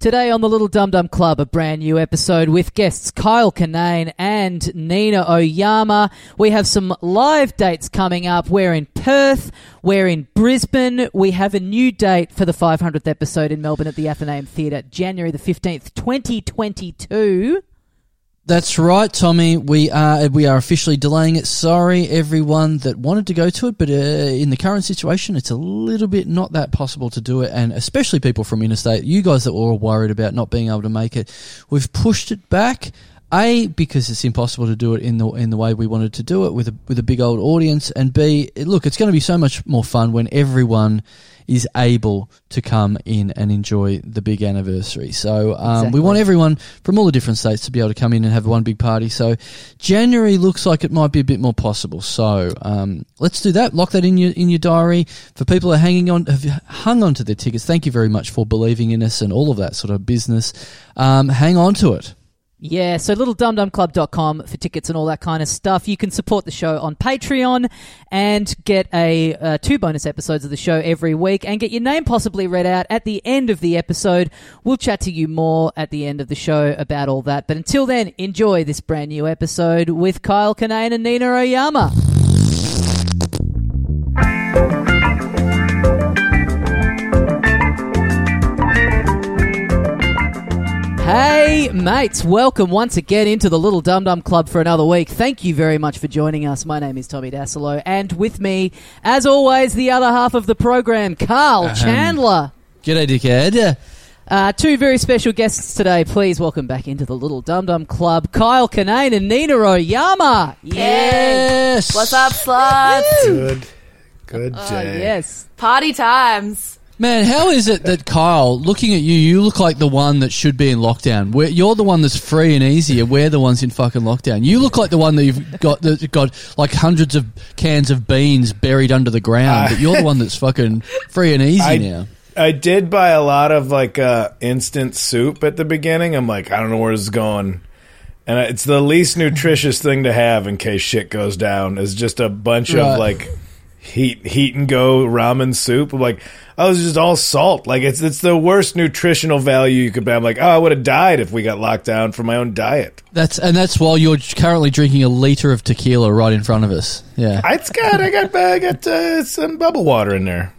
Today on the Little Dum Dum Club, a brand new episode with guests Kyle Kinane and Nina Oyama. We have some live dates coming up. We're in Perth, we're in Brisbane. We have a new date for the 500th episode in Melbourne at the Athenaeum Theatre, January the 15th, 2022. That's right, Tommy. We are we are officially delaying it. Sorry, everyone that wanted to go to it, but uh, in the current situation, it's a little bit not that possible to do it, and especially people from interstate. You guys that were all worried about not being able to make it, we've pushed it back. A because it's impossible to do it in the in the way we wanted to do it with a with a big old audience, and B look, it's going to be so much more fun when everyone is able to come in and enjoy the big anniversary. So um, Exactly. we want everyone from all the different states to be able to come in and have one big party. So January looks like it might be a bit more possible. So um, let's do that. Lock that in your in your diary. For people who are hanging on, have hung on to their tickets. Thank you very much for believing in us and all of that sort of business. Um, hang on to it. Yeah, so littledumdumclub.com for tickets and all that kind of stuff. You can support the show on Patreon and get a uh, two bonus episodes of the show every week and get your name possibly read out at the end of the episode. We'll chat to you more at the end of the show about all that. But until then, enjoy this brand new episode with Kyle Kinane and Nina Oyama. Hey, mates, welcome once again into the Little Dum Dum Club for another week. Thank you very much for joining us. My name is Tommy Dassalo, and with me, as always, the other half of the program, Karl Chandler. G'day, dickhead. Uh, two very special guests today. Please welcome back into the Little Dum Dum Club, Kyle Kinane and Nina Oyama. Yay! Yes. What's up, sluts? Good, good Oh, day. yes. Party times. Man, how is it that Kyle, looking at you, you look like the one that should be in lockdown? We're, you're the one that's free and easy, and we're the ones in fucking lockdown. You look like the one that you've got that's got like hundreds of cans of beans buried under the ground, but you're the one that's fucking free and easy I, now. I did buy a lot of like uh, instant soup at the beginning. I'm like, I don't know where this is going. And it's the least nutritious thing to have in case shit goes down. Is just a bunch Right. of like heat heat and go ramen soup. I'm like, oh, it's just all salt. Like it's it's the worst nutritional value you could buy. I'm like, oh, I would have died if we got locked down from my own diet. That's and that's while you're currently drinking a liter of tequila right in front of us. Yeah, It's got I got I got uh, some bubble water in there.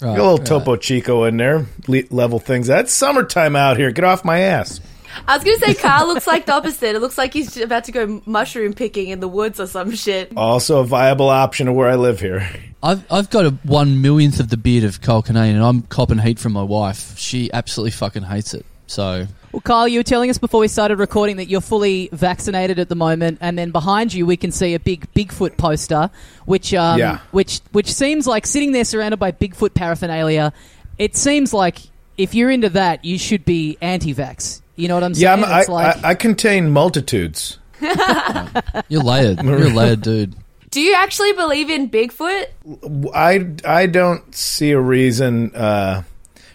right, Got a little right. Topo Chico in there. Le- level things. That's summertime out here. Get off my ass. I was gonna say Karl looks like the opposite. It looks like he's about to go mushroom picking in the woods or some shit. Also a viable option of where I live here. I've I've got a one millionth of the beard of Kyle Kinane, and I'm copping heat from my wife. She absolutely fucking hates it. So Well, Kyle, you were telling us before we started recording that you're fully vaccinated at the moment, and then behind you we can see a big Bigfoot poster, which um, Yeah. which which seems like sitting there surrounded by Bigfoot paraphernalia. It seems like if you're into that, you should be anti-vax. You know what I'm Yeah, saying? I'm, I, like I, I contain multitudes. you're layered. you're a layered dude. Do you actually believe in Bigfoot? I, I don't see a reason uh,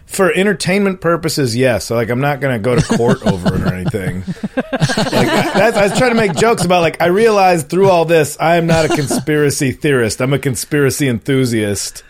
for entertainment purposes. Yes, like I'm not going to go to court over it or anything. Like, that's, I was trying to make jokes about like I realized through all this I am not a conspiracy theorist. I'm a conspiracy enthusiast.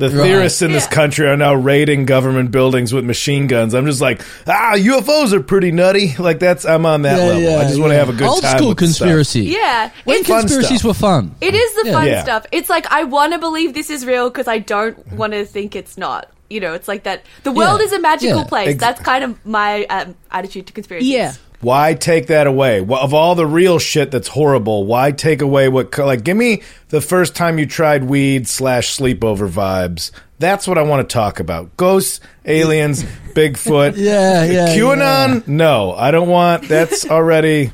The Right. theorists in this country are now raiding government buildings with machine guns. I'm just like, ah, UFOs are pretty nutty. Like that's I'm on that level. I just want to have a good Old time. school with the stuff. conspiracy. Yeah, when conspiracies were fun. it is the fun Yeah. stuff. It's like I want to believe this is real because I don't want to think it's not. You know, it's like that. The world Yeah. is a magical Yeah. place. Ex- That's kind of my um, attitude to conspiracies. yeah. Why take that away? Of all the real shit that's horrible, why take away what? Like, give me the first time you tried weed slash sleepover vibes. That's what I want to talk about. Ghosts, aliens, Bigfoot. Yeah, yeah, QAnon? No, I don't want. That's already.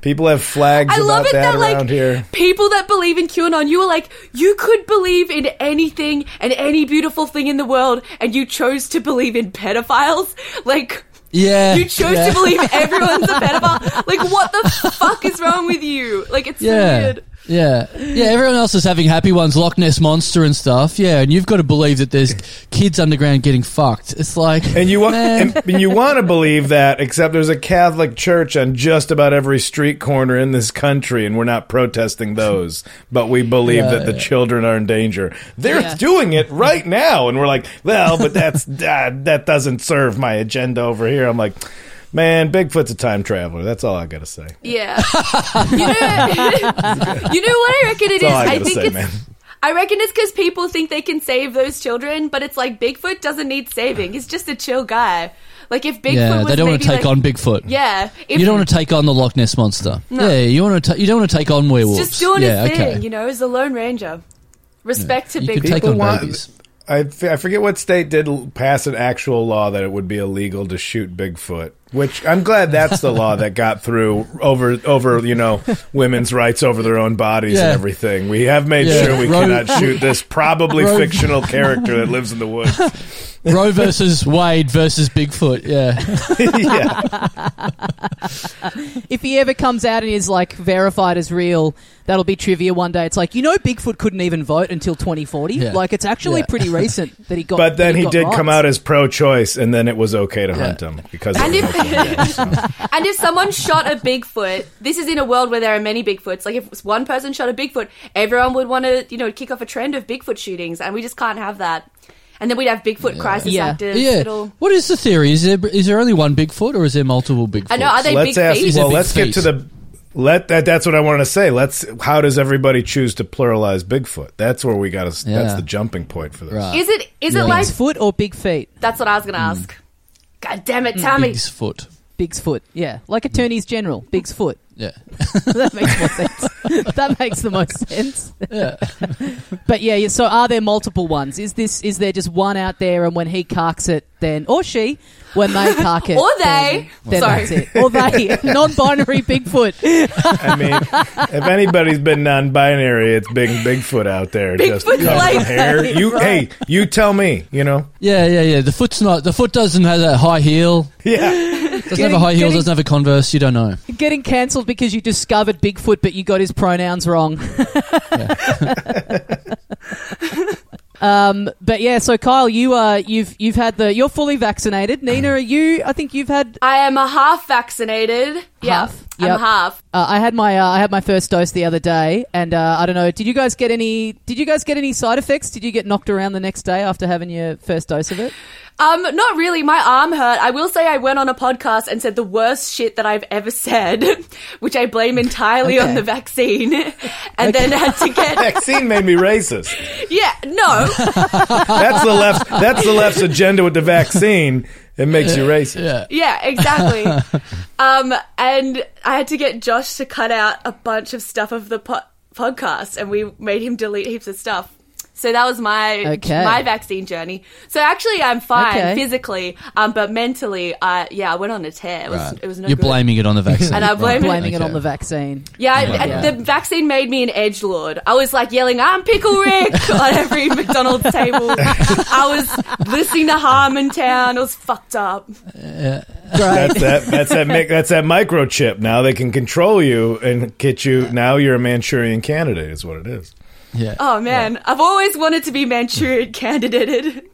People have flags I about love it that, that, around like here. people that believe in QAnon, you were like, you could believe in anything and any beautiful thing in the world, and you chose to believe in pedophiles. Like, Yeah, you chose yeah. to believe everyone's a pedophile. Like, what the fuck is wrong with you? Like, it's Yeah. weird. Yeah, yeah. Everyone else is having happy ones, Loch Ness monster and stuff. Yeah, and you've got to believe that there's kids underground getting fucked. It's like, And you want and, and you want to believe that, except there's a Catholic church on just about every street corner in this country, and we're not protesting those, but we believe Yeah, that the yeah. children are in danger. They're Yeah. doing it right now, and we're like, well, but that's that, that doesn't serve my agenda over here. I'm like, man, Bigfoot's a time traveler. That's all I got to say. Yeah. you, know, you know what I reckon it is? That's all I I got to think say, it's. man. I reckon it's because people think they can save those children, but it's like Bigfoot doesn't need saving. He's just a chill guy. Like if Bigfoot yeah, was they don't want to take like, on Bigfoot. Yeah, if you don't want to take on the Loch Ness monster. Yeah, you want to. Ta- you don't want to take on werewolves. just doing yeah, his thing, okay. you know, as a lone ranger. Respect to You could Bigfoot. take on want- babies. I, f- I forget what state did pass an actual law that it would be illegal to shoot Bigfoot. Which I'm glad that's the law that got through over over you know women's rights over their own bodies Yeah. and everything. We have made Yeah. sure we Ro- cannot shoot this probably Ro- fictional character that lives in the woods. Roe versus Wade versus Bigfoot. Yeah, yeah, If he ever comes out and is like verified as real, that'll be trivia one day. It's like you know Bigfoot couldn't even vote until 2040. Yeah. Like it's actually Yeah. pretty recent that he got. but then that he got did come out as pro-choice, and then it was okay to hunt him because. And if, and if someone shot a Bigfoot, this is in a world where there are many Bigfoots. Like if one person shot a Bigfoot, everyone would want to, you know, kick off a trend of Bigfoot shootings, and we just can't have that. And then we'd have Bigfoot crisis Yeah. actors. yeah. It'll, What is the theory? Is there is there only one Bigfoot or is there multiple Bigfoots? I know. Are they let's big ask. feet? Well, big let's get to the. Let that. That's what I wanted to say. Let's. How does everybody choose to pluralize Bigfoot? That's where we got to. That's Yeah. the jumping point for this. Right. Is it? Is Yeah. it like? Big's foot or big feet? That's what I was going to ask. God damn it, mm. Tommy. Big's foot. Big's foot. Yeah, like attorneys general. Big's foot. Yeah, that makes more sense. that makes the most sense. yeah. But yeah, yeah, so are there multiple ones? Is this is there just one out there, and when he carks it, then or she, when they cark it, Or they. then, then Sorry. that's it. Or they, non-binary Bigfoot. I mean, if anybody's been non-binary, it's big Bigfoot out there. just Bigfoot's covered like- hair. You, Right. hey, you tell me. You know, Yeah, yeah, yeah. The foot's not. The foot doesn't have a high heel. yeah. Doesn't have a high heel. getting- Doesn't have a Converse. You don't know. Getting cancelled because you discovered Bigfoot, but you got his pronouns wrong. Um, but yeah, so Kyle, you uh, you've you've had the you're fully vaccinated. Nina, are you? I think you've had. I am a half vaccinated. Yeah, Half? I'm half. Uh, I had my uh, I had my first dose the other day, and uh, I don't know. Did you guys get any? Did you guys get any side effects? Did you get knocked around the next day after having your first dose of it? Um, not really. My arm hurt. I will say I went on a podcast and said the worst shit that I've ever said, which I blame entirely on the vaccine, and then had to get. Vaccine made me racist. Yeah, no. That's the left. That's the left's agenda with the vaccine. It makes you racist. Yeah. Yeah, exactly. um, and I had to get Josh to cut out a bunch of stuff of the po- podcast, and we made him delete heaps of stuff. So that was my Okay. my vaccine journey. So actually, I'm fine Okay. physically, um, but mentally, I yeah, I went on a tear. It was Right. it was no You're good. blaming it on the vaccine. And I blame it- Blaming it okay. on the vaccine. Yeah, I- Yeah. the vaccine made me an edge lord. I was like yelling, "I'm Pickle Rick" on every McDonald's table. I was listening to Harmontown. It was fucked up. Great. That's that. That's that. mic- That's that microchip. Now they can control you and get you. Now you're a Manchurian candidate. Is what it is. Yeah. Oh man, I've always wanted to be Manchurian candidated.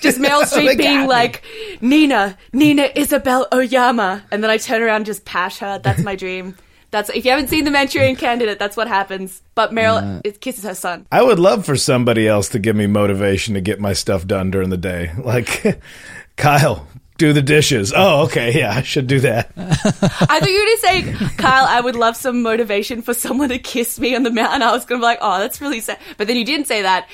just Meryl They Streep being like, Nina, Nina Isabel Oyama, and then I turn around and just pash her. That's my dream. That's if you haven't seen the Manchurian Candidate, that's what happens. But Meryl it kisses her son. I would love for somebody else to give me motivation to get my stuff done during the day. Like, Kyle, do the dishes. Oh, okay. Yeah, I should do that. I thought you were going to say, Kyle, I would love some motivation for someone to kiss me on the mountain. I was going to be like, oh, that's really sad. But then you didn't say that.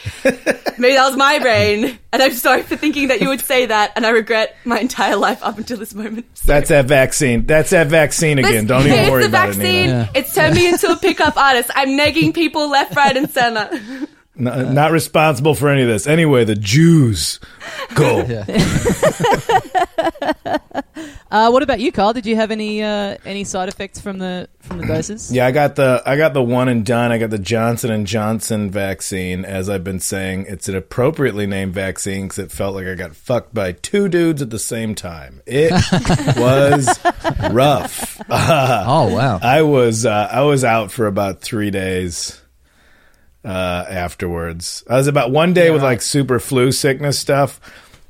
Maybe that was my brain. And I'm sorry for thinking that you would say that. And I regret my entire life up until this moment. That's that vaccine. That's that vaccine again. Don't even worry about vaccine. it, Nina. It's turned me into a pickup artist. I'm negging people left, right, and center. N- not responsible for any of this. Anyway, the Jews go. Uh, what about you, Karl? Did you have any uh, any side effects from the from the doses? Yeah, I got the I got the one and done. I got the Johnson and Johnson vaccine. As I've been saying, it's an appropriately named vaccine because it felt like I got fucked by two dudes at the same time. It was rough. Oh wow. I was uh, I was out for about three days uh, afterwards. I was about one day with like super flu sickness stuff,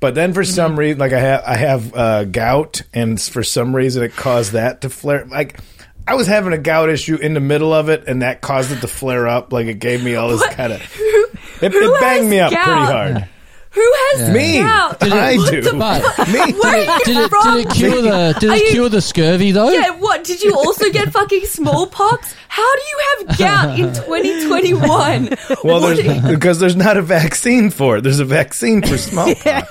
but then for some reason, like I have I have uh, gout, and for some reason it caused that to flare. Like I was having a gout issue in the middle of it, and that caused it to flare up. Like it gave me all this kind of it, it banged me up gout? pretty hard. Who has Me, gout? I What do. the But Me, Where are you did it, from? did it cure the did Are it you- cure the scurvy though? Yeah, what? Did you also get fucking smallpox? How do you have gout in 2021? well, What- there's because there's not a vaccine for it. There's a vaccine for smallpox.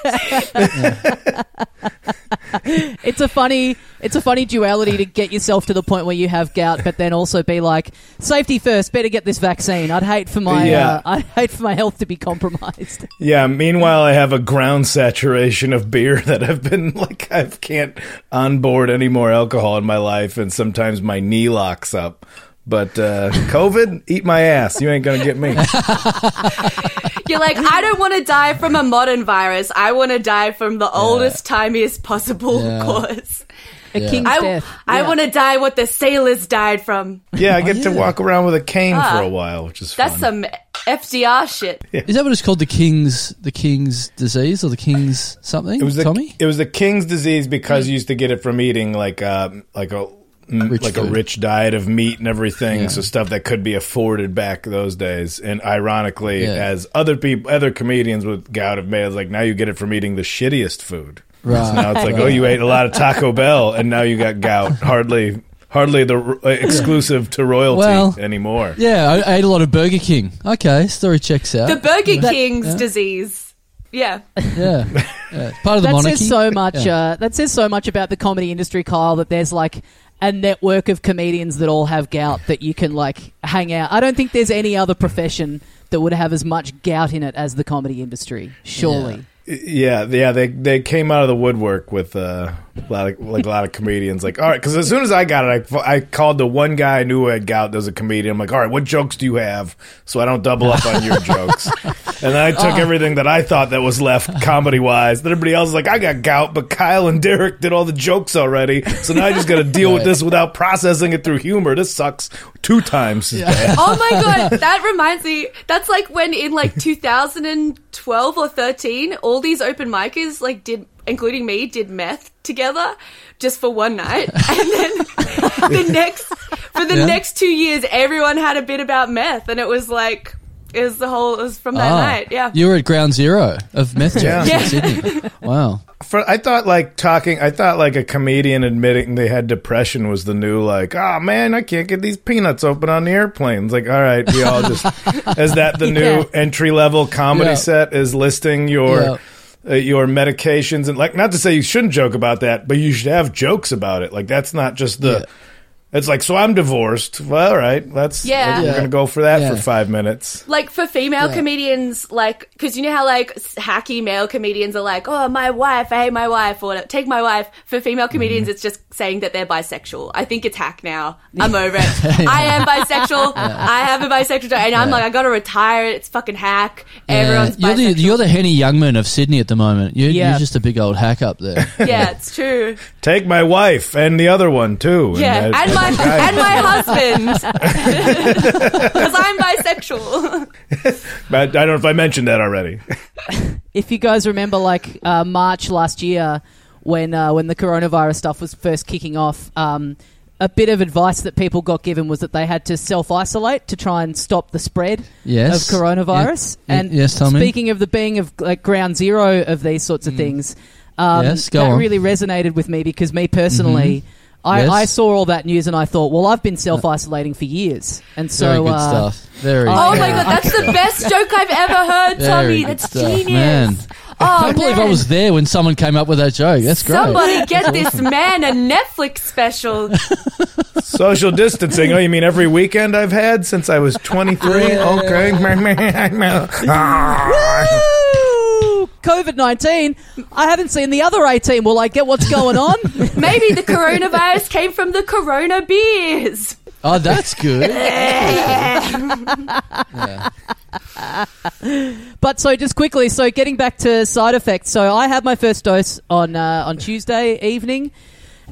It's a funny it's a funny duality to get yourself to the point where you have gout, but then also be like safety first. Better get this vaccine. I'd hate for my Yeah. uh, I'd hate for my health to be compromised. Yeah. Meanwhile, I have a ground saturation of beer that I've been like I can't onboard any more alcohol in my life, and sometimes my knee locks up. But uh, COVID, eat my ass. You ain't gonna get me. You're like, I don't want to die from a modern virus. I want to die from the oldest, timiest possible Yeah. cause. A Yeah. king's I, death. I Yeah. want to die what the sailors died from. Yeah, I get to yeah. walk around with a cane Ah. for a while, which is That's fun. some FDR shit. Is that what it's called? The king's the king's disease or the king's something? It was the Tommy. it was the king's disease because you used to get it from eating like uh, like a Rich like a rich diet of meat and everything, Yeah. so stuff that could be afforded back those days. And ironically, Yeah. as other people, other comedians with gout have made, it's like now you get it from eating the shittiest food. Right. So now it's like, oh, you ate a lot of Taco Bell, and now you got gout. Hardly, hardly the uh, exclusive to royalty Well, anymore. Yeah, I, I ate a lot of Burger King. Okay, story checks out. The Burger King's yeah. disease. Yeah. yeah. yeah. Part of the that monarchy. says so much. Yeah. Uh, that says so much about the comedy industry, Kyle. That there's like a network of comedians that all have gout that you can like hang out. I don't think there's any other profession that would have as much gout in it as the comedy industry. Surely. Yeah, yeah, they they came out of the woodwork with uh, a lot of like a lot of comedians. Like, all right, because as soon as I got it, I, I called the one guy I knew had gout. That was a comedian. I'm like, all right, what jokes do you have so I don't double up on your jokes? And then I took everything that I thought that was left comedy wise. Then everybody else was like, I got gout, but Kyle and Derek did all the jokes already, so now I just got to deal with this without processing it through humor. This sucks two times bad. Oh my god, that reminds me. That's like when in like 2012 or 13, all these open micers like did, including me, did meth together just for one night, and then the next for the Yeah. next two years, everyone had a bit about meth, and it was like it was the whole is from that Ah, night. Yeah. You were at ground zero of meth jokes Yeah. in Sydney. Wow. For, I thought like talking. I thought like a comedian admitting they had depression was the new like. Oh man, I can't get these peanuts open on the airplane. It's like, all right, we all just is that the Yeah. new entry level comedy Yeah. set is listing your. Yeah. Uh, your medications and like not to say you shouldn't joke about that but you should have jokes about it like that's not just the Yeah. It's like so i'm divorced well all right let's Yeah. we're Yeah. gonna go for that Yeah. for five minutes like for female Yeah. comedians, like because you know how like hacky male comedians are like, oh my wife, I hate my wife, or whatever. take my wife. For female mm-hmm. comedians, it's just saying that they're bisexual. I think it's hack now. I'm over it. I am bisexual. I have a bisexual, joke, and I'm like, I gotta retire. It's fucking hack. Everyone's you're bisexual. the you're the Henny Youngman of Sydney at the moment. You're, Yeah. you're just a big old hack up there. yeah, it's true. take my wife and the other one too Yeah, I- and I my think and my husband because I'm bisexual. I I don't know if I mentioned that already. if you guys remember, like uh, March last year, when uh, when the coronavirus stuff was first kicking off, um, a bit of advice that people got given was that they had to self isolate to try and stop the spread Yes. of coronavirus. Yeah. And Yes, Tommy. speaking of the being of like ground zero of these sorts of things, um, Yes, go that on. really resonated with me because me personally. I, Yes. I saw all that news and I thought, well, I've been self isolating for years, and so Very good uh, stuff. Very. Oh my good god, that's the best joke I've ever heard, Very Tommy. good That's stuff, genius. man. Oh, I can't believe I man. was there when someone came up with that joke. That's great. Somebody get this man a Netflix special. Social distancing. Oh, you mean every weekend I've had since I was 23? Okay. COVID nineteen. I haven't seen the other eighteen. Will I get what's going on? Maybe the coronavirus came from the Corona beers. Oh, that's good. But so just quickly, so getting back to side effects. So I had my first dose on uh, on Tuesday evening,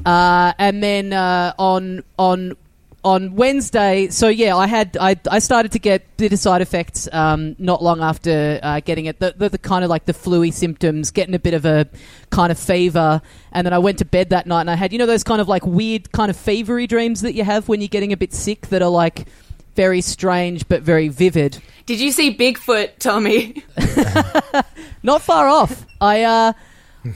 uh, and then uh, on on on Wednesday. So yeah, I had I, I started to get bit of side effects um, not long after uh, getting it. The, the, the kind of like the fluey symptoms, getting a bit of a kind of fever, and then I went to bed that night and I had you know those kind of like weird kind of fevery dreams that you have when you're getting a bit sick that are like very strange but very vivid. Did you see Bigfoot, Tommy? Not far off. I uh,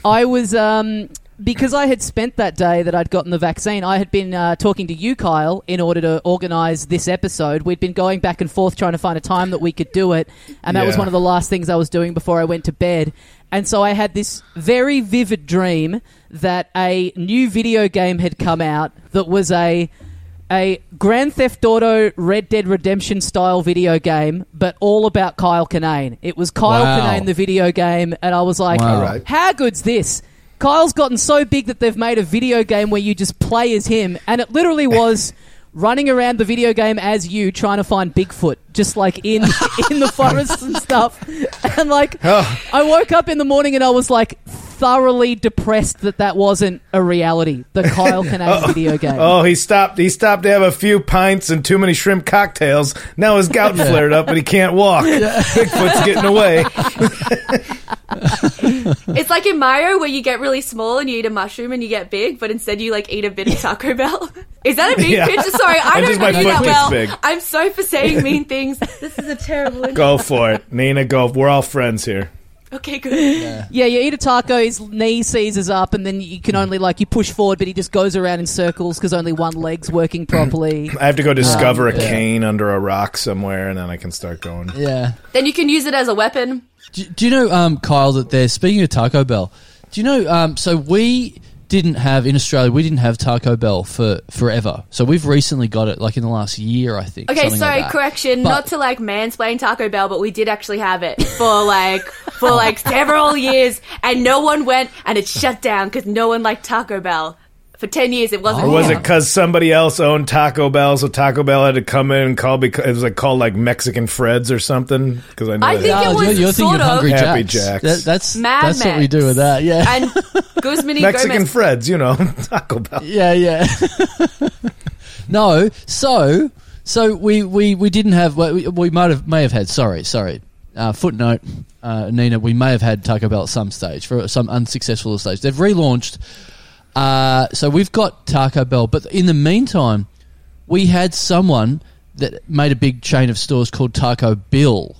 I was um, because I had spent that day that I'd gotten the vaccine. I had been uh, talking to you, Kyle, in order to organise this episode. We'd been going back and forth trying to find a time that we could do it, and that was one of the last things I was doing before I went to bed. And so I had this very vivid dream that a new video game had come out that was a a Grand Theft Auto Red Dead Redemption style video game, but all about Kyle Kinane. It was Kyle Wow. Kinane, the video game, and I was like, Wow. How good's this? Kyle's gotten so big that they've made a video game where you just play as him, and it literally was running around the video game as you trying to find Bigfoot, just like in in the forests and stuff. And like. I woke up in the morning and I was like thoroughly depressed that that wasn't a reality. The Kyle Kinane oh. video game. Oh, he stopped. He stopped to have a few pints and too many shrimp cocktails. Now his gout flared up and he can't walk. Bigfoot's getting away. It's like in Mario where you get really small and you eat a mushroom and you get big, but instead you like eat a bit of Taco Bell. Is that a big Yeah. picture? Sorry, I And don't know you that well. big. I'm so for saying mean things. This is a terrible. Go for it, Nina. Go. We're all friends here. Okay, good. Yeah, you eat a taco, his knee seizes up, and then you can only like you push forward, but he just goes around in circles because only one leg's working properly. I have to go discover a yeah. cane under a rock somewhere, and then I can start going. Yeah. Then you can use it as a weapon. Do, do you know, um, Kyle, that they're speaking of Taco Bell? Do you know? Um, so we didn't have in Australia. We didn't have Taco Bell for forever. So we've recently got it, like in the last year, I think. Okay, something like sorry, correction. But- not to like mansplain Taco Bell, but we did actually have it for like for like several years, and no one went, and it shut down because no one liked Taco Bell. For ten years, it wasn't. Or was here. it because somebody else owned Taco Bell, so Taco Bell had to come in and call because it was like called like Mexican Freds or something? Because I know I that. think it was you're, you're thinking sort of Hungry of- Happy Jacks. Jacks. That, that's Mad that's what we do with that. Yeah. And Guzman y Mexican Gomez. Freds, you know, Taco Bell. Yeah, yeah. no, so so we, we, we didn't have we, we might have may have had sorry sorry uh, footnote uh, Nina we may have had Taco Bell at some stage for some unsuccessful stage they've relaunched uh, so we've got Taco Bell but in the meantime we had someone that made a big chain of stores called Taco Bill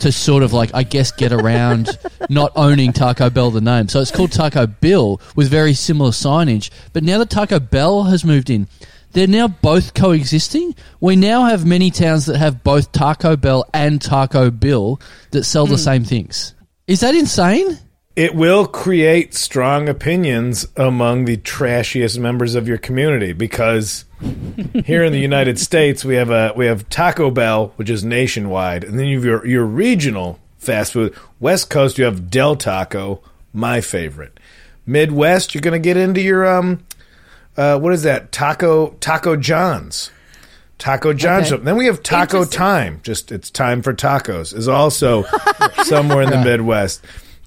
to sort of like I guess get around not owning Taco Bell the name. So it's called Taco Bill with very similar signage. But now that Taco Bell has moved in, they're now both coexisting. We now have many towns that have both Taco Bell and Taco Bill that sell the same things. Is that insane? It will create strong opinions among the trashiest members of your community because here in the United States we have a we have Taco Bell, which is nationwide, and then you have your your regional fast food. West Coast you have Del Taco, my favorite. Midwest you're going to get into your um uh, what is that? Taco Taco John's. Taco John's. Okay. Then we have Taco Time. Just it's time for tacos is also somewhere in the Midwest.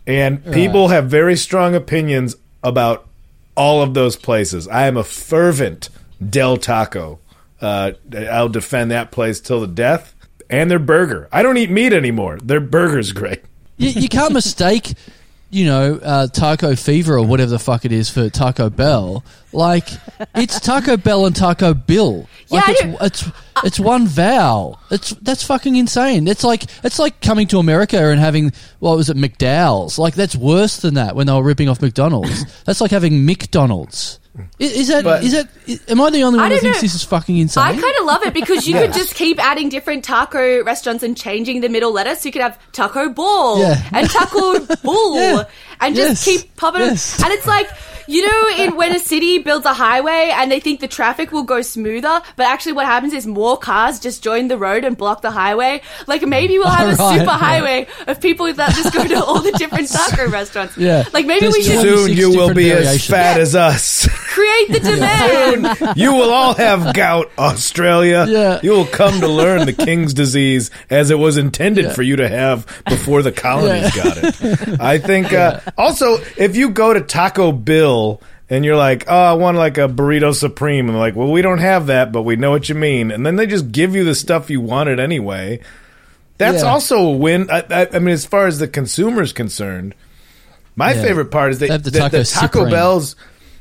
And people have very strong opinions about all of those places. I am a fervent Del Taco. Uh, I'll defend that place till the death. And their burger. I don't eat meat anymore. Their burger's great. You, you can't mistake, you know, uh, Taco Fever or whatever the fuck it is for Taco Bell. Like, it's Taco Bell and Taco Bill. Yeah, Like, I it's, it's it's one vowel. It's that's fucking insane. It's like it's like coming to America and having what was it McDowell's. Like that's worse than that when they were ripping off McDonald's. that's like having McDonald's. I- Is that But- is that? Am I the only one who thinks know. this is fucking insane? I kind of love it because you Yeah. could just keep adding different taco restaurants and changing the middle letter. So you could have Taco Ball Yeah. and Taco Bull Yeah. and Yes. just keep popping Yes. And it's like, You know, in when a city builds a highway and they think the traffic will go smoother, but actually what happens is more cars just join the road and block the highway. Like maybe we'll have a Alright, super yeah. highway of people that just go to all the different taco restaurants. Yeah. Like maybe There's we should Soon you will different be as variations. fat as us. create the demand. Soon you will all have gout, Australia. Yeah. You will come to learn the king's disease as it was intended for you to have before the colonies got it. I think uh, also if you go to Taco Bill and you're like, "Oh, I want like a burrito supreme." And they're like, "Well, we don't have that, but we know what you mean." And then they just give you the stuff you wanted anyway. That's Yeah. also a win. I, I, I mean, as far as the consumer is concerned, my Yeah. favorite part is They the the, Taco the Taco Bells.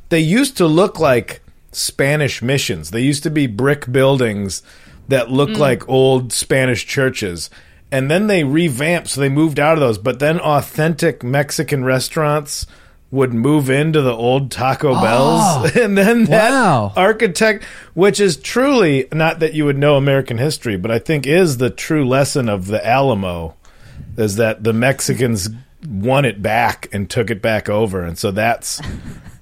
They used to look like Spanish missions. They used to be brick buildings that look like old Spanish churches. And then they revamped, so they moved out of those. But then authentic Mexican restaurants would move into the old Taco Bells. Oh, and then that Wow. architect, which is truly not that you would know American history, but I think is the true lesson of the Alamo, is that the Mexicans won it back and took it back over. And so that's.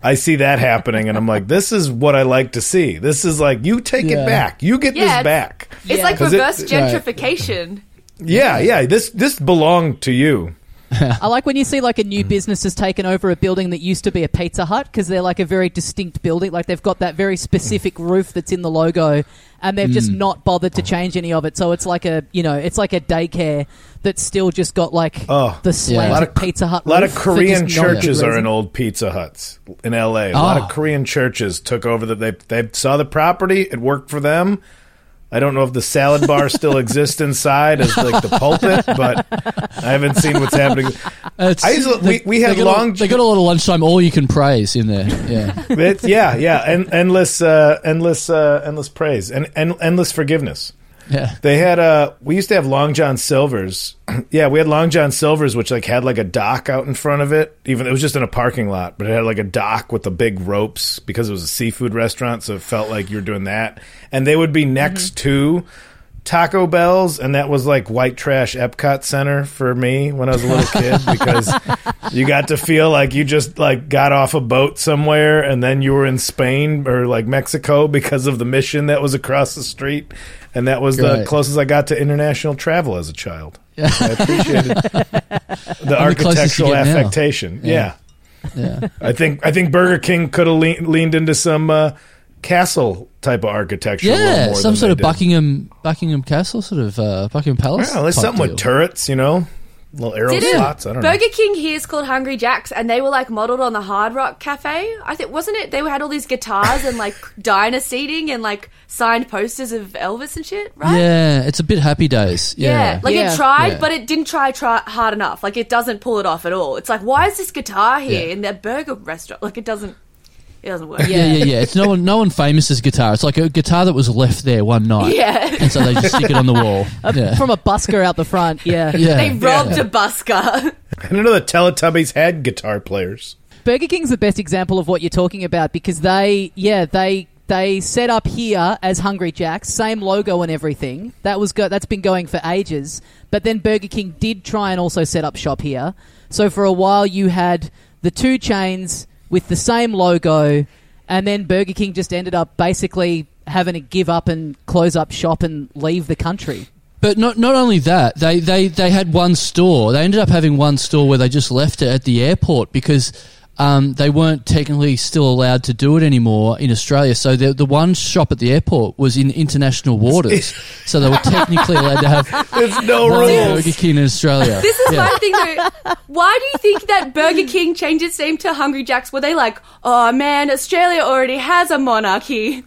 I see that happening, and I'm like, this is what I like to see. This is like, you take Yeah. it back. You get Yeah, this it's- back. It's Yeah. like 'Cause it- reverse right. gentrification. Yeah, yeah. This this belonged to you. I like when you see like a new mm. business has taken over a building that used to be a Pizza Hut because they're like a very distinct building. Like they've got that very specific mm. roof that's in the logo, and they've just mm. not bothered to change any of it. So it's like a you know it's like a daycare that's still just got like Oh. the slanted A lot of- Pizza Hut. A lot of Korean just not good churches are in old Pizza Huts in L.A. A lot of ah. Korean churches took over that. They they saw the property. It worked for them. I don't know if the salad bar still exists inside as like the pulpit, but I haven't seen what's happening. It's- I to- we- we had they got a- long- they got a lot of lunchtime. All you can praise in there. Yeah. Yeah, yeah, and endless, uh, endless, uh, endless praise and, and endless forgiveness. Yeah. They had uh we used to have Long John Silver's. yeah, we had Long John Silver's which like had like a dock out in front of it. Even it was just in a parking lot, but it had like a dock with the big ropes because it was a seafood restaurant, so it felt like you were doing that. And they would be next to Taco Bell's, and that was like white trash Epcot Center for me when I was a little kid because you got to feel like you just like got off a boat somewhere and then you were in Spain or like Mexico because of the mission that was across the street, and that was the closest I got to international travel as a child. I appreciated the the architectural get affectation. Yeah. Yeah. Yeah. I think I think Burger King could have lean, leaned into some uh, castle type of architecture. Yeah. more Some sort of did. Buckingham Buckingham Castle, sort of uh, Buckingham Palace. Yeah, something deal. with turrets, you know, little arrow Didn't slots. I don't know. Burger King here is called Hungry Jacks, and they were like modeled on the Hard Rock Cafe. I think wasn't it? They had all these guitars and like diner seating and like signed posters of Elvis and shit, right? Yeah, it's a bit happy days. Yeah, Yeah. like Yeah. it tried, Yeah. but it didn't try, try hard enough. Like it doesn't pull it off at all. It's like, why is this guitar here Yeah. in their burger restaurant? Like it doesn't, it doesn't work. yeah, yeah, yeah. It's no one, no one famous as guitar. It's like a guitar that was left there one night, Yeah. and so they just stick it on the wall. Yeah, from a busker out the front. Yeah. yeah. They robbed a busker. I didn't know the Teletubbies had guitar players. Burger King's the best example of what you're talking about because they, yeah, they they set up here as Hungry Jacks, same logo and everything. That was go- that's been going for ages. But then Burger King did try and also set up shop here. So for a while you had the two chains with the same logo, and then Burger King just ended up basically having to give up and close up shop and leave the country. But not not only that, they, they, they had one store. They ended up having one store where they just left it at the airport because um, they weren't technically still allowed to do it anymore in Australia. So the the one shop at the airport was in international waters. so they were technically allowed to have There's no one rules. Burger King in Australia. This is Yeah. my thing though. Why do you think that Burger King changed its name to Hungry Jacks? Were they like, oh man, Australia already has a monarchy.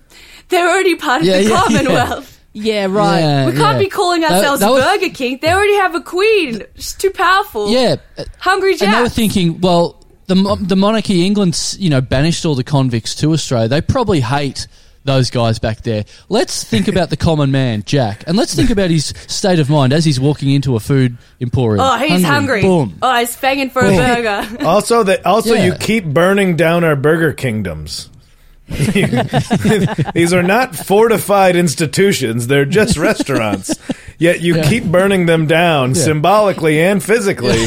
They're already part of Yeah, the yeah, yeah. Commonwealth. Yeah, right. We can't yeah. be calling ourselves that was- Burger King. They already have a queen. She's too powerful. Yeah, Hungry and they were thinking, well, the the monarchy, England's you know banished all the convicts to Australia. They probably hate those guys back there. Let's think about the common man, Jack, and let's think about his state of mind as he's walking into a food emporium. oh, he's hungry. Boom. Oh, he's fanging for Boom. a burger. Also, that also Yeah. you keep burning down our Burger Kingdoms. These are not fortified institutions; they're just restaurants. Yet you keep burning them down symbolically and physically.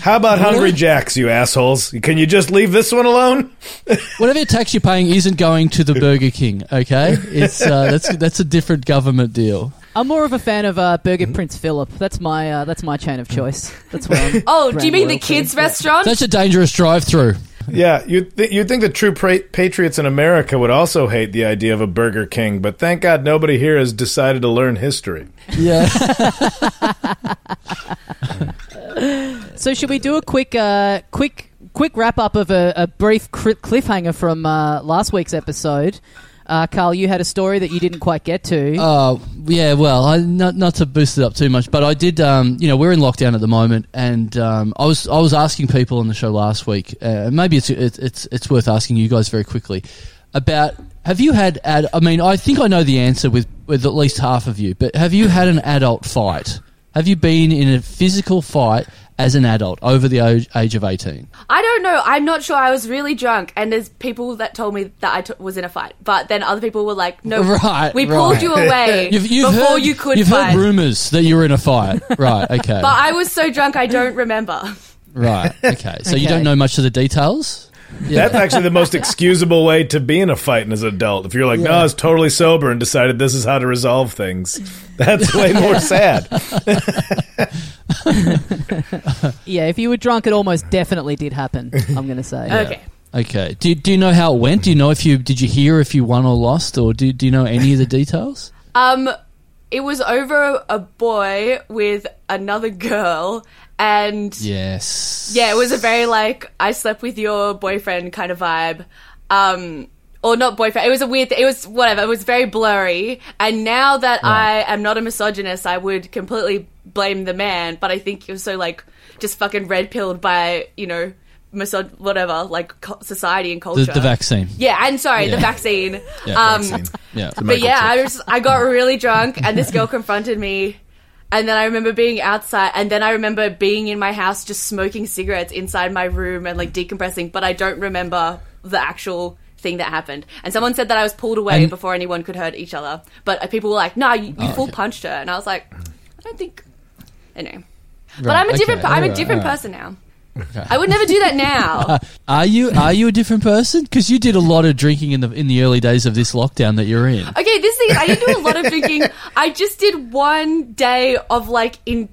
How about Hungry Jacks, you assholes? Can you just leave this one alone? Whatever tax you're paying isn't going to the Burger King. Okay, it's uh, that's that's a different government deal. I'm more of a fan of uh, Burger Prince Philip. That's my uh, that's my chain of choice. That's what I'm. Oh, do you mean the loyalty. kids' restaurant? That's a dangerous drive-through. Yeah, you th- you'd think the true pra- patriots in America would also hate the idea of a Burger King, but thank God nobody here has decided to learn history. Yeah. So should we do a quick, uh, quick, quick wrap up of a, a brief cri- cliffhanger from uh, last week's episode? Uh, Karl, you had a story that you didn't quite get to. Uh, yeah, well, I, not not to boost it up too much, but I did. Um, you know, we're in lockdown at the moment, and um, I was I was asking people on the show last week. Uh, maybe it's it's it's it's worth asking you guys very quickly about. Have you had ad? I mean, I think I know the answer with with at least half of you, but have you had an adult fight? Have you been in a physical fight as an adult over the age, age of eighteen? I don't know. I'm not sure. I was really drunk, and there's people that told me that I t- was in a fight. But then other people were like, "No, Right, we pulled right. you away before heard, you could You've fight." heard rumors that you were in a fight, right? Okay, but I was so drunk, I don't remember. right. Okay, so you don't know much of the details. That's actually the most excusable way to be in a fight as an adult. If you're like, no, I was totally sober and decided this is how to resolve things, that's way more sad. yeah, if you were drunk, it almost definitely did happen. I'm going to say. Okay. Okay. Do, do you know how it went? Do you know if you did you hear if you won or lost, or do, do you know any of the details? Um, it was over a boy with another girl, and Yes. yeah, it was a very like I slept with your boyfriend kind of vibe. Um, or not boyfriend. It was a weird. It was whatever. It was very blurry. And now that I am not a misogynist, I would completely blame the man. But I think he was so like just fucking red pilled by you know misog whatever like co- society and culture. the vaccine. Yeah, and sorry, the vaccine. Yeah, um, vaccine. Yeah. but yeah, I was I got really drunk and this girl confronted me and then I remember being outside and then I remember being in my house just smoking cigarettes inside my room and like decompressing, but I don't remember the actual thing that happened. And someone said that I was pulled away And- before anyone could hurt each other. But uh, people were like, "No, you, you full punched her." And I was like, "I don't think anyway." But I'm a different okay, I'm a different alright. person now. I would never do that now. Are you are you a different person? Because you did a lot of drinking in the in the early days of this lockdown that you're in. Okay, this thing is, I didn't do a lot of drinking. I just did one day of like in,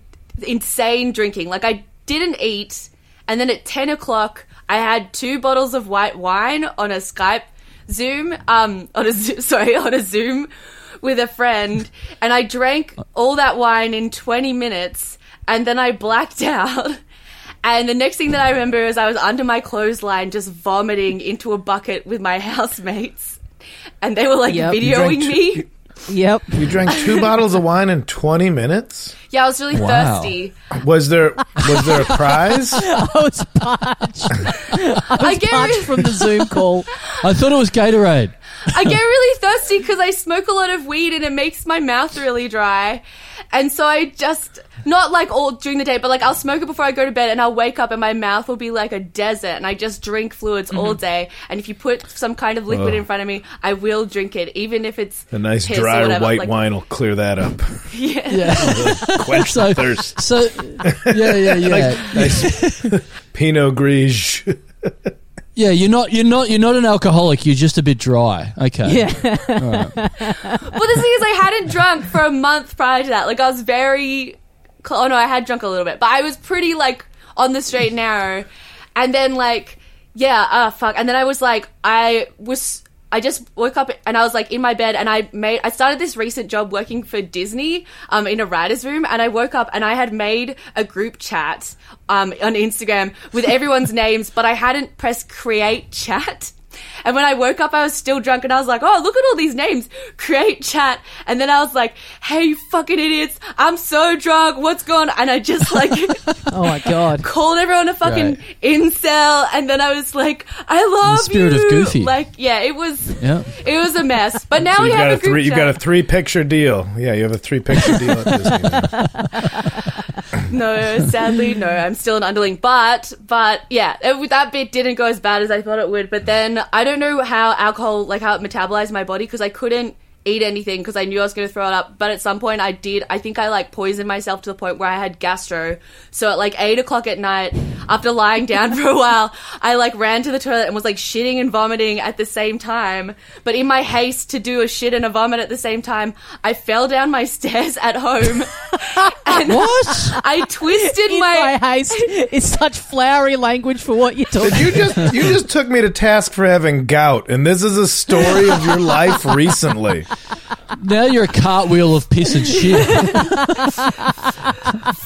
insane drinking. Like I didn't eat, and then at ten o'clock, I had two bottles of white wine on a Skype Zoom. Um, on a sorry, on a Zoom with a friend, and I drank all that wine in twenty minutes, and then I blacked out. And the next thing that I remember is I was under my clothesline just vomiting into a bucket with my housemates. And they were like Yep. Videoing drank me. Yep. You drank two bottles of wine in 20 minutes? Yeah, I was really Wow. thirsty. Was there was there a prize? I was parched. I get, Parched from the Zoom call. I thought it was Gatorade. I get really thirsty because I smoke a lot of weed and it makes my mouth really dry. And so I just, not like all during the day, but like I'll smoke it before I go to bed and I'll wake up and my mouth will be like a desert and I just drink fluids all mm-hmm. day. And if you put some kind of liquid Oh. in front of me, I will drink it, even if it's A nice piss or dry whatever. white Like, wine will clear that up. Yeah. Yeah. Quench So- thirst. So yeah, yeah, yeah. Nice Pinot Gris. Yeah, you're not you're not you're not an alcoholic. You're just a bit dry. Okay. Yeah. Well, the thing is, I hadn't drunk for a month prior to that. Like, I was very. Oh no, I had drunk a little bit, but I was pretty like on the straight and narrow. And then like, yeah, ah, fuck. And then I was like, I was. I just woke up and I was like in my bed and I made I started this recent job working for Disney um in a writer's room and I woke up and I had made a group chat um on Instagram with everyone's names but I hadn't pressed create chat and when I woke up, I was still drunk, and I was like, "Oh, look at all these names! Create chat." And then I was like, "Hey, you fucking idiots! I'm so drunk. What's going?" on? And I just like Oh my god. called everyone a fucking Right. incel, and then I was like, "I love spirit you." of Goofy. Like, yeah, it was Yeah. it was a mess. But now So we you've have got a a three, You've got a three picture deal. Yeah, you have a three picture deal at Disney. no, sadly, no. I'm still an underling, but but yeah, it, that bit didn't go as bad as I thought it would. But then I don't know how alcohol, like how it metabolized my body, because I couldn't eat anything because I knew I was going to throw it up. But at some point, I did. I think I like poisoned myself to the point where I had gastro. So at like eight o'clock at night, after lying down for a while, I like ran to the toilet and was like shitting and vomiting at the same time. But in my haste to do a shit and a vomit at the same time, I fell down my stairs at home. and What? I twisted In my. my haste is such flowery language for what you're talking. You just you just took me to task for having gout, and this is a story of your life recently. Now you're a cartwheel of piss and shit.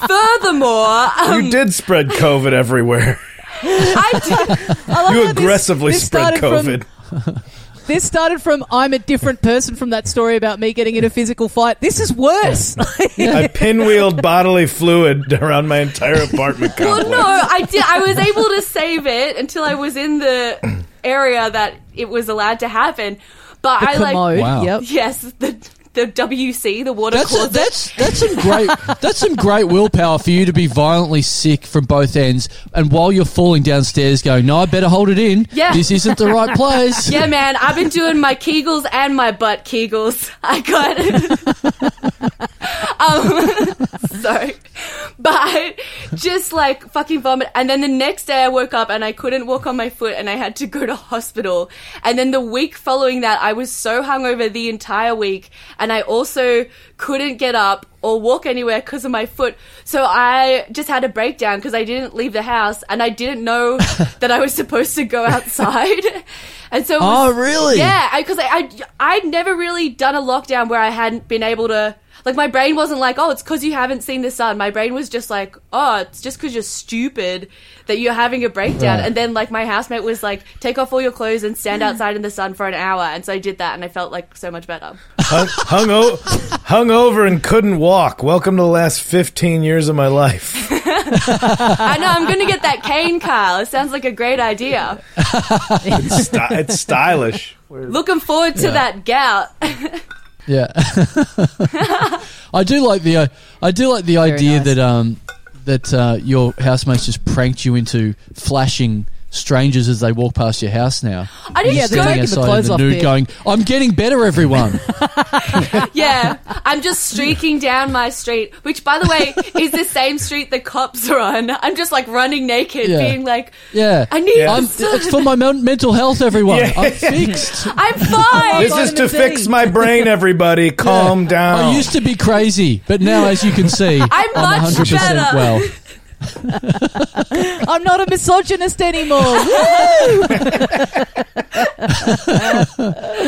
Furthermore, um, You did spread COVID everywhere. I did. I love You how this- aggressively this spread started from- COVID. This started from I'm a different person from that story about me getting in a physical fight. This is worse. I pinwheeled bodily fluid around my entire apartment Well, no, I did. I was able to save it until I was in the area that it was allowed to happen. But I like, Commode. Wow. Yep. yes, the the WC, the water That's closet. that's that's some great that's some great willpower for you to be violently sick from both ends, and while you're falling downstairs, going, "No, I better hold it in. Yeah. This isn't the right place." yeah, man, I've been doing my Kegels and my butt Kegels. I got um, sorry, but just like fucking vomit. And then the next day, I woke up and I couldn't walk on my foot, and I had to go to hospital. And then the week following that, I was so hungover the entire week, and I also couldn't get up or walk anywhere because of my foot. So I just had a breakdown because I didn't leave the house, and I didn't know that I was supposed to go outside. And so, it Oh, really? Yeah, because I, I, I'd never really done a lockdown where I hadn't been able to. Like my brain wasn't like, oh, it's because you haven't seen the sun. My brain was just like, oh, it's just because you're stupid that you're having a breakdown. Right. And then like my housemate was like, take off all your clothes and stand outside in the sun for an hour. And so I did that, and I felt like so much better. Hung, hung, o- hung over and couldn't walk. Welcome to the last 15 years of my life. I know I'm gonna get that cane, Kyle. It sounds like a great idea. It's, sty- it's stylish. Looking forward to that gout. Yeah. I do like the uh, I do like the idea nice. that um that uh, your housemates just pranked you into flashing strangers as they walk past your house now. I didn't Yeah, the go. taking the outside in clothes the off nude bit. going, I'm getting better, everyone. Yeah, I'm just streaking down my street, which, by the way, is the same street the cops are on. I'm just like running naked, Yeah. being like, Yeah. I need Yeah. I'm, the it's for my men- mental health, everyone. Yeah. I'm fixed. I'm oh fine. This is to Vitamin D. fix my brain, everybody. Calm down. I used to be crazy, but now, as you can see, I'm much 100% better. well. I'm not a misogynist anymore.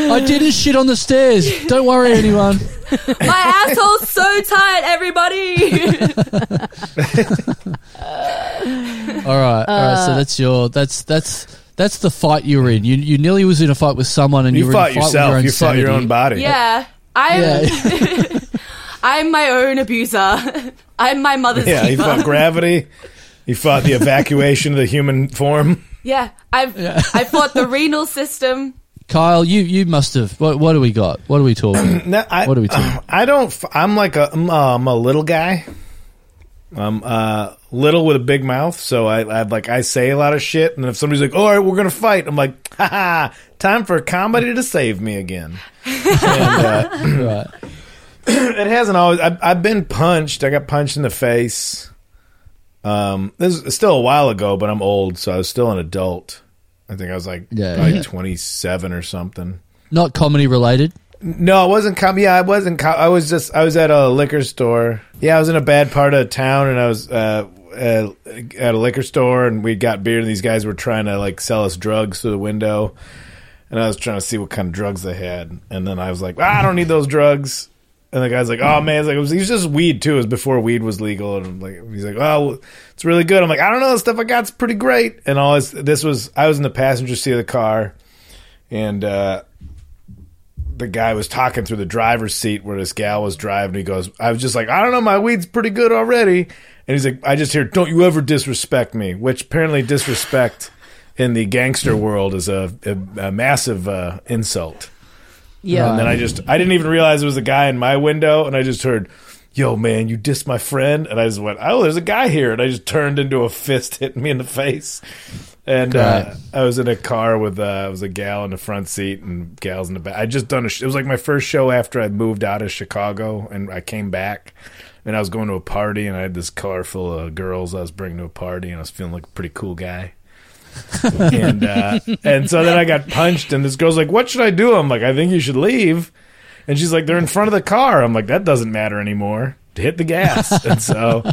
I didn't shit on the stairs. Don't worry, anyone. My asshole's so tight, everybody. All right, all right. So uh. that's your that's that's that's the fight you were in. You you nearly was in a fight with someone, and you, you were fought in a fight yourself. With your own you fought your own body. yeah, I'm. Yeah. I'm my own abuser. I'm my mother's Yeah, you keeper. fought gravity. You fought the evacuation of the human form. yeah, I've I fought the renal system. Kyle, you you must have. What what do we got? What are we talking? No, I, What are we talking? I don't. I'm like a. I'm, uh, I'm a little guy. I'm uh, little with a big mouth, so I, I like I say a lot of shit. And if somebody's like, "All right, we're gonna fight," I'm like, "Ha ha! Time for comedy to save me again." and, uh, right. it hasn't always. I've, I've been punched. I got punched in the face. Um, this is still a while ago, but I'm old, so I was still an adult. I think I was like Yeah, probably yeah. 27 or something. Not comedy related. No, I wasn't com Yeah, I wasn't. Com- I was just. I was at a liquor store. Yeah, I was in a bad part of town, and I was uh, uh, at a liquor store, and we got beer, and these guys were trying to like sell us drugs through the window, and I was trying to see what kind of drugs they had, and then I was like, ah, I don't need those drugs. And the guy's like, "Oh man, it's like it was, just weed too. It was before weed was legal." And I'm like, he's like, "Oh, it's really good." I'm like, "I don't know, the stuff I got's pretty great." And all this, this was, I was in the passenger seat of the car, and uh, the guy was talking through the driver's seat where this gal was driving. He goes, I was just like, I don't know, my weed's pretty good already. And he's like, I just hear, don't you ever disrespect me, which apparently disrespect in the gangster world is a, a, a massive uh, insult. Yeah. And then I just, I didn't even realize it was a guy in my window, and I just heard, yo, man, you dissed my friend. And I just went, oh, there's a guy here. And I just turned into a fist hitting me in the face. And uh, I was in a car with, uh, it was a gal in the front seat and gals in the back. I just done a, sh- it was like my first show after I moved out of Chicago and I came back. And I was going to a party and I had this car full of girls I was bringing to a party and I was feeling like a pretty cool guy. and uh, and so then I got punched, and this girl's like, "What should I do?" I'm like, "I think you should leave." And she's like, "They're in front of the car." I'm like, "That doesn't matter anymore. Hit the gas." and so,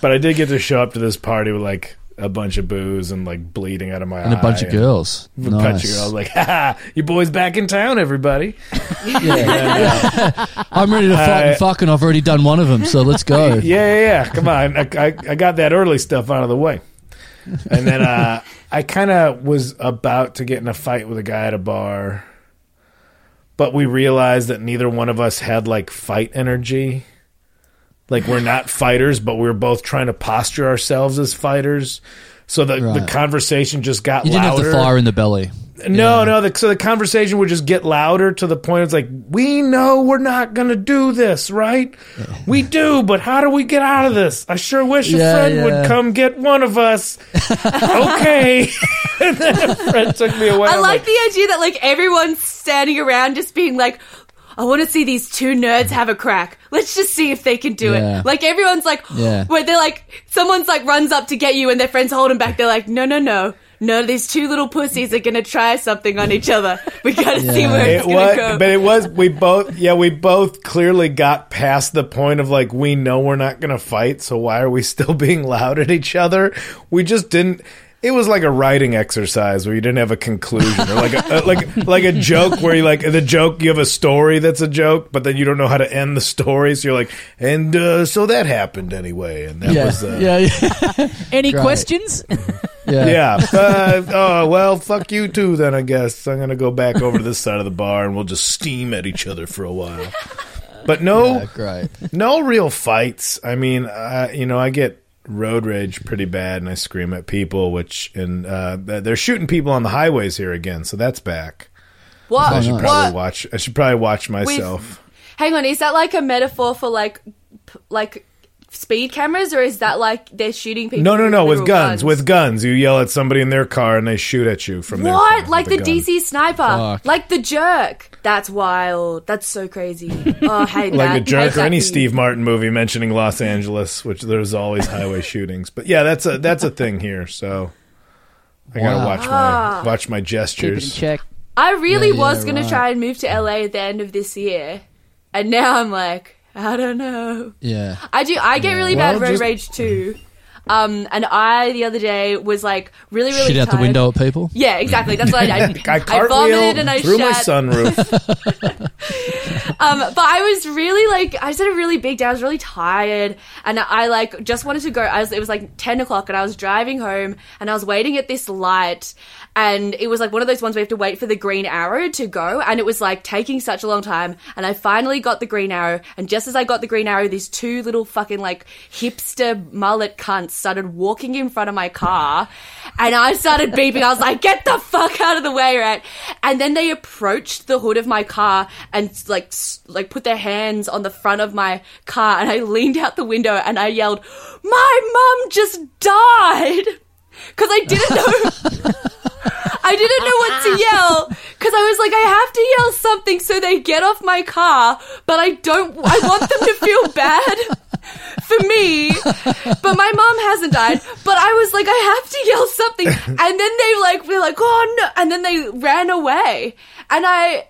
but I did get to show up to this party with like a bunch of booze and like bleeding out of my eyes. And a bunch of girls. and A bunch of girls like, "Ha ha! You boys back in town, everybody." I'm ready to fight Uh, and fuck, and I've already done one of them, so let's go. yeah, yeah, yeah. Come on, I, I, I got that early stuff out of the way, and then uh, I kind of was about to get in a fight with a guy at a bar, but we realized that neither one of us had like fight energy. Like we're not fighters, but we were both trying to posture ourselves as fighters. So the the conversation just got louder. You didn't louder. have the fire in the belly. No, no. The, so the conversation would just get louder to the point it's like, we know we're not going to do this, right? We do, but how do we get out of this? I sure wish a Yeah, friend yeah. would come get one of us. okay. and then a friend took me away. I I'm like the idea that like everyone's standing around just being like, I want to see these two nerds have a crack. Let's just see if they can do Yeah. it. Like everyone's like, Yeah. where they're like, someone's like runs up to get you and their friends hold them back. They're like, no, no, no. No, these two little pussies are gonna try something on each other. We gotta see Yeah. where it's it gonna was, go. but it was we both yeah we both clearly got past the point of like we know we're not going to fight so why are we still being loud at each other we just didn't it was like a writing exercise where you didn't have a conclusion or like a, like like a joke where you like the joke you have a story that's a joke but then you don't know how to end the story so you're like and uh, so that happened anyway and that Yeah, was uh, yeah, yeah, Any Great. questions? yeah. yeah. Uh, oh well, fuck you too. Then I guess I'm gonna go back over to this side of the bar and we'll just steam at each other for a while. But no, Yeah, great. no real fights. I mean, uh, you know, I get road rage pretty bad, and I scream at people. Which and uh, they're shooting people on the highways here again, so that's back. what? I should probably what? watch. I should probably watch myself. Hang on, is that like a metaphor for like, like speed cameras, or is that like they're shooting people? No, no, no. With literal guns, with guns, you yell at somebody in their car and they shoot at you from their What? with Like a the gun. DC sniper? Fuck. Like the jerk? That's wild. That's so crazy. Oh, I hate like that. a jerk or that any for you. Steve Martin movie mentioning Los Angeles, which there's always highway shootings. But yeah, that's a that's a thing here. So I gotta Wow. watch Ah. my watch my Keep it in gestures. check. I really Yeah, yeah, was going right. to try and move to LA at the end of this year. And now I'm like, I don't know. Yeah. I do. I get really bad road just- rage too. Um, and I the other day was like really, really Shit out the window at people. Yeah, exactly. That's what I did. I vomited cartwheeled and I through my sunroof. Um, but I was really like, I just had a really big day. I was really tired, and I like just wanted to go. I was, it was like ten o'clock, and I was driving home, and I was waiting at this light, and it was like one of those ones where you have to wait for the green arrow to go, and it was like taking such a long time, and I finally got the green arrow, and just as I got the green arrow, these two little fucking like hipster mullet cunts started walking in front of my car, and I started beeping. I was like, "Get the fuck out of the way!" Right, and then they approached the hood of my car and like like put their hands on the front of my car, and I leaned out the window and I yelled, "My mum just died!" Because I didn't know. I didn't know what to yell because I was like, I have to yell something so they get off my car, but I don't. I want them to feel bad for me, but my mom hasn't died. But I was like, I have to yell something, and then they like were like, oh no, and then they ran away, and I.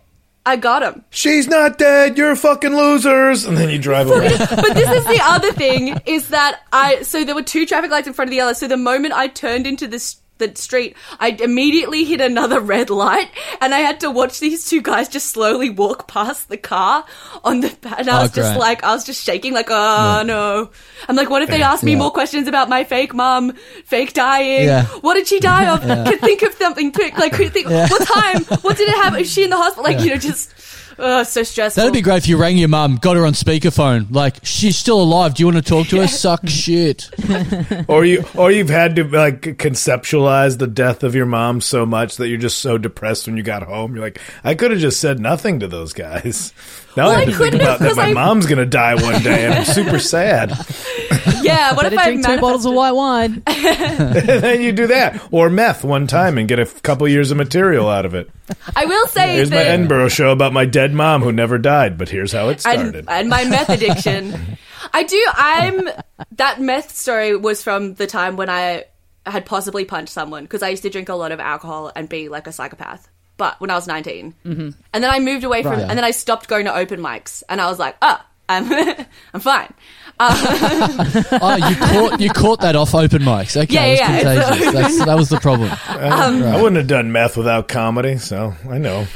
I got him. She's not dead. You're fucking losers. And then you drive away. But this is the other thing is that I so there were two traffic lights in front of the other. So the moment I turned into this the street, I immediately hit another red light, and I had to watch these two guys just slowly walk past the car on the. And I Oh, was just like, I was just shaking, like, oh no. I'm like, what if they ask me Yeah. more questions about my fake mum, fake dying? Yeah. What did she die of? Could think of something quick, like, could think, what time? What did it happen? Is she in the hospital? Like, you know, just. Oh, so stressful. That'd be great if you rang your mum, got her on speakerphone. Like, she's still alive. Do you want to talk to her? Suck shit. or you or you've had to like conceptualize the death of your mom so much that you're just so depressed when you got home. You're like, I could have just said nothing to those guys. Now Well, I I have to think couldn't about have, that 'cause my I- mom's gonna die one day, and I'm super sad. yeah, what Better if I drink two bottles of white wine. and then you do that, or meth one time and get a f- couple years of material out of it. I will say Here's my Edinburgh show about my dead mom who never died, but here's how it started. and, and my meth addiction. I do. I'm that meth story was from the time when I had possibly punched someone because I used to drink a lot of alcohol and be like a psychopath. But when I was 19, mm-hmm. and then I moved away from, Right. and then I stopped going to open mics, and I was like, oh, I'm, I'm fine. Uh, oh, you caught you caught that off open mics. Okay, Yeah, it was yeah, contagious. open. That's, that was the problem. Um, I wouldn't have done meth without comedy, so I know.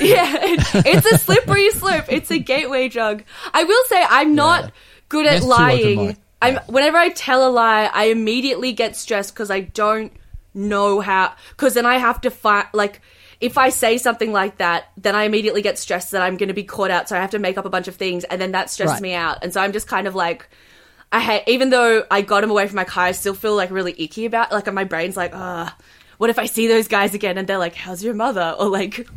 Yeah, it- it's a slippery slope. It's a gateway drug. I will say I'm not good at Meth lying. I'm whenever I tell a lie, I immediately get stressed because I don't know how. Because then I have to find like. If I say something like that, then I immediately get stressed that I'm going to be caught out. So I have to make up a bunch of things, and then that stresses Right. me out. And so I'm just kind of like, I hate. Even though I got him away from my car, I still feel like really icky about. Like my brain's like, ah, what if I see those guys again and they're like, "How's your mother?" Or like,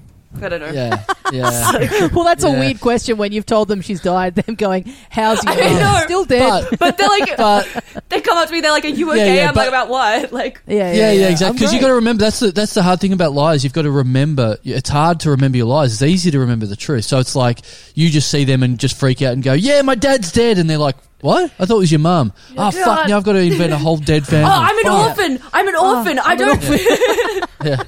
I don't know. Yeah, yeah. well, that's a weird question when you've told them she's died. Them going, "How's your I mum?" know. Still dead. But But they're like, but they come up to me, they're like, "Are you okay?" yeah, I'm but- like, "About what?" Like, yeah, yeah, yeah, I'm exactly. Because you great. got to remember that's the that's the hard thing about lies. You've got to remember. It's hard to remember your lies. It's easy to remember the truth. So it's like you just see them and just freak out and go, "Yeah, my dad's dead," and they're like, "What? I thought it was your mum." Oh fuck! God. Now I've got to invent a whole dead oh, family. oh, I'm an Fuck. orphan. I'm an orphan. Oh, I I'm an don't. Yeah.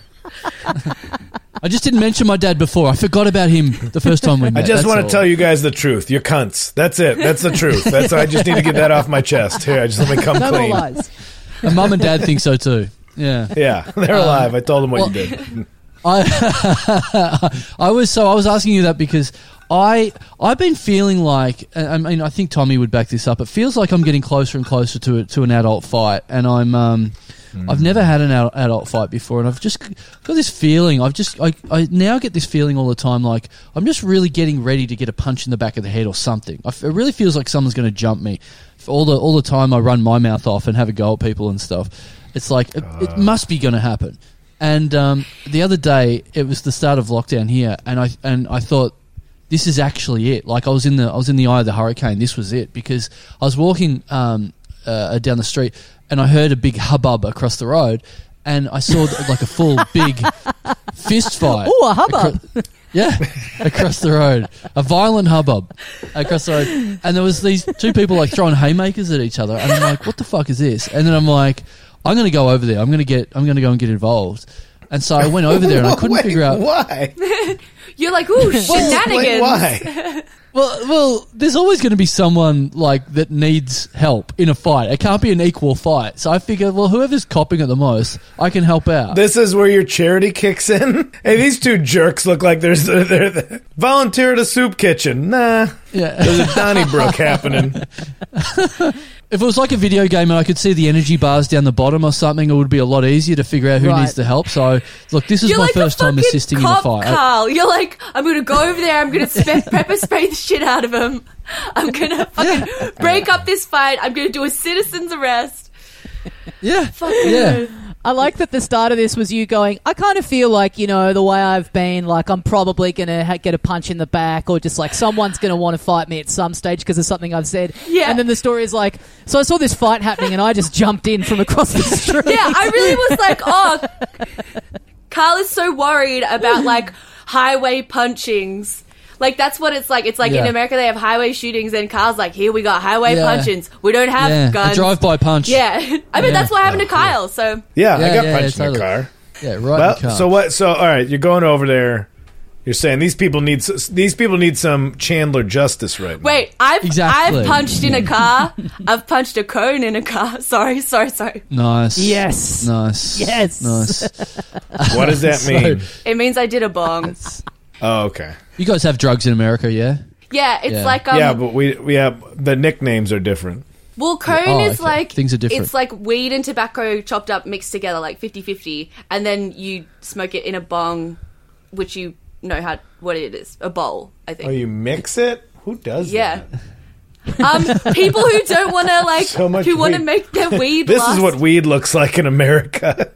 I just didn't mention my dad before. I forgot about him the first time we met. I just that's want to all. tell you guys the truth. You're cunts. That's it. That's the truth. That's I just need to get that off my chest. Here, I just let me come No more clean. lies. And mum and dad think so too. Yeah. Yeah, they're alive. I told them what well- you did. I I was so I was asking you that because I I've been feeling like I I mean I think Tommy would back this up. It feels like I'm getting closer and closer to to an adult fight, and I'm um I've never had an adult, fight before, and I've just got this feeling. I've just I I now get this feeling all the time like I'm just really getting ready to get a punch in the back of the head or something. I f it really feels like someone's going to jump me. All the all the time I run my mouth off and have a go at people and stuff. It's like it, it must be going to happen. And um, the other day, it was the start of lockdown here, and I and I thought this is actually it. Like I was in the I was in the eye of the hurricane. This was it because I was walking um, uh, down the street and I heard a big hubbub across the road, and I saw like a full big fist fight. Oh, a hubbub. Yeah, across the road, a violent hubbub across the road, and there was these two people like throwing haymakers at each other, and I'm like, "What the fuck is this?" And then I'm like, "I'm going to go over there. I'm going to get. I'm going to go and get involved." And so I went over there, and I couldn't Wait, figure out. why. You're like, ooh, Wait, shenanigans. why? Well, well, there's always going to be someone like that needs help in a fight. It can't be an equal fight. So I figure, well, whoever's copping it the most, I can help out. This is where your charity kicks in. Hey, these two jerks look like there's they're, they're, volunteer at a soup kitchen. Nah, yeah. there's a Donnybrook happening. If it was like a video game and I could see the energy bars down the bottom or something, it would be a lot easier to figure out who Right. needs the help. So, look, this is You're my like first time fucking assisting in a cop, fight. I- Karl. You're like, I'm gonna go over there. I'm gonna spe- pepper spray the shit out of him. I'm gonna fucking break up this fight. I'm gonna do a citizen's arrest. yeah, Fucking yeah. I like that the start of this was you going, I kind of feel like, you know, the way I've been, like I'm probably going to ha- get a punch in the back or just like someone's going to want to fight me at some stage because of something I've said. Yeah. And then the story is like, so I saw this fight happening and I just jumped in from across the street. Yeah, I really was like, oh, Karl is so worried about like highway punchings. Like that's what it's like. It's like in America they have highway shootings, and Karl's like, here we got highway Yeah. punchings. We don't have yeah. guns. A drive-by punch. yeah, I mean Yeah. that's what happened to oh, Kyle. So Yeah, I Yeah, got yeah, punched in totally. car. yeah, right. in the Well, car. so what? So all right, you're going over there. You're saying these people need these people need some Chandler justice right now. wait, I've Exactly. I've punched in a car. I've punched a cone in a car. Sorry, sorry, sorry. nice. Yes. Nice. Yes. Nice. what does that So- mean? It means I did a bong. Oh, okay. You guys have drugs in America, yeah? Yeah, it's Yeah. like um, yeah, but we we have the nicknames are different. Well, cone Oh, is okay. like Things are different. It's like weed and tobacco chopped up, mixed together, like 50-50, and then you smoke it in a bong, which you know how what it is. A bowl, I think. Oh, you mix it? Who does Yeah. that? Um, people who don't want to like, So who want to make their weed. This last is what weed looks like in America.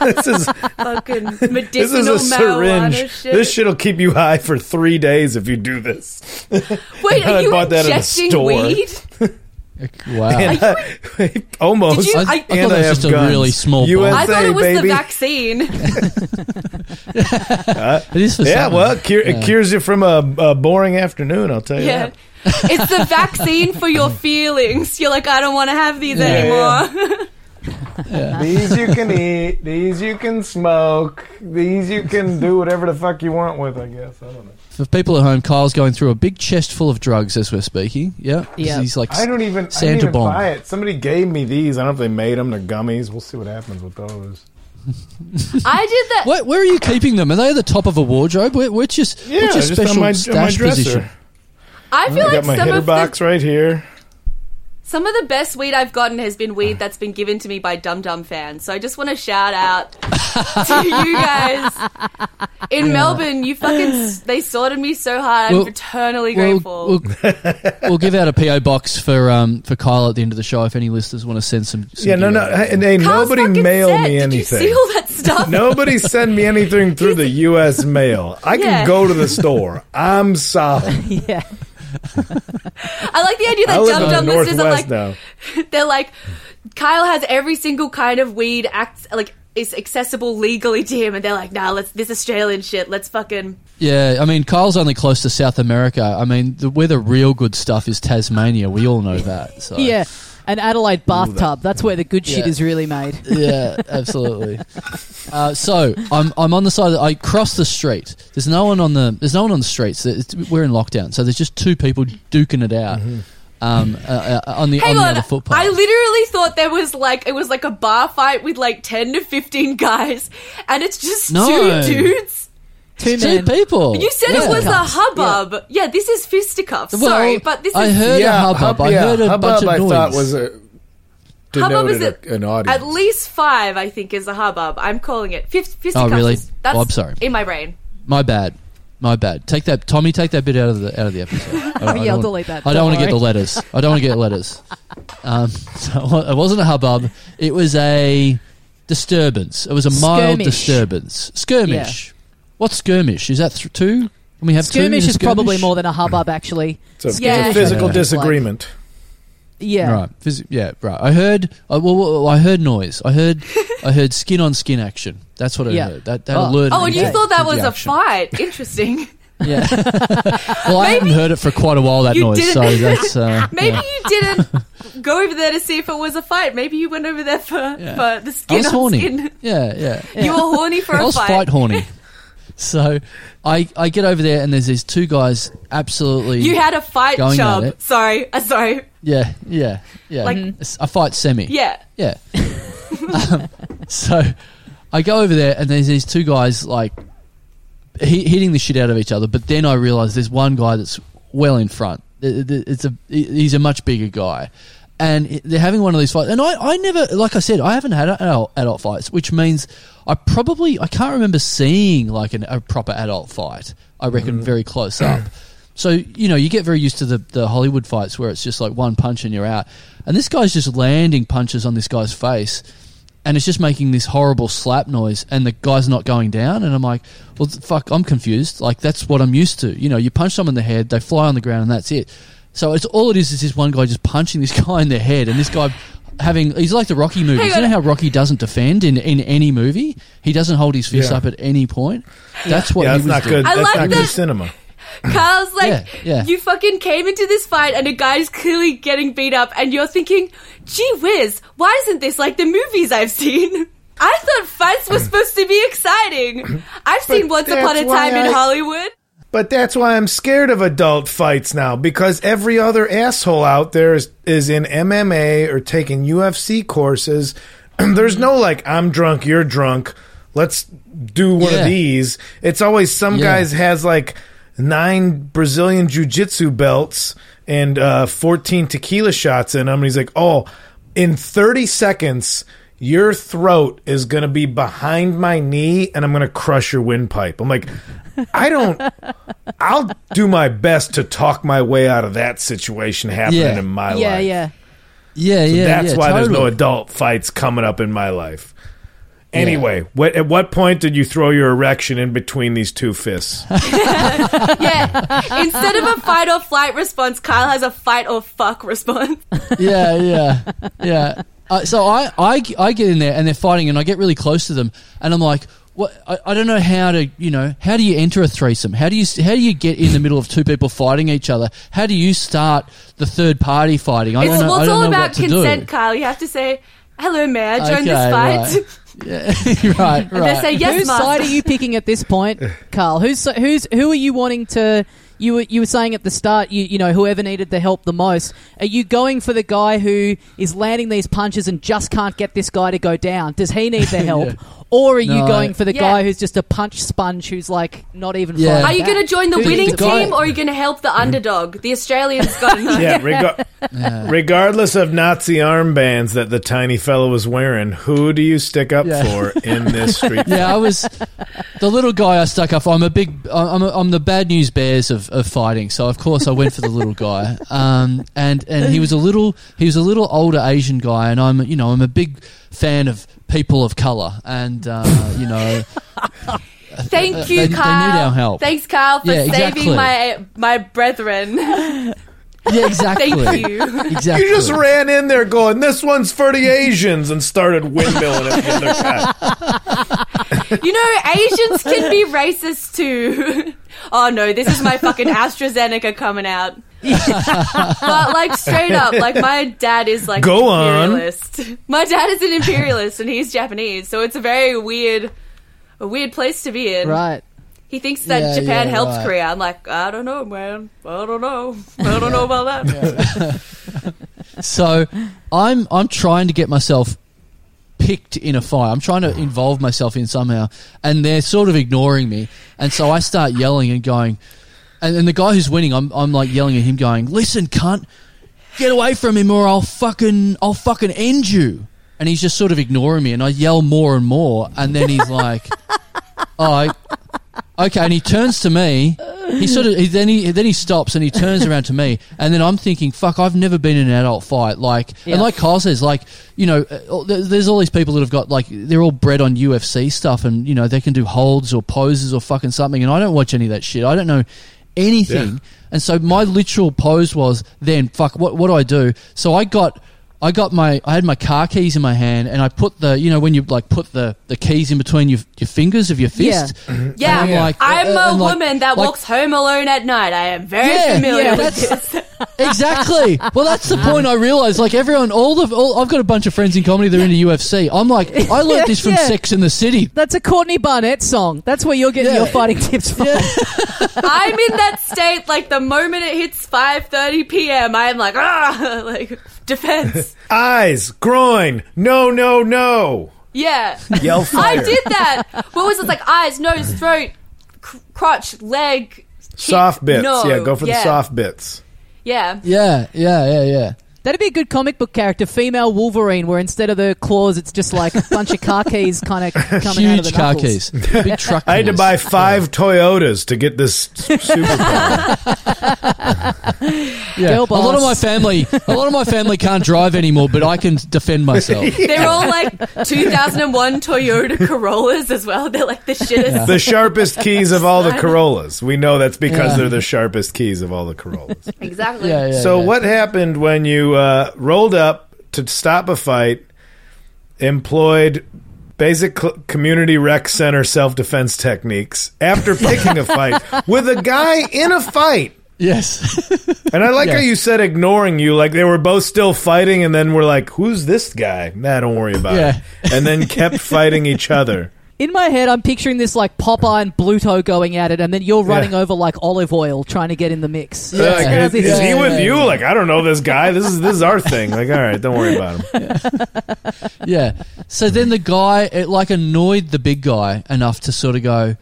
this is fucking medicinal this is a syringe. shit. This shit'll keep you high for three days if you do this. Wait, I are you bought that at a store. weed? Wow. And I- almost. Did you- I, I- I And thought that was have just a guns. really small USA, I thought it was baby. the vaccine. It is for Yeah, some. well, it, cure, it cures you from a, a boring afternoon. I'll tell you yeah. that. it's the vaccine for your feelings. You're like, I don't want to have these Yeah, anymore. These you can eat. These you can smoke. These you can do whatever the fuck you want with. I guess I don't know. For people at home, Kyle's going through a big chest full of drugs as we're speaking. Yeah, 'Cause Yeah. He's like I don't even. I Santa didn't even bomb. buy it. Somebody gave me these. I don't know if they made them. They're gummies. We'll see what happens with those. I did that. Where, where are you keeping them? Are they at the top of a wardrobe? Where, what's your, Yeah, what's your special on my, on my stash dresser. position? I feel I like got my some hitter of box the right here. Some of the best weed I've gotten has been weed that's been given to me by Dum Dum fans. So I just want to shout out to you guys in Melbourne. You fucking they sorted me so hard. I'm Well- eternally We'll, grateful. we'll, we'll give out a PO box for um for Kyle at the end of the show if any listeners want to send some. some Yeah, no, no. Hey, hey, nobody mail set. me Did anything. you see all that stuff? Nobody send me anything through the U.S. mail. I can Yeah. go to the store. I'm sorry. yeah. I like the idea that live Dum in Dum the listeners are like now. they're like Kyle has every single kind of weed acts like is accessible legally to him, and they're like, nah, let's this Australian shit. Let's fucking Yeah, I mean Kyle's only close to South America. I mean the, where the real good stuff is Tasmania. We all know that. So. Yeah. An Adelaide bathtub. That's where the good shit Yeah. is really made. yeah, absolutely. Uh, so I'm I'm on the side. That I cross the street. There's no one on the there's no one on the streets. It's, we're in lockdown, so there's just two people duking it out um, uh, uh, on the Hang on the on, other footpath. I literally thought there was like it was like a bar fight with like ten to fifteen guys, and it's just No. two dudes. Two two people. You said Yeah. it was a hubbub. Yeah. this is fisticuffs. Well, Sorry, but this is I is heard a hubbub. hub- I yeah, heard a hubbub bunch of I noise. thought was a hubbub is a, a- an audience. at least five. I think is a hubbub. I'm calling it Fist, fisticuffs. Oh, really? is- That's Oh, I'm sorry. In my brain. My bad. My bad. Take that, Tommy. Take that bit out of the out of the episode. I, I Yeah, don't I'll want- delete that. I don't Don't want to get the worry. letters. I don't want to get letters. Um, so it wasn't a hubbub. It was a disturbance. It was a mild Skirmish. disturbance. Skirmish. What's skirmish? Is that th- two? Can we have two? in Skirmish is probably more than a hubbub, actually. it's a, it's a Yeah. physical Yeah. disagreement. Yeah. Right. Phys- yeah. Right. I heard. I, well, well, I heard noise. I heard. I heard skin on skin action. That's what I Yeah. heard. That, that Oh. alerted Oh, me and you to- thought that to was a action. fight. Interesting. Yeah. well, I haven't heard it for quite a while. That You noise. So didn't- that's uh, Maybe yeah. you didn't go over there to see if it was a fight. Maybe you went over there for, Yeah. for the I skin was on horny. skin. Yeah. Yeah. You were horny for I a was fight. fight horny. So I I get over there and there's these two guys absolutely You had a fight, Going at it. Sorry, uh, sorry. yeah yeah yeah Like- a fight semi Yeah. yeah. um, so I go over there and there's these two guys like he, hitting the shit out of each other, but then I realise there's one guy that's well in front. It- it- It's a he's a much bigger guy. And they're having one of these fights, and I, I never, like I said, I haven't had adult, adult fights, which means I probably I can't remember seeing like an, a proper adult fight. I reckon mm. very close up. So you know you get very used to the the Hollywood fights where it's just like one punch and you're out, and this guy's just landing punches on this guy's face, and it's just making this horrible slap noise, and the guy's not going down, and I'm like, well, fuck, I'm confused. Like that's what I'm used to. You know, you punch someone in the head, they fly on the ground, and that's it. So it's all it is is this one guy just punching this guy in the head, and this guy having he's like the Rocky movie. You know how Rocky doesn't defend in in any movie? He doesn't hold his fist Yeah. up at any point. That's what Yeah, he that's was not doing. good. I That's like not that- good cinema. Karl's like, Yeah, yeah. you fucking came into this fight and a guy's clearly getting beat up, and you're thinking, gee whiz, why isn't this like the movies I've seen? I thought fights were supposed to be exciting. I've seen Once Upon a that's why Time in Hollywood. But that's why I'm scared of adult fights now because every other asshole out there is, is in MMA or taking UFC courses. There's no like, I'm drunk, you're drunk. Let's do one Yeah. of these. It's always some Yeah. guys has like nine Brazilian jiu jitsu belts and uh, 14 tequila shots in them. And he's like, oh, in 30 seconds, your throat is going to be behind my knee and I'm going to crush your windpipe. I'm like, I don't, I'll do my best to talk my way out of that situation happening Yeah. in my yeah, life. yeah. Yeah, yeah. That's yeah, why there's no adult fights coming up in my life. Anyway, what, at what point did you throw your erection in between these two fists? Yeah. Instead of a fight or flight response, Kyle has a fight or fuck response. yeah, yeah, yeah. Uh, so I, I, I get in there and they're fighting, and I get really close to them, and I'm like, what? I, I don't know how to, you know, how do you enter a threesome? How do you, how do you get in the middle of two people fighting each other? How do you start the third party fighting? I It's, don't know. well, I it's don't all know about consent. Kyle. You have to say, hello, may I join Okay, this fight? right. Right, And they right. say, yes, whose master. side are you picking at this point, Karl? Who's who's who are you wanting to? You were you were saying at the start, you you know, whoever needed the help the most. Are you going for the guy who is landing these punches and just can't get this guy to go down? Does he need the help, Yeah. Or are you No. going for the Yeah. guy who's just a punch sponge who's like not even? Yeah. fighting Are you back? going to join the Who winning needs the guy- team or are you going to help the underdog? The Australians got to know. Yeah, rega- regardless of Nazi armbands that the tiny fellow was wearing, who do you stick up Yeah. for in this street? Yeah, I was the little guy I stuck up for. I'm a big, I'm, a, I'm the bad news bears of, of fighting. So of course I went for the little guy. Um, and and he was a little, he was a little older Asian guy, and I'm, you know, I'm a big fan of people of color, and uh, you know, Thank Uh, you, they- they need Kyle. our help. Thanks, Kyle, for Yeah, exactly. saving my my brethren. yeah, exactly, Thank you. exactly. You just ran in there going, "This one's for the Asians," and started windmilling at the other guy. You know, Asians can be racist too. oh no, this is my fucking AstraZeneca coming out. but like straight up, like my dad is like Go an on. imperialist. My dad is an imperialist and he's Japanese, so it's a very weird a weird place to be in. right? He thinks that Yeah, Japan yeah, helps right. Korea. I'm like, I don't know, man. I don't know. I don't know about that. So I'm I'm trying to get myself picked in a fight. I'm trying to involve myself in somehow, and they're sort of ignoring me. And so I start yelling and going, and, and the guy who's winning, I'm I'm like yelling at him, going, "Listen, cunt, get away from him, or I'll fucking I'll fucking end you." And he's just sort of ignoring me, and I yell more and more, and then he's like, "Oh." I, Okay, and he turns to me. He sort of he, then he then he stops and he turns around to me, and then I'm thinking, "Fuck! I've never been in an adult fight." Like, Yeah. and like Kyle says, like you know, uh, there- there's all these people that have got like they're all bred on UFC stuff, and you know they can do holds or poses or fucking something, and I don't watch any of that shit. I don't know anything, Yeah. and so my literal pose was then, "Fuck! What what do I do?" So I got. I got my, I had my car keys in my hand, and I put the, you know, when you like put the, the keys in between your your fingers of your Yeah. fist, Yeah, And I'm like- I'm uh, a and like- woman that like- walks home alone at night. I am very Yeah, familiar yeah, with this. Exactly. Well, that's the point I realized. Like everyone, all the, all, I've got a bunch of friends in comedy. They're into UFC. I'm like, I learned this from Yeah. Sex in the City. That's a Courtney Barnett song. That's where you're getting Yeah. your fighting tips from. I'm in that state. Like the moment it hits 5:30 p.m., I'm like, ah, like defense. Eyes, groin, no, no, no. Yeah, Yell fire. I did that. What was it like? Eyes, nose, throat, cr- crotch, leg, hip, Soft bits. no. Yeah, go for the soft bits. Yeah. Yeah, yeah, yeah, yeah. That'd be a good comic book character, female Wolverine, where instead of the claws, it's just like a bunch of car keys kind of coming out of the Huge car knuckles. keys, big truck. I had to buy five Toyotas to get this superpower. Yeah. Girl A lot of my family, a lot of my family can't drive anymore, but I can defend myself. They're all like 2001 Toyota Corollas as well. They're like the shittest. the sharpest keys of all the Corollas. We know that's because Yeah. they're the sharpest keys of all the Corollas. Exactly. Yeah, yeah. so yeah. what happened when you uh, rolled up to stop a fight, employed basic cl- community rec center self-defense techniques after picking a fight with a guy in a fight? Yes. And I like Yeah. how you said ignoring you, like they were both still fighting, and then we're like, "Who's this guy?" Nah, don't worry about Yeah. it. And then kept fighting each other. In my head, I'm picturing this like Popeye and Bluto going at it, and then you're running Yeah. over like Olive Oyl trying to get in the mix. Yeah. Like, How's is, is he with you? Like, I don't know this guy. This is this is our thing. Like, all right, don't worry about him. Yeah. So then the guy, it like annoyed the big guy enough to sort of go,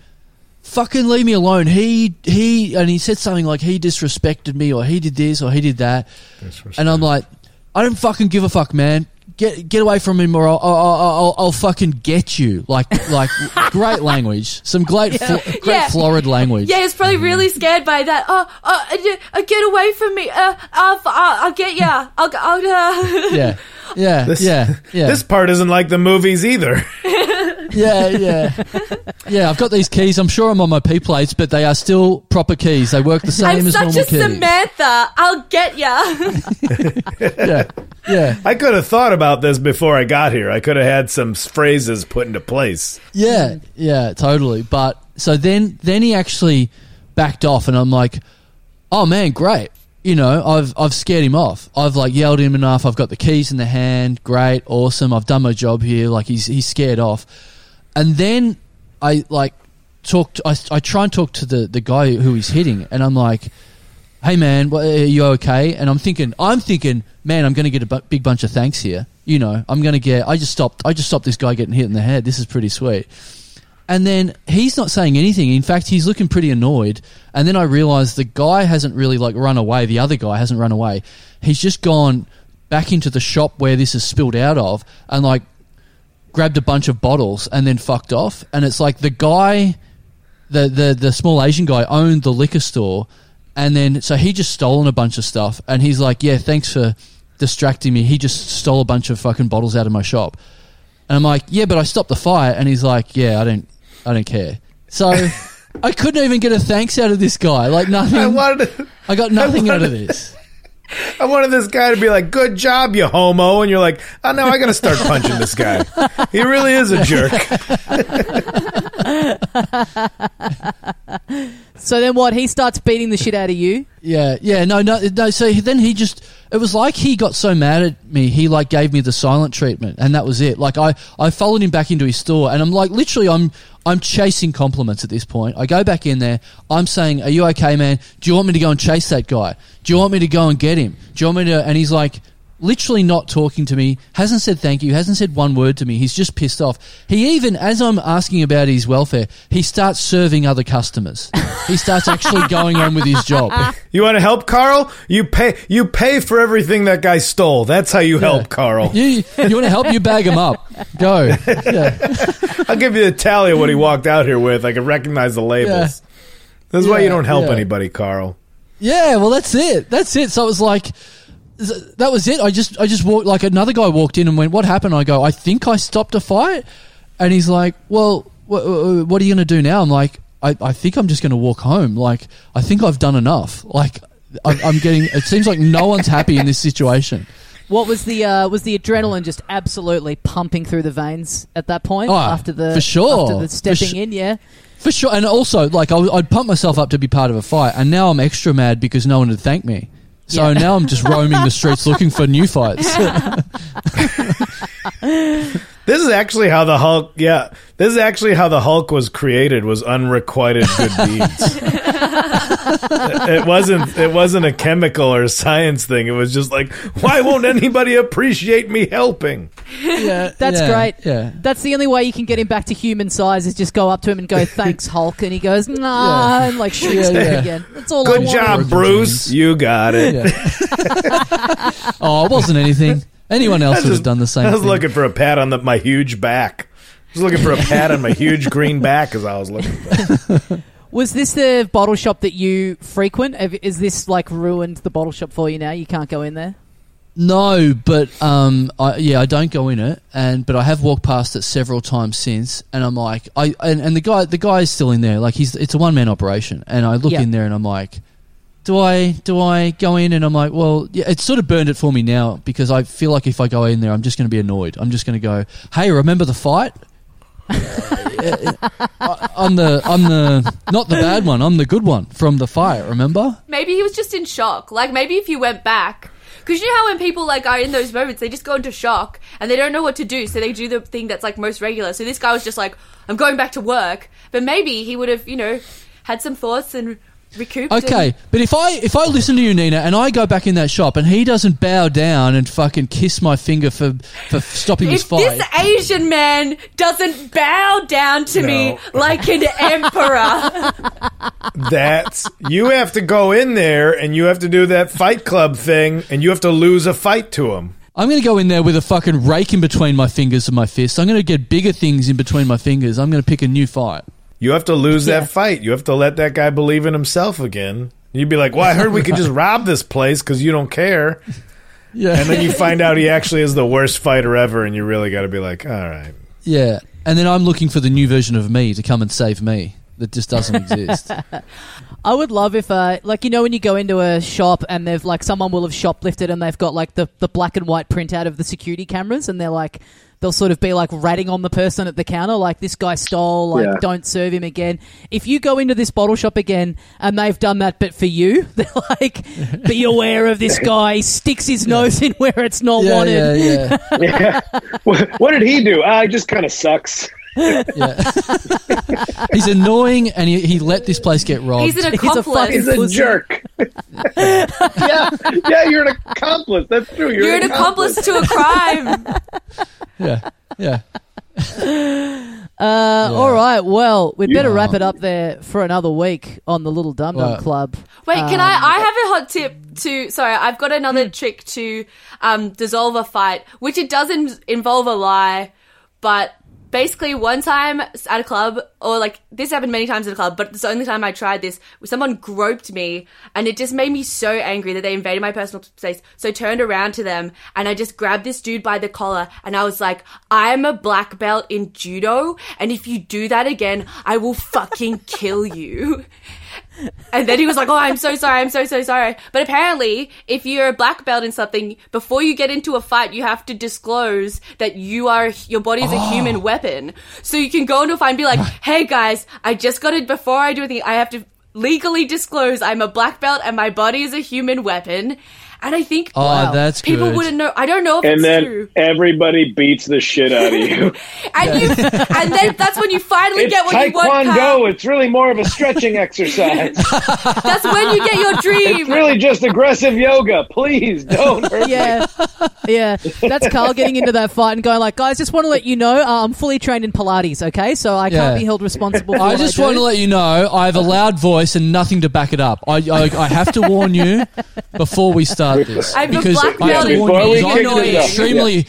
fucking leave me alone. He, he, and he said something like he disrespected me or he did this or he did that. And I'm like, I don't fucking give a fuck, man. Get get away from him, or I'll, I'll, I'll, I'll fucking get you. Like like great language, some great fl- great Yeah. florid language. Yeah, he's probably really scared by that. Oh, uh, uh, uh, get away from me! Uh, I'll, I'll, I'll get you. I'll, I'll, uh. yeah, yeah, This- yeah, yeah. This part isn't like the movies either. Yeah, yeah, yeah. I've got these keys. I'm sure I'm on my P plates, but they are still proper keys. They work the same I'm as such normal a keys. Samantha. I'll get ya. Yeah, yeah, I could have thought about this before I got here. I could have had some phrases put into place. yeah, yeah. Totally. But so then, then he actually backed off, and I'm like, oh man, great. You know, I've I've scared him off. I've like yelled him enough. I've got the keys in the hand. Great, awesome. I've done my job here. Like he's he's scared off. And then I like talked. I I try and talk to the the guy who he's hitting, and I'm like, hey man, wha- are you okay? And I'm thinking, I'm thinking, man, I'm going to get a big bunch of thanks here. You know, I'm going to get. I just stopped. I just stopped this guy getting hit in the head. This is pretty sweet. And then he's not saying anything. In fact, he's looking pretty annoyed. And then I realize the guy hasn't really like run away. The other guy hasn't run away. He's just gone back into the shop where this is spilled out of and like grabbed a bunch of bottles and then fucked off. And it's like the guy, the the the small Asian guy owned the liquor store, and then so he just stolen a bunch of stuff. And he's like, "Yeah, thanks for distracting me." He just stole a bunch of fucking bottles out of my shop. And I'm like, "Yeah, but I stopped the fire." And he's like, "Yeah, I don't, I don't care." So. I couldn't even get a thanks out of this guy. Like nothing. I wanted. I, wanted, got nothing out of this. I wanted this guy to be like, "Good job, you homo," and you're like, "Oh no, I got to start punching this guy. He really is a jerk." So then what? He starts beating the shit out of you. Yeah, yeah, no, no, no. So then he just, it was like he got so mad at me, he like gave me the silent treatment, and that was it. Like I, I followed him back into his store, and I'm like, literally, I'm, I'm chasing compliments at this point. I go back in there, I'm saying, "Are you okay, man? Do you want me to go and chase that guy? Do you want me to go and get him? Do you want me to?" And he's like. Literally not talking to me, hasn't said thank you, hasn't said one word to me. He's just pissed off. He even, as I'm asking about his welfare, he starts serving other customers. he starts actually going on with his job. You want to help Karl? You pay. You pay for everything that guy stole. That's how you help Karl. You, you want to help? You bag him up. Go. Yeah. I'll give you the tally of what he walked out here with. I can recognize the labels. This is why you don't help yeah. anybody, Karl. yeah. Well, that's it. That's it. So it was like, that was it. I just, I just walked. Like another guy walked in and went, "What happened?" I go, "I think I stopped a fight," and he's like, "Well, what, what are you going to do now?" I'm like, I, "I think I'm just going to walk home. Like, I think I've done enough. Like, I'm, I'm getting. It seems like no one's happy in this situation." What was the uh, was the adrenaline just absolutely pumping through the veins at that point Oh, after the for sure. after the stepping su- in? Yeah. For sure, and also like I, would- I'd pump myself up to be part of a fight, and now I'm extra mad because no one had thanked me. So now I'm just roaming the streets looking for new fights. This is actually how the Hulk. Yeah, this is actually how the Hulk was created. Was unrequited good deeds. it wasn't. It wasn't a chemical or science thing. It was just like, why won't anybody appreciate me helping? yeah, That's yeah, great. Yeah, That's the only way you can get him back to human size is just go up to him and go, "Thanks, Hulk," and he goes, "Nah," and like shoots Yeah, yeah. again. That's all. Good wanted. job, Bruce. You got it. yeah. oh, it wasn't anything. Anyone else I would have done the same. I was thing. looking for a pat on the, my huge back. I was looking for a pat on my huge green back as I was looking for. Was this the bottle shop that you frequent? Is this like ruined the bottle shop for you now? You can't go in there. No, but um, I, yeah, I don't go in it, and but I have walked past it several times since, and I'm like, I and, and the guy, the guy is still in there, like he's it's a one man operation, and I look Yeah. in there and I'm like, do I do I go in? And I'm like, well, yeah, it's sort of burned it for me now because I feel like if I go in there, I'm just going to be annoyed. I'm just going to go, hey, remember the fight? I- I'm the I'm the not the bad one. I'm the good one from the fight. Remember? Maybe he was just in shock. Like maybe if you went back, because you know how when people like are in those moments, they just go into shock and they don't know what to do, so they do the thing that's like most regular. So this guy was just like, "I'm going back to work," but maybe he would have, you know, had some thoughts and recouped. and- Okay, but if I if I listen to you, Nina, and I go back in that shop and he doesn't bow down and fucking kiss my finger for for stopping this If fight, this Asian man doesn't bow down to me No. like an emperor, That's you have to go in there and you have to do that Fight Club thing and you have to lose a fight to him. I'm going to go in there with a fucking rake in between my fingers and my fists. I'm going to get bigger things in between my fingers. I'm going to pick a new fight. You have to lose Yeah. that fight. You have to let that guy believe in himself again. You'd be like, "Well, I heard we could just rob this place because you don't care," Yeah, and then you find out he actually is the worst fighter ever, and you really got to be like, "All right." yeah. And then I'm looking for the new version of me to come and save me that just doesn't exist. I would love if, uh, like, you know, when you go into a shop and they've, like, someone will have shoplifted and they've got, like, the, the black and white printout of the security cameras and they're, like, they'll sort of be, like, ratting on the person at the counter, like, this guy stole, like, Yeah. don't serve him again. If you go into this bottle shop again and they've done that, but for you, they're like, be aware of this guy, he sticks his nose in where it's not yeah, wanted. yeah, yeah, Yeah. what, what did he do? I he just kind of sucks. Yeah. He's annoying, and he, he let this place get robbed. He's an He's a accomplice. fucking He's a jerk. yeah, yeah, you're an accomplice. That's true. You're, You're an accomplice to a crime. yeah, yeah. Uh, All right, well, we'd better Yeah. wrap it up there for another week on the Little Dum Dum Well- Club. Wait, can Um, I? I have a hot tip to. Sorry, I've got another trick to um, dissolve a fight, which it doesn't involve a lie, but basically one time at a club, or like this happened many times at a club, but it's the only time I tried this. Someone groped me, and it just made me so angry that they invaded my personal space. So I turned around to them, and I just grabbed this dude by the collar, and I was like, "I'm a black belt in judo, and if you do that again, I will fucking kill you." And then he was like, "Oh, I'm so sorry. I'm so so sorry." But apparently, if you're a black belt in something, before you get into a fight, you have to disclose that you are your body is a oh. human weapon. So you can go into a fight and be like, "Hey guys, I just got it. Before I do anything, I have to legally disclose I'm a black belt and my body is a human weapon." And I think Oh, Wow. that's people good. wouldn't know. I don't know if And it's then true. everybody beats the shit out of you. And you, and then that's when you finally it's get what you want. Taekwondo, it's really more of a stretching exercise. That's when you get your dream. It's really just aggressive yoga. Please don't hurt me. Yeah, yeah. That's Karl getting into that fight and going like, guys, just want to let you know, uh, I'm fully trained in Pilates. Okay, so I Yeah. can't be held responsible. for I just I want to let you know I have a loud voice and nothing to back it up. I, I, I have to warn you before we start this I have a because black I have belt to in warn Before you we because kick I'm going to get extremely.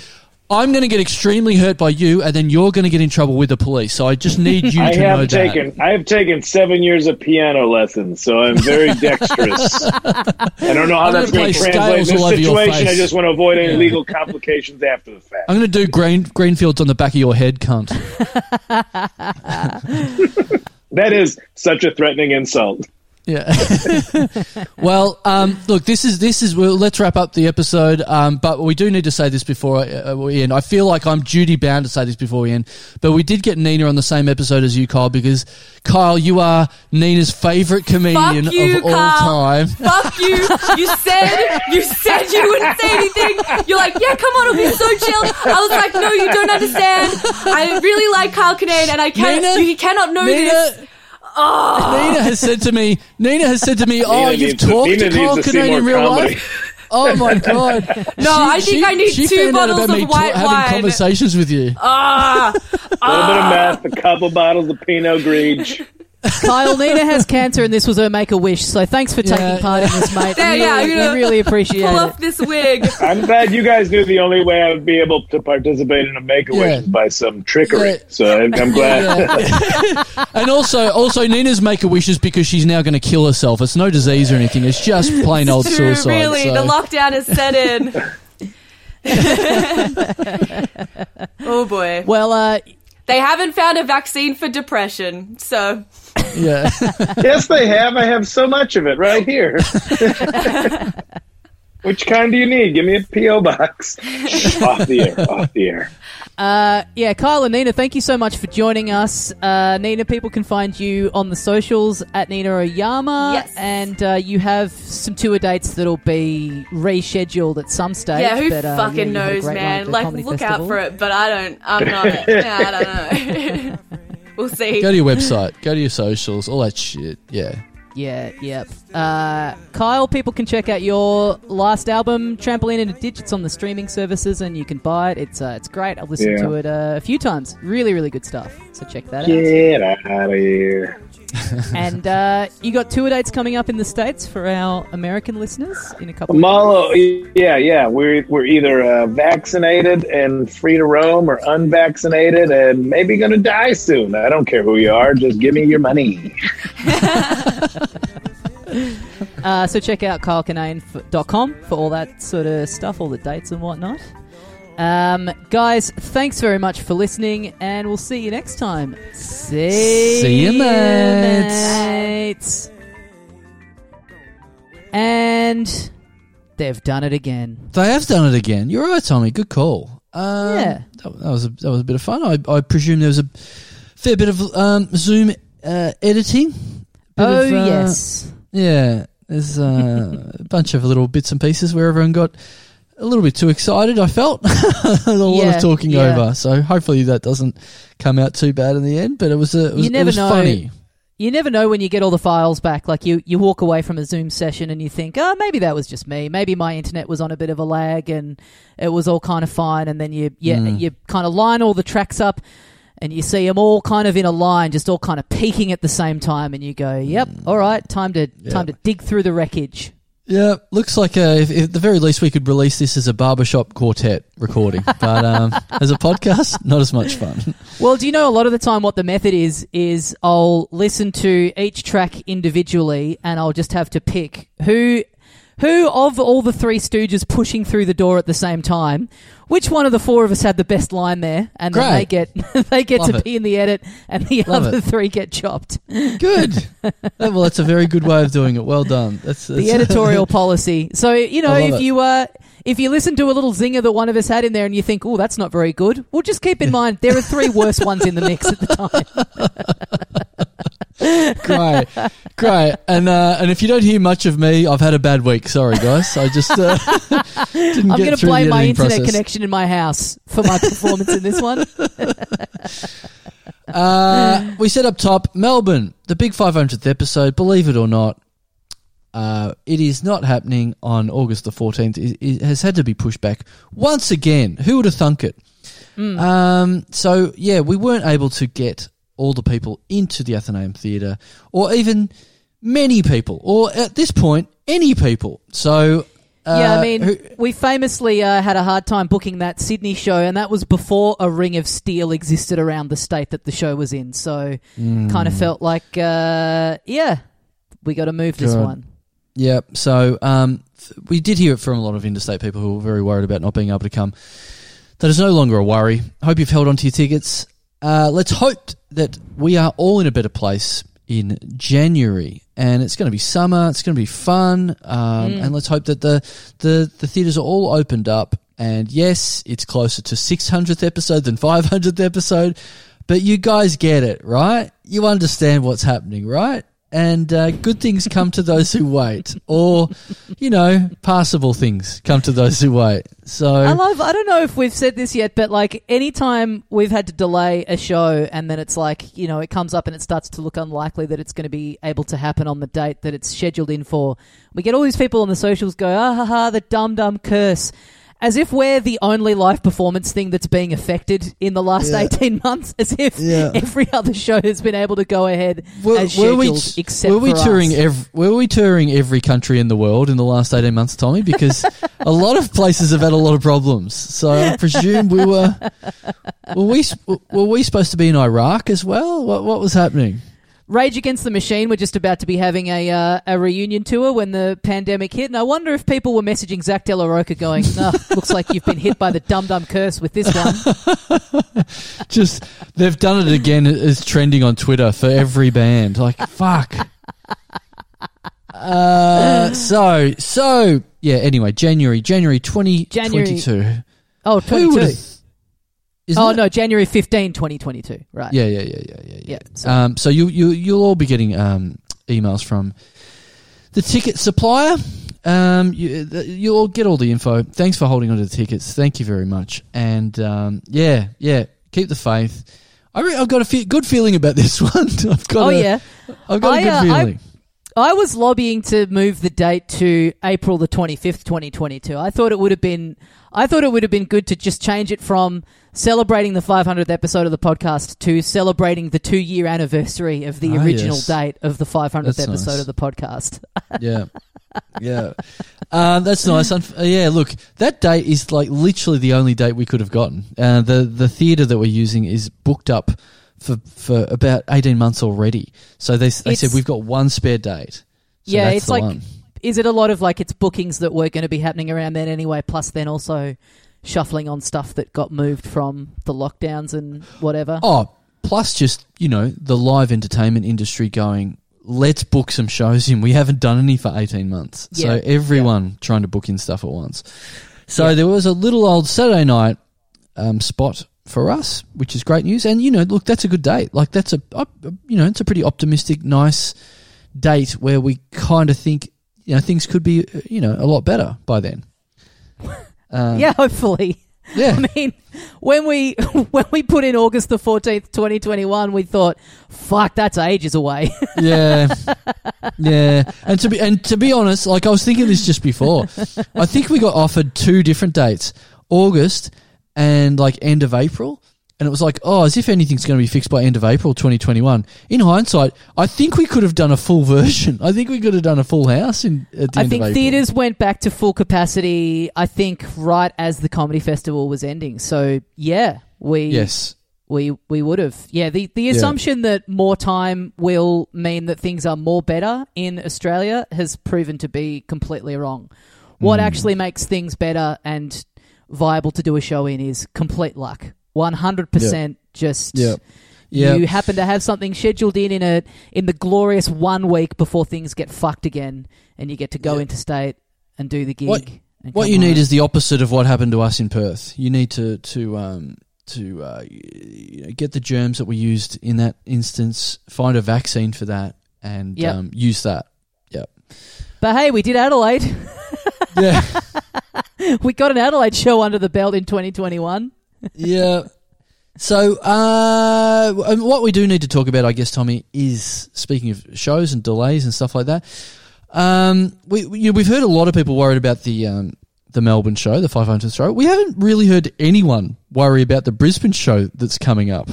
I'm going to get extremely hurt by you, and then you're going to get in trouble with the police. So I just need you I to know have that. taken I have taken seven years of piano lessons, so I'm very dexterous. I don't know how I'm that's gonna going to translate in scales all this over your situation. I face. just want to avoid any Yeah. legal complications after the fact. I'm going to do green greenfields on the back of your head, cunt. That is such a threatening insult. Yeah. well, um, look, this is this is. Well, let's wrap up the episode. Um, but we do need to say this before uh, we end. I feel like I'm duty bound to say this before we end. But we did get Nina on the same episode as you, Kyle, because Kyle, you are Nina's favorite comedian Fuck you, of all Kyle. time. Fuck you. You said you said you wouldn't say anything. You're like, yeah, come on, it'll be so chill. I was like, no, you don't understand. I really like Kyle Kinane, and I can't. Nina? you cannot know this. Nina, Nina has said to me. Nina has said to me, "Oh, Nina you've talked to Kyle needs to see Kinane in real comedy. life." Oh my god! No, I think I need two found out bottles about me of white having wine. conversations with you. Ah, A little bit of meth, a couple bottles of Pinot Grigio. Kyle, Nina has cancer, and this was her make a wish. So thanks for Yeah. taking part in this, mate. There, really, yeah, I'm gonna we really appreciate pull it. off this wig. I'm glad you guys knew the only way I would be able to participate in a make a wish Yeah. is by some trickery. Yeah. So I'm, I'm glad. Yeah. and also, also Nina's make a wish is because she's now going to kill herself. It's no disease or anything. It's just plain old True, suicide. really. so- The lockdown is set in. oh boy. Well, uh, They haven't found a vaccine for depression, so yeah. yes, they have. I have so much of it right here. Which kind do you need? Give me a PO box. off the air. Off the air. Uh, yeah, Kyle and Nina, thank you so much for joining us. Uh, Nina, people can find you on the socials at Nina Oyama. Yes. And uh, you have some tour dates that'll be rescheduled at some stage. yeah, who but, uh, fucking yeah, you had a knows, great run at man? Like, look festival. out for it, but I don't. I'm not. yeah, I don't know. we'll see. Go to your website. Go to your socials. All that shit. Yeah. Yeah, yep. Uh, Kyle, people can check out your last album, Trampoline into Digits, on the streaming services, and you can buy it. It's uh, it's great. I've listened Yeah. to it uh, a few times. Really, really good stuff. So check that out. Get out of here. and uh, you got tour dates coming up in the states for our American listeners in a couple. of Malo, yeah, yeah. We're we're either uh, vaccinated and free to roam, or unvaccinated and maybe going to die soon. I don't care who you are. Just give me your money. Uh, so check out kylekinane.com for all that sort of stuff, all the dates and whatnot. Um, guys, thanks very much for listening, and we'll see you next time. See, See you, mates. mates. And they've done it again. They have done it again. You're right, Tommy. Good call. Um, Yeah. that, that was a, that was a bit of fun. I, I presume there was a fair bit of um, Zoom uh, editing. Oh of, uh, yes, Yeah, there's uh, a bunch of little bits and pieces where everyone got a little bit too excited. I felt a lot Yeah, of talking yeah. over, so hopefully that doesn't come out too bad in the end. But it was a, it was, You never it was know. funny. you never know when you get all the files back. Like you, you walk away from a Zoom session and you think, oh, maybe that was just me. Maybe my internet was on a bit of a lag and it was all kind of fine. And then you, you, Mm. you kind of line all the tracks up and you see them all kind of in a line, just all kind of peaking at the same time. And you go, yep, all right, time to Yeah. time to dig through the wreckage. Yeah, looks like uh, if, if at the very least we could release this as a barbershop quartet recording, but um, as a podcast, not as much fun. Well, do you know a lot of the time what the method is? Is I'll listen to each track individually, and I'll just have to pick who, who of all the three Stooges pushing through the door at the same time, which one of the four of us had the best line there, and then they Great. get they get Love to it. be in the edit, and the Love other it. three get chopped. Good. well, that's a very good way of doing it. Well done. That's, that's The editorial policy. So you know, I love if it. you uh, if you listen to a little zinger that one of us had in there, and you think, "Oh, that's not very good," well, just keep in mind there are three worse ones in the mix at the time. Great, great. And uh, and if you don't hear much of me, I've had a bad week. Sorry, guys. I just uh, didn't I'm get going to blame the my internet process. connection in my house for my performance in this one. Uh, we said up top, Melbourne, the big 500th episode. Believe it or not, uh, it is not happening on August the 14th. It, it has had to be pushed back once again. Who would have thunk it? Um, so yeah, we weren't able to get all the people into the Athenaeum Theatre, or even many people, or at this point, any people. So uh, yeah, I mean, who- we famously uh, had a hard time booking that Sydney show, and that was before a ring of steel existed around the state that the show was in. So, kind of felt like, uh, yeah, we got to move this God. one. Yeah, so um, we did hear it from a lot of interstate people who were very worried about not being able to come. That is no longer a worry. Hope you've held on to your tickets. Uh, let's hope that we are all in a better place in January, and it's going to be summer. It's going to be fun, um, and let's hope that the the the theaters are all opened up. And yes, it's closer to 600th episode than 500th episode, but you guys get it, right? You understand what's happening, right? And uh, good things come to those who wait, or you know, passable things come to those who wait. So I love. I don't know if we've said this yet, but like anytime we've had to delay a show, and then it's like you know it comes up and it starts to look unlikely that it's going to be able to happen on the date that it's scheduled in for. We get all these people on the socials go, ah ha ha, the dumb dumb curse. As if we're the only live performance thing that's being affected in the last Yeah. 18 months, as if Yeah. every other show has been able to go ahead Were, as were scheduled, we, except were we for touring us. ev- were we touring every country in the world in the last 18 months Tommy because a lot of places have had a lot of problems so I presume we were were we were we supposed to be in Iraq as well what what was happening Rage Against the Machine were just about to be having a uh, a reunion tour when the pandemic hit, and I wonder if people were messaging Zack de la Rocha going, "Ah, "Looks like you've been hit by the dum dum curse with this one." just they've done it again It's trending on Twitter for every band like fuck uh so so yeah anyway January January 2022 Oh, Who would 22. Isn't Oh it? no, January 15, 2022. Right. Yeah, yeah, yeah, yeah, yeah, yeah. So- Um, so you you you'll all be getting um, emails from the ticket supplier. Um, you th- you'll all get all the info. Thanks for holding on to the tickets. Thank you very much. And um, yeah, yeah, keep the faith. I re- I've got a fe- good feeling about this one. I've got Oh a, yeah. I've got I, a good uh, I- feeling. I was lobbying to move the date to April the 25th, 2022. I thought it would have been I thought it would have been good to just change it from celebrating the 500th episode of the podcast to celebrating the 2-year anniversary of the Ah, original yes. date of the 500th That's episode nice. of the podcast. Yeah. Yeah. Um, that's nice. Unf- uh, yeah, look, that date is like literally the only date we could have gotten. Uh, the the theatre that we're using is booked up for, for about 18 months already. So they, they said we've got one spare date. So yeah, it's like one. is it a lot of like it's bookings that were going to be happening around then anyway plus then also shuffling on stuff that got moved from the lockdowns and whatever. Oh, plus just, you know, the live entertainment industry going, let's book some shows in. We haven't done any for 18 months. Yeah, So everyone trying to book in stuff at once. So Yeah. there was a little old Saturday night um, spot for us, which is great news. And, you know, look, that's a good date. Like, that's a, you know, it's a pretty optimistic, nice date where we kind of think, you know, things could be, uh, you know, a lot better by then. Um, yeah, hopefully. Yeah. I mean, when we when we put in August the fourteenth, twenty twenty one, we thought, "Fuck, that's ages away." Yeah, yeah. And to be and to be honest, like I was thinking this just before. I think we got offered two different dates: August and like end of April. And it was like, oh, as if anything's going to be fixed by end of April 2021. In hindsight, I think we could have done a full version. I think we could have done a full house in at the I end think of April. theaters went back to full capacity. I think right as the comedy festival was ending. So yeah, we Yes. we we would have. Yeah, the the assumption that more time will mean that things are more better in Australia has proven to be completely wrong. What Hmm. actually makes things better and viable to do a show in is complete luck. One hundred percent just Yeah. Yeah. you happen to have something scheduled in in a in the glorious one week before things get fucked again and you get to go Yeah. interstate and do the gig. What- and What come you need is the opposite of what happened to us in Perth. You need to to um, to uh, you know, get the germs that we used in that instance, find a vaccine for that, and Yep. um, use that. Yep. But hey, we did Adelaide. Yeah. we got an Adelaide show under the belt in 2021. Yeah. So, uh, what we do need to talk about, I guess, Tommy, is speaking of shows and delays and stuff like that. Um, we, you know, we've heard a lot of people worried about the um, the Melbourne show, the 500th show. We haven't really heard anyone worry about the Brisbane show that's coming up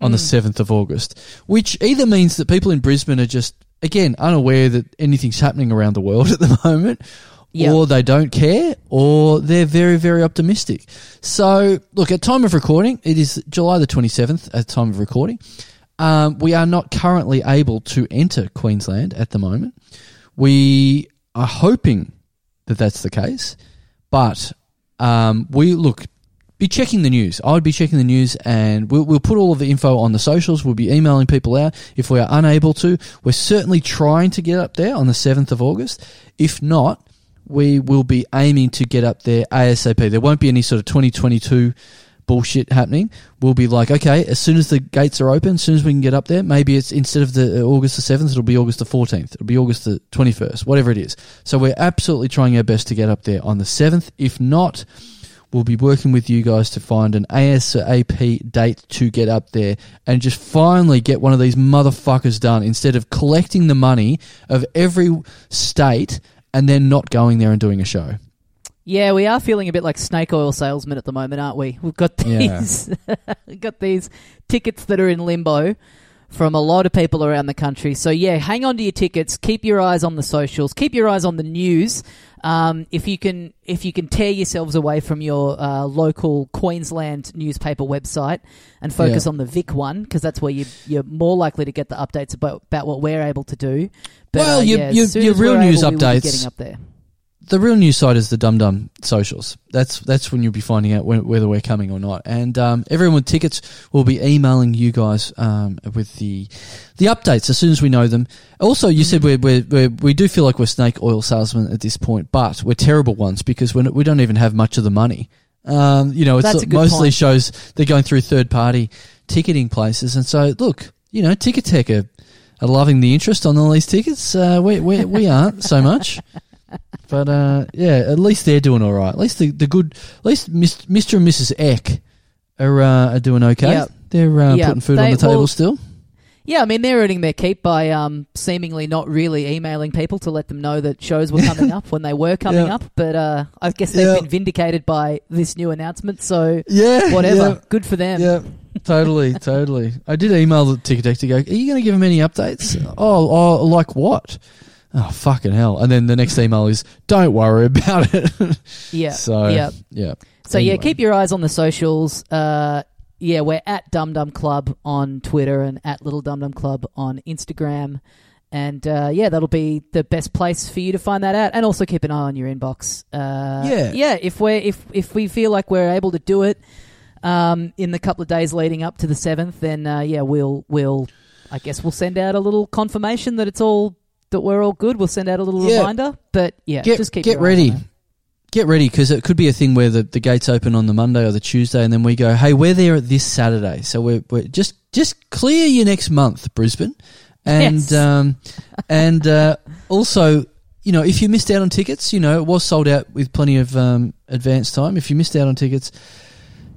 on the 7th of August, which either means that people in Brisbane are just again unaware that anything's happening around the world at the moment, Yeah. or they don't care, or they're very, very optimistic. So, look, at time of recording, it is July the 27th at time of recording. Um, we are not currently able to enter Queensland at the moment. We are hoping that that's the case, but um, we look be checking the news. I would be checking the news, and we'll, we'll put all of the info on the socials. We'll be emailing people out if we are unable to. We're certainly trying to get up there on the seventh of August. If not, we will be aiming to get up there ASAP. There won't be any sort of 2022 bullshit happening. We'll be like, okay, as soon as the gates are open, as soon as we can get up there, maybe it's instead of the uh, August the 7th, it'll be August the 14th. It'll be August the 21st, whatever it is. So we're absolutely trying our best to get up there on the 7th. If not, we'll be working with you guys to find an ASAP date to get up there and just finally get one of these motherfuckers done instead of collecting the money of every state and then not going there and doing a show. Yeah, we are feeling a bit like snake oil salesmen at the moment, aren't we? We've got these, we've got these tickets that are in limbo from a lot of people around the country. So yeah, hang on to your tickets. Keep your eyes on the socials. Keep your eyes on the news. Um, if you can, if you can tear yourselves away from your uh, local Queensland newspaper website and focus Yeah. on the Vic one, because that's where you, you're more likely to get the updates about, about what we're able to do. But, Well, uh, your- yeah, your- your real news able, we updates- getting up there. The real news side is the Dum Dum socials. That's that's when you'll be finding out when, whether we're coming or not. And um, everyone with tickets will be emailing you guys um, with the the updates as soon as we know them. Also, you said we're, we're, we're, we do feel like we're snake oil salesmen at this point, but we're terrible ones because we're, we don't even have much of the money. Um, you know, it's That's a good mostly point. shows they're going through third party ticketing places, and so look, you know, Ticketek are, are loving the interest on all these tickets. Uh, we we we aren't so much. But uh, yeah, at least they're doing all right. At least the, the good, at least Mr. and Mrs. Eck are uh, are doing okay. Yep. They're uh, Yep. putting food on the table well, still. Yeah, I mean they're earning their keep by um, seemingly not really emailing people to let them know that shows were coming up when they were coming Yeah. up. But uh, I guess they've Yeah. been vindicated by this new announcement. So Yeah, whatever, yeah. good for them. Yeah, totally, totally. I did email the Ticketek to go. Are you going to give them any updates? Oh, oh, like what? Oh, fucking hell! And then the next email is, "Don't worry about it." yeah, so yeah. yeah. So yeah, keep your eyes on the socials. Uh, yeah, we're at Dum Dum Club on Twitter and at Little Dum Dum Club on Instagram. And uh, yeah, that'll be the best place for you to find that out. And also keep an eye on your inbox. Uh, Yeah. yeah. If we're if if we feel like we're able to do it um, in the couple of days leading up to the seventh, then uh, yeah, we'll we'll I guess we'll send out a little confirmation that it's all that we're all good. We'll send out a little Yeah. reminder. But yeah, Get just keep get ready. Get ready because it could be a thing where the, the gates open on the Monday or the Tuesday, and then we go, "Hey, we're there at this Saturday." So we're, we're just just clear your next month, Brisbane, and Yes. um, and uh, also, you know, if you missed out on tickets, you know, it was sold out with plenty of um, advance time. If you missed out on tickets,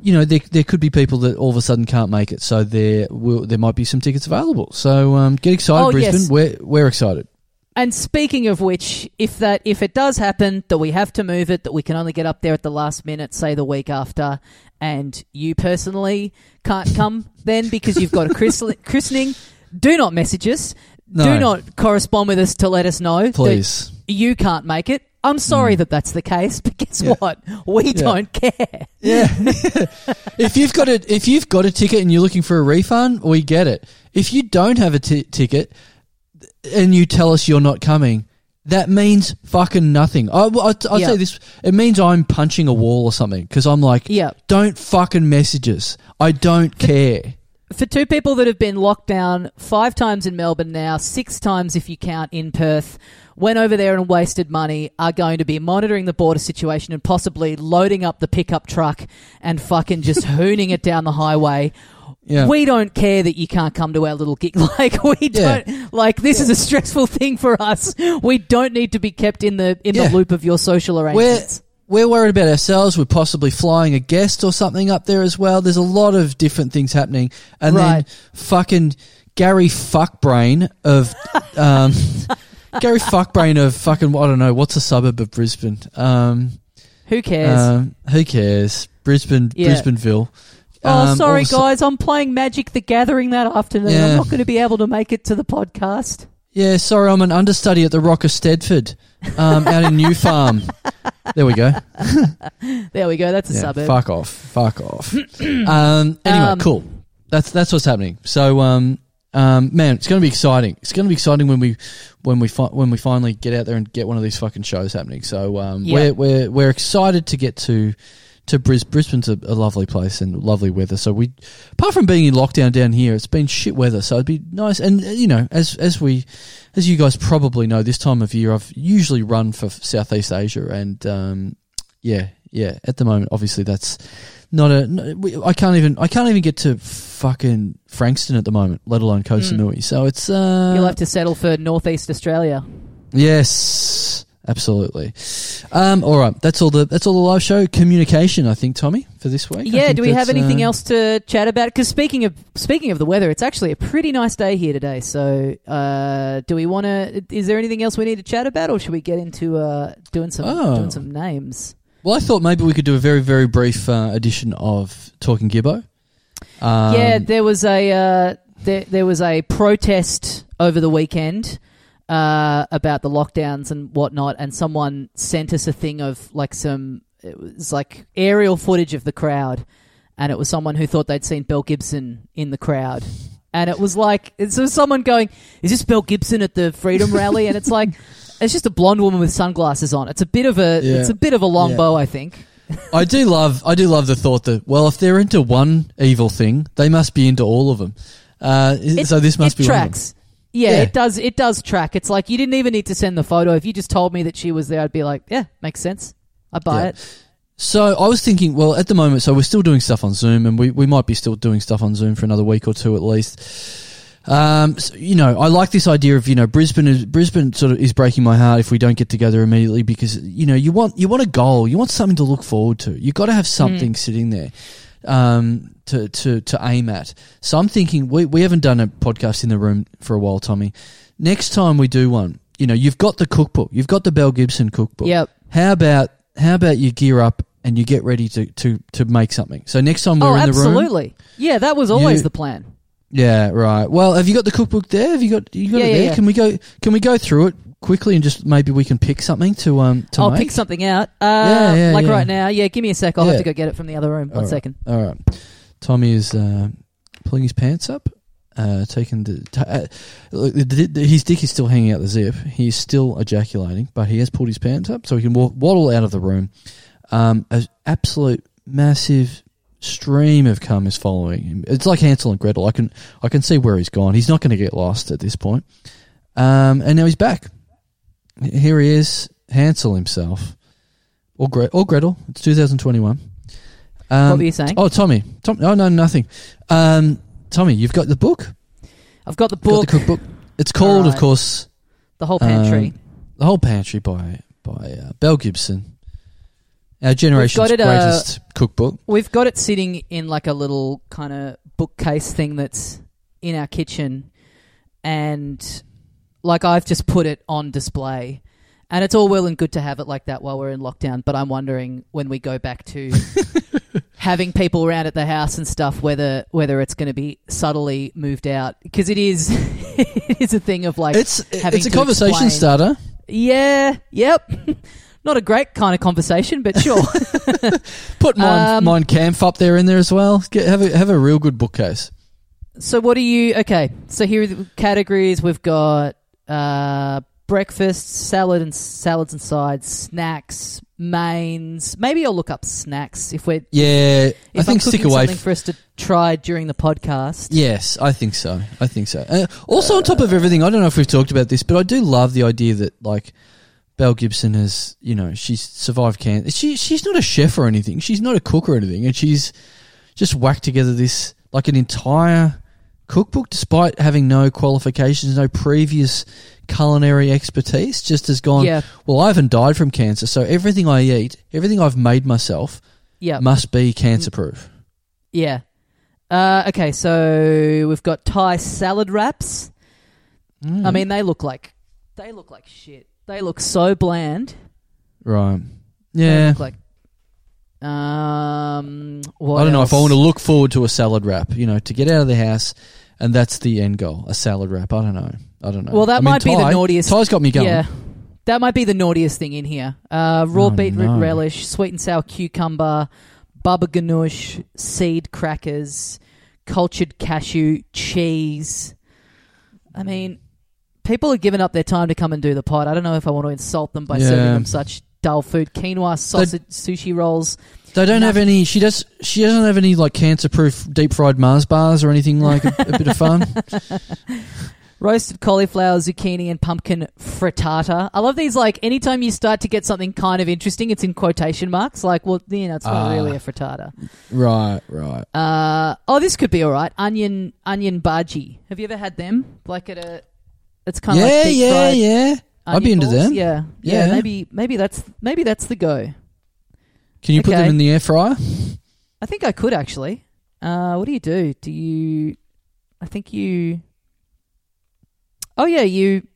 you know, there, there could be people that all of a sudden can't make it, so there will there might be some tickets available. So um, get excited, Oh, Brisbane. yes. We're we're excited. And speaking of which, if that if it does happen that we have to move it, that we can only get up there at the last minute, say the week after, and you personally can't come then because you've got a christening, do not message us. No. Do not correspond with us to let us know Please. you can't make it. I'm sorry mm. that that's the case, but guess Yeah. what? We don't care. Yeah. if you've got a if you've got a ticket and you're looking for a refund, we get it. If you don't have a ticket and you tell us you're not coming, that means fucking nothing. I, will I'll Yeah. say this: it means I'm punching a wall or something because I'm like, Yeah. don't fucking message us. I don't care. for two people that have been locked down five times in Melbourne now, six times if you count in Perth, went over there and wasted money, are going to be monitoring the border situation and possibly loading up the pickup truck and fucking just hooning it down the highway. Yeah. We don't care that you can't come to our little gig. Like we Yeah. don't like this is a stressful thing for us. We don't need to be kept in the in Yeah. the loop of your social We're arrangements. we're worried about ourselves. We're possibly flying a guest or something up there as well. There's a lot of different things happening, and then Right. fucking Gary Fuckbrain of um, Gary Fuckbrain of fucking I don't know what's a suburb of Brisbane. Um, Who cares? um, who cares? Brisbane, Yeah. Brisbaneville. Oh, Um, sorry, also- guys. I'm playing Magic the Gathering that afternoon. Yeah. I'm not going to be able to make it to the podcast. Yeah, sorry, I'm an understudy at the Rock of Stedford, um, out in New Farm. There we go. There we go. That's a Yeah, suburb. Fuck off. Fuck off. um, anyway, Um, cool. That's that's what's happening. So, um, um, man, it's going to be exciting. It's going to be exciting when we when we fi- when we finally get out there and get one of these fucking shows happening. So, um, Yeah. we're we're we're excited to get to to Bris- Brisbane's a, a lovely place and lovely weather. So we, apart from being in lockdown down here, it's been shit weather. So it'd be nice. And uh, you know, as as we as you guys probably know, this time of year I've usually run for Southeast Asia, and um, yeah, yeah. At the moment, obviously that's not a. no, I can't even. I can't even get to fucking Frankston at the moment, let alone Koh Mm. So it's. Uh, You'll have to settle for Northeast Australia. Yes, absolutely. Um, all right, that's all the that's all the live show communication. I think Tommy for this week. Yeah. Do we have anything uh, else to chat about? Because speaking of speaking of the weather, it's actually a pretty nice day here today. So, uh, do we want to? Is there anything else we need to chat about, or should we get into uh, doing some Oh. doing some names? Well, I thought maybe we could do a very very brief uh, edition of Talking Gibbo. Um, yeah, there was a uh, there, there was a protest over the weekend uh, about the lockdowns and whatnot, and someone sent us a thing of like some it was like aerial footage of the crowd, and it was someone who thought they'd seen Belle Gibson in the crowd. And it was like, it was someone going, "Is this Belle Gibson at the Freedom Rally?" And it's like, it's just a blonde woman with sunglasses on. It's a bit of a, Yeah. it's a bit of a long Yeah. bow, I think. I do love I do love the thought that well, if they're into one evil thing, they must be into all of them. Uh, so this must it be one of them. tracks. Yeah, Yeah. it does. It does track. It's like you didn't even need to send the photo. If you just told me that she was there, I'd be like, yeah, makes sense. I buy Yeah. it. So I was thinking, well, at the moment, so we're still doing stuff on Zoom, and we, we might be still doing stuff on Zoom for another week or two at least. Um, so, you know, I like this idea of you know Brisbane is Brisbane sort of is breaking my heart if we don't get together immediately because you know you want you want a goal, you want something to look forward to. You've got to have something sitting there. Um, to, to, to aim at. So I'm thinking we, we haven't done a podcast in the room for a while, Tommy. Next time we do one, you know, you've got the cookbook, you've got the Belle Gibson cookbook. Yep. How about how about you gear up and you get ready to, to, to make something? So next time we're oh, in the room, absolutely. Yeah, that was always You- the plan. yeah, right. Well, have you got the cookbook there? Have you got you got Yeah, it yeah, there? yeah. Can we go? Can we go through it quickly and just maybe we can pick something to um to I'll make? pick something out. Uh, Yeah, yeah, like yeah. right now. Yeah, give me a sec. I'll Yeah. have to go get it from the other room. One All right. second. All right. Tommy is uh, pulling his pants up, uh, taking the. Uh, look, the, the, the- his dick is still hanging out the zip. He's still ejaculating, but he has pulled his pants up so he can walk, waddle out of the room. Um, an absolute massive stream of cum is following him. It's like Hansel and Gretel. I can I can see where he's gone. He's not going to get lost at this point. Um, and now he's back. Here he is, Hansel himself, or Gre- or Gretel. It's 2021. Um, what were you saying? Oh, Tommy. Tom, oh, no, nothing. Um, Tommy, you've got the book? I've got the You've got book, the cookbook. It's called, of course, the whole pantry. um, The Whole Pantry by by uh, Belle Gibson. Our generation's it, uh, greatest cookbook. We've got it sitting in like a little kind of bookcase thing that's in our kitchen, and like I've just put it on display. And it's all well and good to have it like that while we're in lockdown, but I'm wondering when we go back to having people around at the house and stuff, whether whether it's going to be subtly moved out because it is it is a thing of like It's having it's a conversation explain. starter. Yeah, yep. Not a great kind of conversation, but sure. Put mine, Um, Mein Kampf up there in there as well. Get, have a have a real good bookcase. So what are you? Okay, so here are the categories. We've got uh, breakfast, salad and salads and sides, snacks, mains. Maybe I'll look up snacks if we're. Yeah, If I think I'm stick away. something F- for us to try during the podcast. yes, I think so. I think so. Uh, also, on top of everything, I don't know if we've talked about this, but I do love the idea that like Belle Gibson has, you know, she's survived cancer. She she's not a chef or anything. She's not a cook or anything, and she's just whacked together this like an entire cookbook, despite having no qualifications, no previous culinary expertise. Just has gone. Yeah, Well, I haven't died from cancer, so everything I eat, everything I've made myself, yeah, must be cancer proof. yeah. Uh, okay, so we've got Thai salad wraps. Mm. I mean, they look like they look like shit. They look so bland. right? They Yeah. look like. Um, I don't know if I want to look forward to a salad wrap, you know, to get out of the house, and that's the end goal, a salad wrap. I don't know. I don't know. Well, that I mean, might be the naughtiest- Ty's got me going. Yeah, that might be the naughtiest thing in here. Uh, raw Oh, beetroot no. relish, sweet and sour cucumber, baba ganoush, seed crackers, cultured cashew, cheese. I mean, people are giving up their time to come and do the pod. I don't know if I want to insult them by serving them such dull food. Quinoa, sausage, sushi rolls. They don't have any. She does. She doesn't have any like cancer-proof deep fried Mars bars or anything like a, a bit of fun. Roasted cauliflower, zucchini, and pumpkin frittata. I love these. Like, anytime you start to get something kind of interesting, it's in quotation marks. Like, well, you know, it's not Ah. really a frittata. right, right. Uh, oh, this could be all right. Onion, onion bhaji. Have you ever had them? Like at a, it's kind of yeah, like deep yeah, fried yeah. I'd be into balls. them. Yeah, yeah, Yeah. Maybe, maybe that's maybe that's the go. Can you put them Okay. in the air fryer? I think I could actually. Uh, what do you do? Do you? I think you. Oh yeah, you.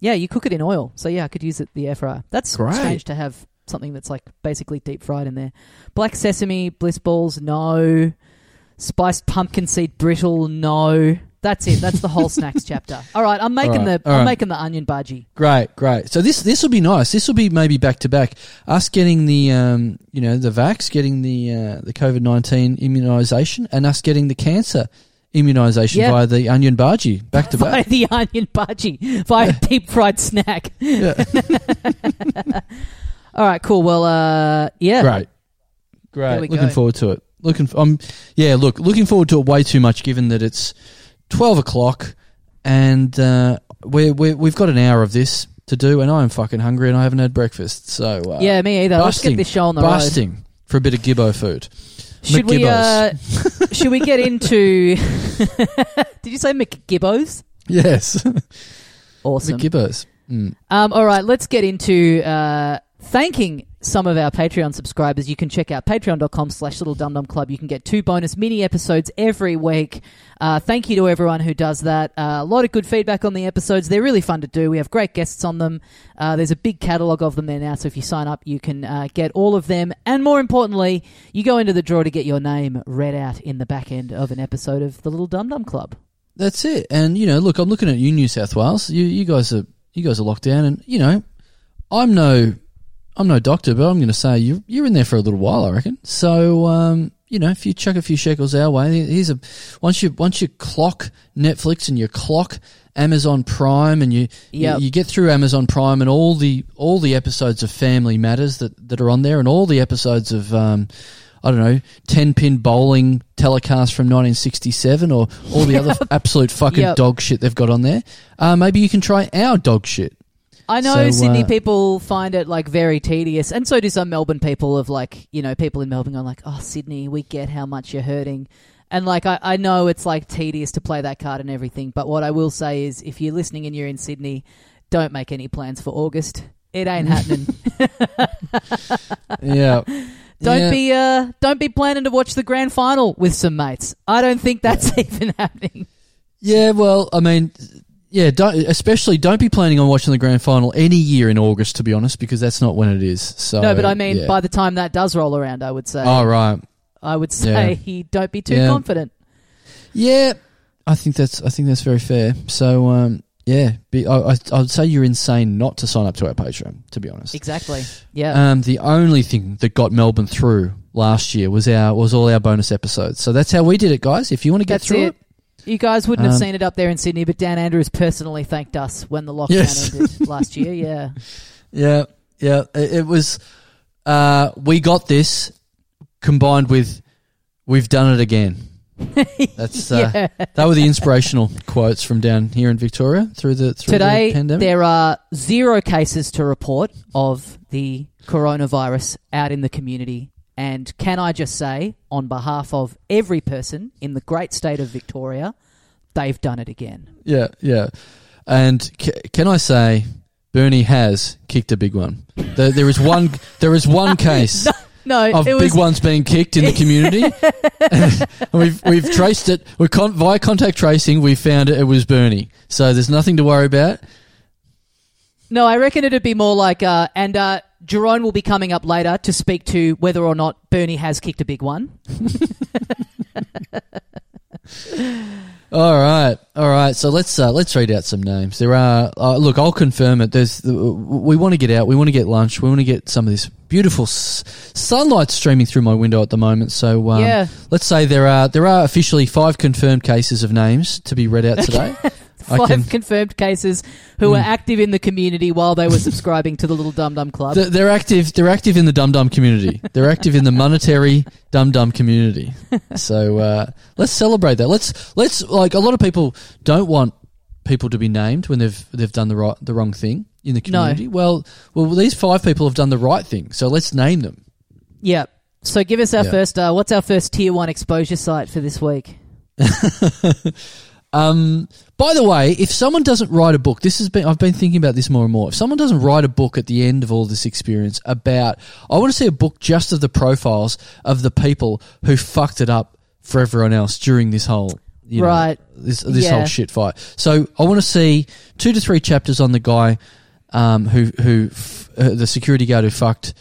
Yeah, you cook it in oil. So yeah, I could use it the air fryer. That's Great. strange to have something that's like basically deep fried in there. Black sesame bliss balls, no. Spiced pumpkin seed brittle, no. That's it. That's the whole snacks chapter. All right, I'm making right, the I'm right. making the onion bhaji. Great, great. So this this will be nice. This will be maybe back to back. Us getting the um, you know the vax, getting the uh, the COVID nineteen immunisation, and us getting the cancer immunisation Yeah. via the onion bhaji back to By back. the onion bhaji, by a deep fried snack. Yeah. All right, cool. Well, uh, yeah, Great, great. Looking go. forward to it. Looking, f- um, yeah. Look, looking forward to it way too much, given that it's twelve o'clock, and uh, we we we've got an hour of this to do, and I'm fucking hungry, and I haven't had breakfast. So uh, Yeah, me either. Let's busting, get this show on the busting for a bit of gibbo food. road. Should we? Uh, should we get into? Did you say McGibbos? Yes, Awesome. McGibbos. Mm. Um, all right, let's get into uh, thanking some of our Patreon subscribers. You can check out patreon.com slash little dum club. You can get two bonus mini episodes every week. Uh, thank you to everyone who does that. Uh, a lot of good feedback on the episodes. They're really fun to do. We have great guests on them. Uh, there's a big catalogue of them there now, so if you sign up, you can uh, get all of them. And more importantly, you go into the draw to get your name read out in the back end of an episode of the Little Dum Dum Club. That's it. And you know, look, I'm looking at you, New South Wales. You, you guys are, you guys are locked down, and you know, I'm no, I'm no doctor, but I'm going to say you, you're in there for a little while, I reckon. So, um, you know, if you chuck a few shekels our way, here's a once you once you clock Netflix and you clock Amazon Prime and you, Yep. you you get through Amazon Prime and all the all the episodes of Family Matters that that are on there and all the episodes of um, I don't know, 10 pin bowling telecast from 1967 or all the other absolute fucking Yep. dog shit they've got on there. Uh, maybe you can try our dog shit. I know So, Sydney uh, people find it like very tedious, and so do some Melbourne people. Of like, you know, people in Melbourne are like, "Oh, Sydney, we get how much you're hurting," and like, I, I know it's like tedious to play that card and everything. But what I will say is, if you're listening and you're in Sydney, don't make any plans for August. It ain't happening. Yeah. don't Yeah. be uh, don't be planning to watch the grand final with some mates. I don't think that's even happening. Yeah, well, I mean, yeah, don't especially don't be planning on watching the grand final any year in August, to be honest, because that's not when it is. So no, but I mean, yeah. by the time that does roll around, I would say, oh right, I would say, he don't be too Yeah. confident. yeah, I think that's I think that's very fair. So um, yeah, be, I, I, I'd say you're insane not to sign up to our Patreon, to be honest. Exactly. Yeah. Um, the only thing that got Melbourne through last year was our was all our bonus episodes. So that's how we did it, guys. If you want to get That's through it. it, You guys wouldn't have Um, seen it up there in Sydney, but Dan Andrews personally thanked us when the lockdown Yes. ended last year. Yeah. Yeah, yeah. It, it was. Uh, we got this combined with we've done it again. That's uh, yeah. that were the inspirational quotes from down here in Victoria through the through Today, the pandemic. there are zero cases to report of the coronavirus out in the community. And can I just say, on behalf of every person in the great state of Victoria, they've done it again. Yeah, yeah. And c- can I say, Bernie has kicked a big one. There, there is one. There is one case. No, of it big was ones being kicked in the community. And we've we've traced it. We con- via contact tracing, we found it. It was Bernie. So there's nothing to worry about. No, I reckon it'd be more like, uh, and uh, Jerome will be coming up later to speak to whether or not Bernie has kicked a big one. All right, all right. So let's uh, let's read out some names. There are. Uh, look, I'll confirm it. There's. We want to get out. We want to get lunch. We want to get some of this beautiful s- sunlight streaming through my window at the moment. So um, Yeah. let's say there are there are officially five confirmed cases of names to be read out today. Five can- confirmed cases who were active in the community while they were subscribing to the Little Dum Dum Club. They're, they're active. They're active in the dum dum community. They're active in the monetary dum dum community. So uh, let's celebrate that. Let's let's like a lot of people don't want people to be named when they've they've done the right the wrong thing in the No. community. Well, well, these five people have done the right thing. So let's name them. yeah. So give us our Yeah. first. Uh, what's our first tier one exposure site for this week? Um, by the way, if someone doesn't write a book, this has been I've been thinking about this more and more. If someone doesn't write a book at the end of all this experience about, I want to see a book just of the profiles of the people who fucked it up for everyone else during this whole you know, Right. this this Yeah. whole shit fight. So I want to see two to three chapters on the guy um, who who f- uh, the security guard who fucked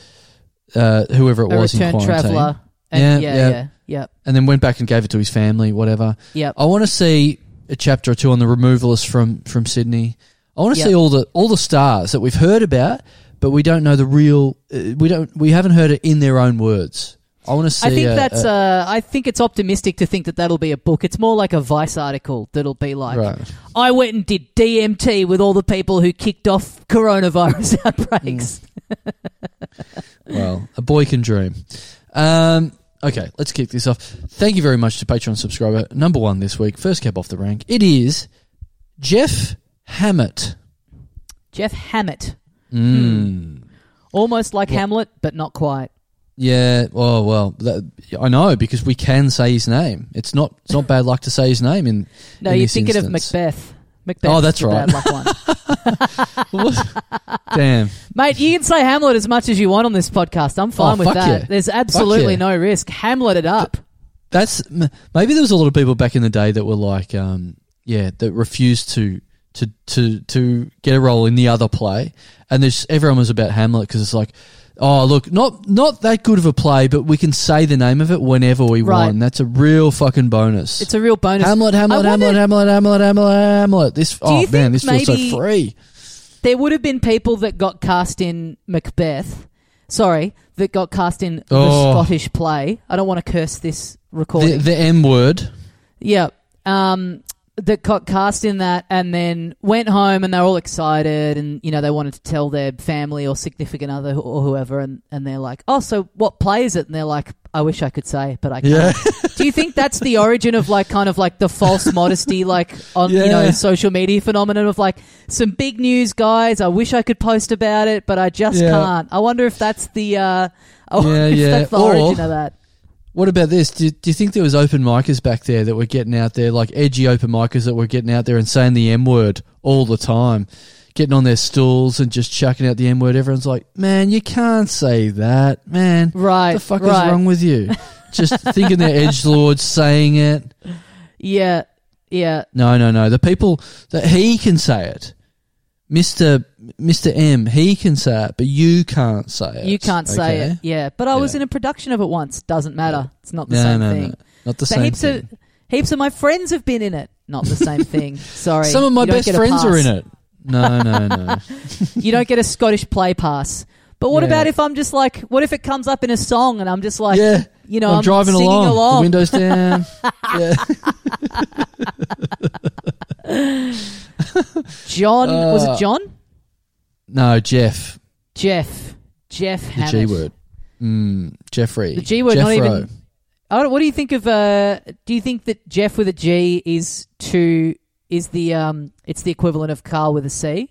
uh, whoever it A was in quarantine, traveller. And Yeah, yeah, yeah. yeah, yeah, and then went back and gave it to his family, whatever. yep. I want to see a chapter or two on the removalists from from Sydney. I want to Yep. see all the all the stars that we've heard about, but we don't know the real. Uh, we don't. We haven't heard it in their own words. I want to see. I think a- that's. a- Uh, I think it's optimistic to think that that'll be a book. It's more like a Vice article that'll be like, right. I went and did DMT with all the people who kicked off coronavirus outbreaks. Well, a boy can dream. Um, okay, let's kick this off. Thank you very much to Patreon subscriber number one this week. First cap off the rank. It is Jeff Hammett. Jeff Hammett, Mm. almost like Hamlet, but not quite. Yeah. Oh well, that, I know because we can say his name. It's not. It's not bad luck to say his name in. No, in you're thinking of. Macbeth. Macbeth. Oh, that's right. bad luck one. Damn. Mate, you can say Hamlet as much as you want on this podcast. I'm fine Oh, with that. yeah. There's absolutely yeah. no risk. Hamlet it up. That's maybe there was a lot of people back in the day that were like, um, yeah, that refused to to to to get a role in the other play, and there's everyone was about Hamlet because it's like, oh look, not not that good of a play, but we can say the name of it whenever we Right. want. That's a real fucking bonus. It's a real bonus. Hamlet, Hamlet, I Hamlet, Hamlet, Hamlet, Hamlet, Hamlet. This oh man, think this feels maybe- so free. There would have been people that got cast in Macbeth. Sorry, that got cast in the Oh. Scottish play. I don't want to curse this recording. The, the M word. Yeah. Um, that got cast in that and then went home and they're all excited and, you know, they wanted to tell their family or significant other or whoever and, and they're like, oh, so what play is it? And they're like, I wish I could say, but I can't. Yeah. Do you think that's the origin of like kind of like the false modesty, like on, you know, social media phenomenon of like some big news guys. I wish I could post about it, but I just Yeah. can't. I wonder if that's the, uh, I wonder Yeah, if yeah. that's the Or- origin of that. What about this? Do, do you think there was open micers back there that were getting out there, like edgy open micers that were getting out there and saying the M word all the time, getting on their stools and just chucking out the M word? Everyone's like, man, you can't say that, man. Right. What the fuck right. is wrong with you? just thinking they're edge lords saying it. Yeah. Yeah. No, no, no. The people that he can say it, Mister Mister M, he can say it, but you can't say it. You can't say okay? it. Yeah, but I was in a production of it once. Doesn't matter. It's not the No, same no, thing. no, not the So same heaps thing. of heaps of my friends have been in it. Not the same thing. Sorry. Some of my best friends are in it. No, no, no. You don't get a Scottish play pass. But what Yeah. about if I'm just like, what if it comes up in a song and I'm just like, yeah, you know, I'm, I'm, driving along, along. the windows down. yeah. John was Uh, it John? No, Jeff, Jeff. Jeff the Hammett. G word. Mm, Jeffrey. The G word, not Jeffro. even. I don't, what do you think of? Uh, do you think that Jeff with a G is to is the um? It's the equivalent of Carl with a C.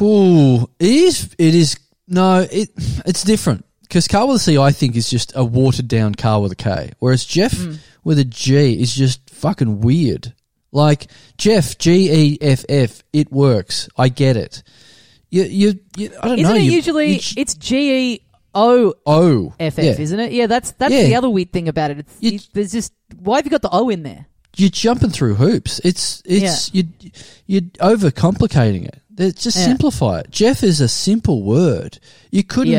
Ooh, it is. It is. No, it it's different because car with a C, I think, is just a watered down car with a K, whereas Jeff Hmm. with a G is just fucking weird. Like Jeff, G E F F, it works. I get it. You, you, you I don't Isn't know. it you- usually you it's G E O oh F F? yeah. Isn't it? Yeah, that's that's Yeah. the other weird thing about it. It's, You- there's just why have you got the O in there? you're jumping through hoops. It's it's you you're overcomplicating it. Just Yeah. simplify it. Jeff is a simple word. You couldn't.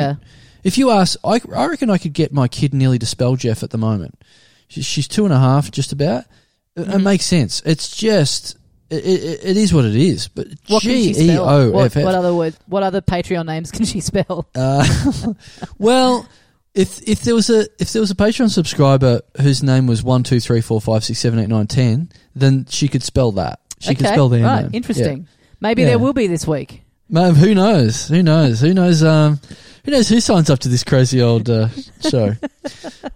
Yeah. If you ask, I, I reckon I could get my kid nearly to spell Jeff at the moment. She, she's two and a half, just about. It, Mm-hmm. it makes sense. It's just it, it, it is what it is. But What can she E? What, F F. what other word? What other Patreon names can she spell? Uh, well, if if there was a if there was a Patreon subscriber whose name was one two three four five six seven eight nine ten, then she could spell that. She could okay, spell their right. name. Interesting. Maybe Yeah. there will be this week. Man, who knows? Who knows? Who knows? Um, who knows who signs up to this crazy old uh, show?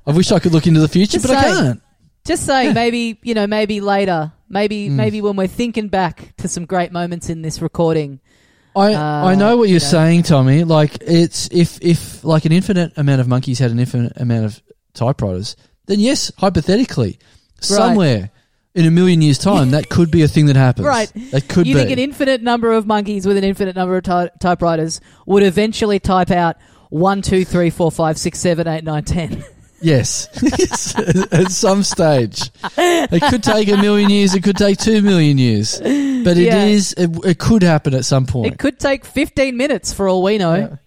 I wish I could look into the future, Just but I saying. can't. Just saying, maybe you know, maybe later, maybe Hmm. maybe when we're thinking back to some great moments in this recording. I Uh, I know what you're you know. saying, Tommy. Like it's if if like an infinite amount of monkeys had an infinite amount of typewriters, then yes, hypothetically, somewhere in a million years' time, that could be a thing that happens. Right. That could you be. think an infinite number of monkeys with an infinite number of ty- typewriters would eventually type out one, two, three, four, five, six, seven, eight, nine, ten? yes. Yes. At some stage, it could take a million years. It could take two million years, but it Yeah. is. It, it could happen at some point. It could take fifteen minutes for all we know.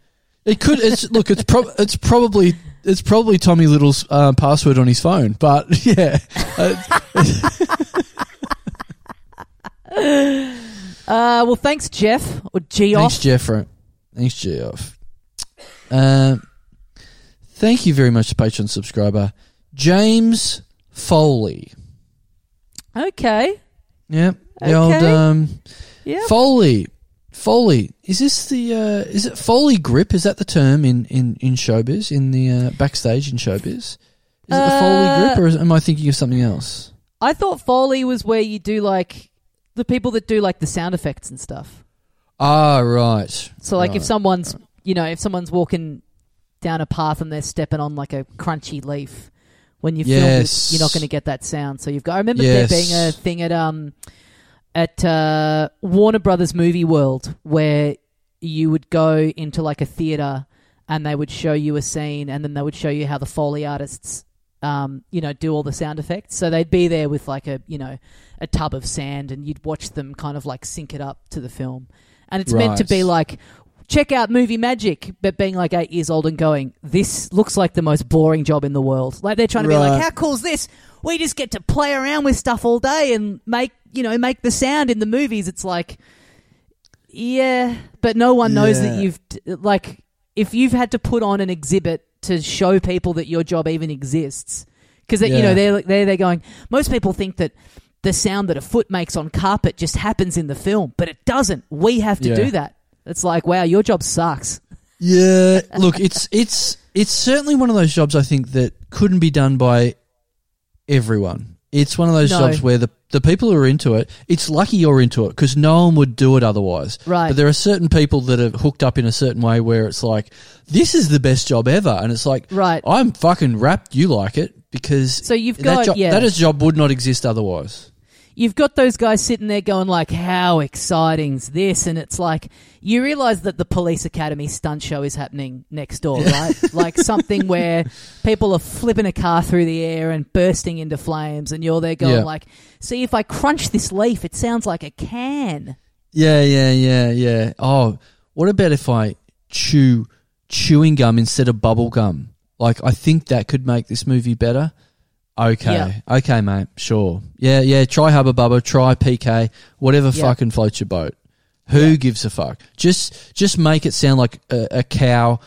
It could. It's look. It's It's probably. It's probably Tommy Little's uh, password on his phone. But yeah, uh, Uh, well, thanks, Jeff or Geoff. thanks, Jeffrey. Thanks, Geoff. Um, thank you very much, Patreon subscriber James Foley. Okay. Yeah, the old Okay. um, Yeah. Foley. Foley. Is this the? Uh, is it Foley grip? Is that the term in in in showbiz? In the uh, backstage in showbiz? Is it the Foley Uh, grip, or is, am I thinking of something else? I thought Foley was where you do like the people that do like the sound effects and stuff. Ah, right. So like if Right. someone's you know if someone's walking down a path and they're stepping on like a crunchy leaf, when you film Yes. it, you're not going to get that sound. So you've got. I remember Yes. there being a thing at um at uh, Warner Brothers Movie World, where you would go into like a theater and they would show you a scene, and then they would show you how the foley artists, um, you know, do all the sound effects. So they'd be there with like a you know a tub of sand, and you'd watch them kind of like sync it up to the film, and it's meant to be like. Check out movie magic, but being like eight years old and going, this looks like the most boring job in the world. Like they're trying to be like, how cool is this? We just get to play around with stuff all day and make you know make the sound in the movies. It's like, yeah, but no one knows that you've like if you've had to put on an exhibit to show people that your job even exists because you Yeah. know they're they're they're going. Most people think that the sound that a foot makes on carpet just happens in the film, but it doesn't. We have to Yeah. do that. It's like, wow, your job sucks. Yeah, look, it's it's it's certainly one of those jobs I think that couldn't be done by everyone. It's one of those No. jobs where the the people who are into it, it's lucky you're into it because no one would do it otherwise. Right. But there are certain people that are hooked up in a certain way where it's like, this is the best job ever, and it's like, Right. I'm fucking wrapped. You like it because So you've that got- job, yeah. that is job would not exist otherwise. You've got those guys sitting there going like how exciting's this and it's like you realize that the police academy stunt show is happening next door right like something where people are flipping a car through the air and bursting into flames and you're there going Yeah. like see if i crunch this leaf it sounds like a can Yeah, yeah, yeah, yeah. Oh, what about if I chew chewing gum instead of bubble gum? Like, I think that could make this movie better. Okay, Yeah. okay, mate. Sure. Yeah, yeah. Try Hubba Bubba. Try PK. Whatever Yeah. fucking floats your boat. Who gives a fuck? Just, just make it sound like a, a cow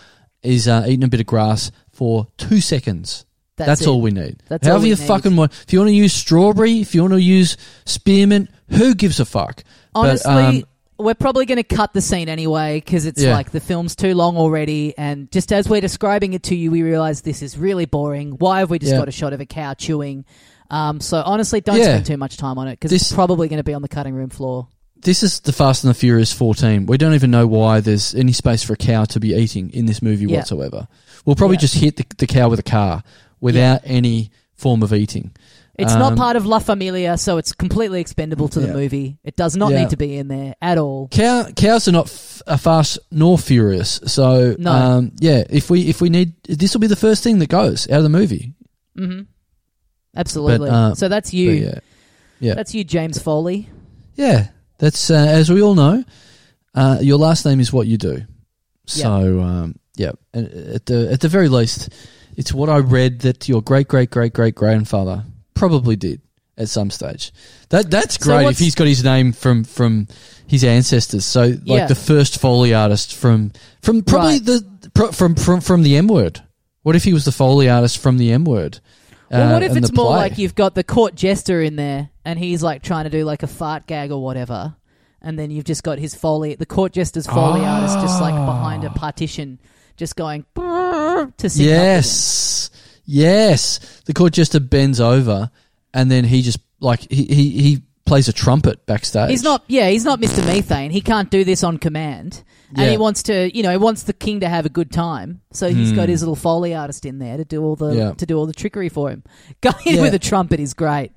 is uh, eating a bit of grass for two seconds. That's That's, all we need. That's all However we you need. fucking want. If you want to use strawberry, if you want to use spearmint, who gives a fuck? But, honestly um, we're probably going to cut the scene anyway because it's Yeah. like the film's too long already and just as we're describing it to you we realize this is really boring why have we just Yeah. got a shot of a cow chewing um, so honestly don't Yeah. spend too much time on it because it's This- probably going to be on the cutting room floor this is the Fast and the Furious 14. We don't even know why there's any space for a cow to be eating in this movie Yeah. whatsoever. We'll probably Yeah. just hit the, the cow with a car without any form of eating. It's not Um, part of La Familia, so it's completely expendable to the Yeah. movie. It does not Yeah. need to be in there at all. Cow, cows are not f- uh, fast nor furious, so No. um, yeah. If we if we need this, will be the first thing that goes out of the movie. hmm Absolutely. But, uh, so that's you. yeah, yeah, That's you, James Foley. yeah. That's uh, as we all know. Uh, your last name is what you do. So um, yeah, and at the at the very least, it's what I read that your great great great great grandfather probably did at some stage. That that's So great if he's got his name from from his ancestors. So like Yeah. the first Foley artist from from probably Right. the pro, from from from the M word. What if he was the Foley artist from the M word? Well, uh, what if and it's more play? like you've got the court jester in there and he's like trying to do like a fart gag or whatever, and then you've just got his Foley, the court jester's Foley artist, just like behind a partition, just going to him. Yes, yes. The court jester bends over, and then he just like he he, he plays a trumpet backstage. He's not, yeah, he's not Mr. Methane. He can't do this on command. And Yeah. he wants to, you know, he wants the king to have a good time. So he's got his little foley artist in there to do all the Hmm. Yeah. to do all the trickery for him. Going in Yeah. with a trumpet is great.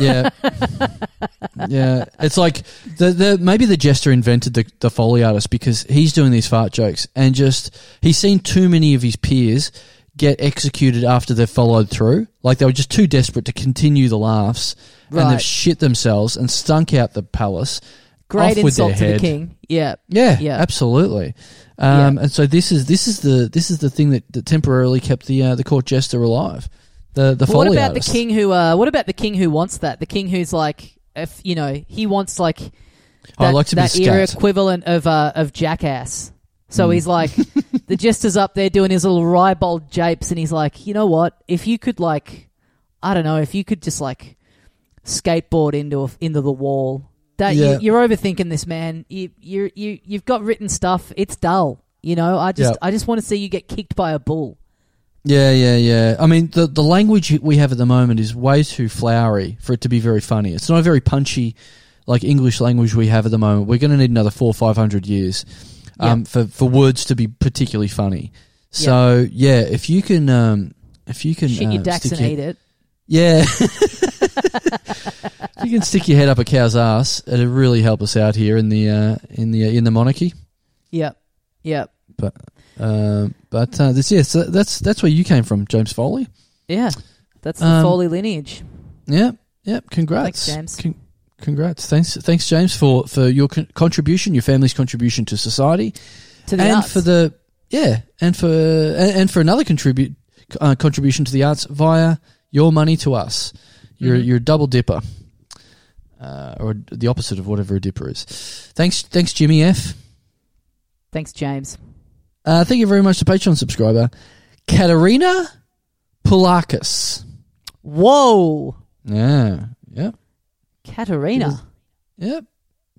Yeah, yeah. It's like the the maybe the jester invented the the foley artist because he's doing these fart jokes and just he's seen too many of his peers get executed after they've followed through. Like they were just too desperate to continue the laughs, and Right. they've shit themselves and stunk out the palace. Great off with their insult to the king. Yeah. Yeah, Yeah. absolutely. Um, And so this is this is the this is the thing that, that temporarily kept the uh, the court jester alive. The the But what about artist. the king who uh what about the king who wants that? The king who's like if you know, he wants like that, I like to be that era scat. equivalent of uh of jackass. So Mm. he's like the jester's up there doing his little ribald japes and he's like, "You know what? If you could like I don't know, if you could just like skateboard into a, into the wall. That Yeah. you, you're overthinking this, man. You you you you've got written stuff. It's dull. You know, I just Yeah. I just want to see you get kicked by a bull. Yeah, yeah, yeah. I mean, the the language we have at the moment is way too flowery for it to be very funny. It's not a very punchy, like English language we have at the moment. We're going to need another four five hundred years um, for for words to be particularly funny. So yeah, if you can, um, if you can Shit your uh, dacks stick and your- eat it. Yeah. if you can stick your head up a cow's ass, it'd really help us out here in the uh, in the in the monarchy. Yep. Yep. But um, but uh, this, yes, that's that's where you came from, James Foley. Yeah. That's the Um, Foley lineage. Yep, yep. Congrats, Thanks, James. Con- congrats. Thanks, thanks, James, for for your con- contribution, your family's contribution to society, To the and arts. for the yeah, and for and, and for another contribute uh, contribution to the arts via your money to us. You're Mhm. you're a double dipper, uh, or the opposite of whatever a dipper is. Thanks, thanks, Jimmy F. Thanks, James. Uh, thank you very much to Patreon subscriber Katerina Pulakis. Whoa. Yeah, Katerina. yep.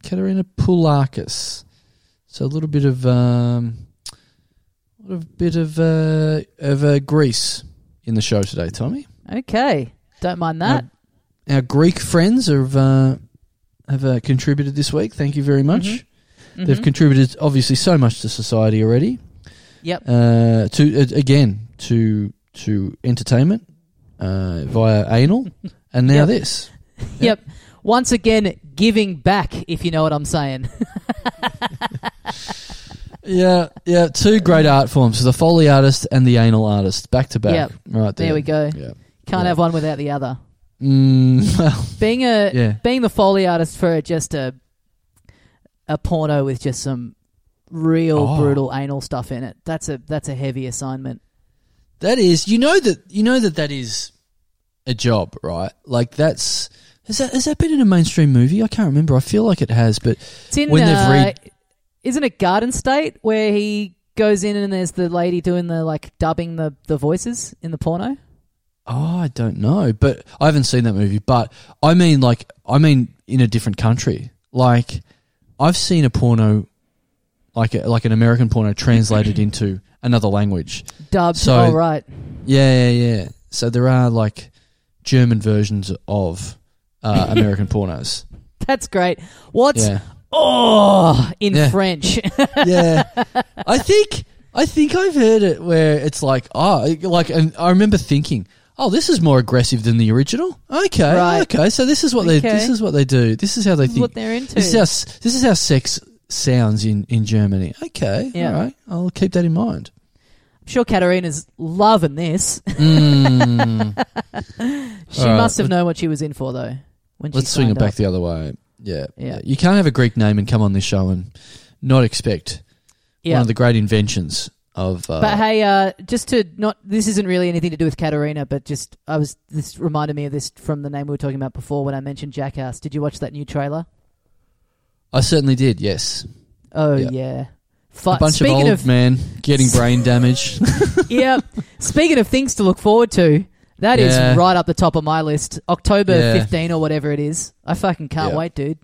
Katerina Pulakis. So a little bit of um, a little bit of uh, of uh, Greece in the show today, Tommy. Okay. Don't mind that. Our Greek friends have uh, have uh, contributed this week. Thank you very much. Mhm. They've Mhm. contributed obviously so much to society already. Yep. Uh, to uh, again to to entertainment uh, via anal, and now Yep. this. Yep. Once again, giving back, if you know what I'm saying. Yeah, yeah. Two great art forms: the foley artist and the anal artist, back to back. Yep. Right there. There we go. Yeah. Can't Yeah. have one without the other. Mm, well, Being a yeah. being the foley artist for just a a porno with just some real Oh. brutal anal stuff in it. That's a that's a heavy assignment. That is, you know that you know that that is a job, right? Like that's has that has that been in a mainstream movie? I can't remember. I feel like it has, but It's in When they've uh, read- isn't it Garden State where he goes in and there's the lady doing the like dubbing the the voices in the porno? oh, I don't know. But I haven't seen that movie. But I mean, like, I mean, in a different country. Like, I've seen a porno, like a, like an American porno translated into another language. Dubbed. So- oh right. Yeah, yeah, yeah. So there are like German versions of uh, American pornos. That's great. What's Yeah. oh in Yeah. French? yeah. I think I think I've heard it where it's like oh like and I remember thinking oh this is more aggressive than the original okay Right. okay so this is what they Okay. this is what they do this is how they This is think what they're into. this is how s- this is how sex sounds in in Germany okay Yeah. all right I'll keep that in mind sure Katarina's loving this. mm, She All right, must have known what she was in for though. When she let's swing it signed back up. the other way yeah, Yeah. you can't have a Greek name and come on this show and not expect Yeah. one of the great inventions of uh, But hey, uh, just to not, this isn't really anything to do with Katarina, but just I was this reminded me of this from the name we were talking about before when I mentioned Jackass. Did you watch that new trailer? I certainly did yes Oh Yeah. yeah. A bunch of old of, men getting brain damage. yeah, speaking of things to look forward to, that is Yeah. right up the top of my list. October Yeah. 15 or whatever it is. I fucking can't Yeah. wait, dude.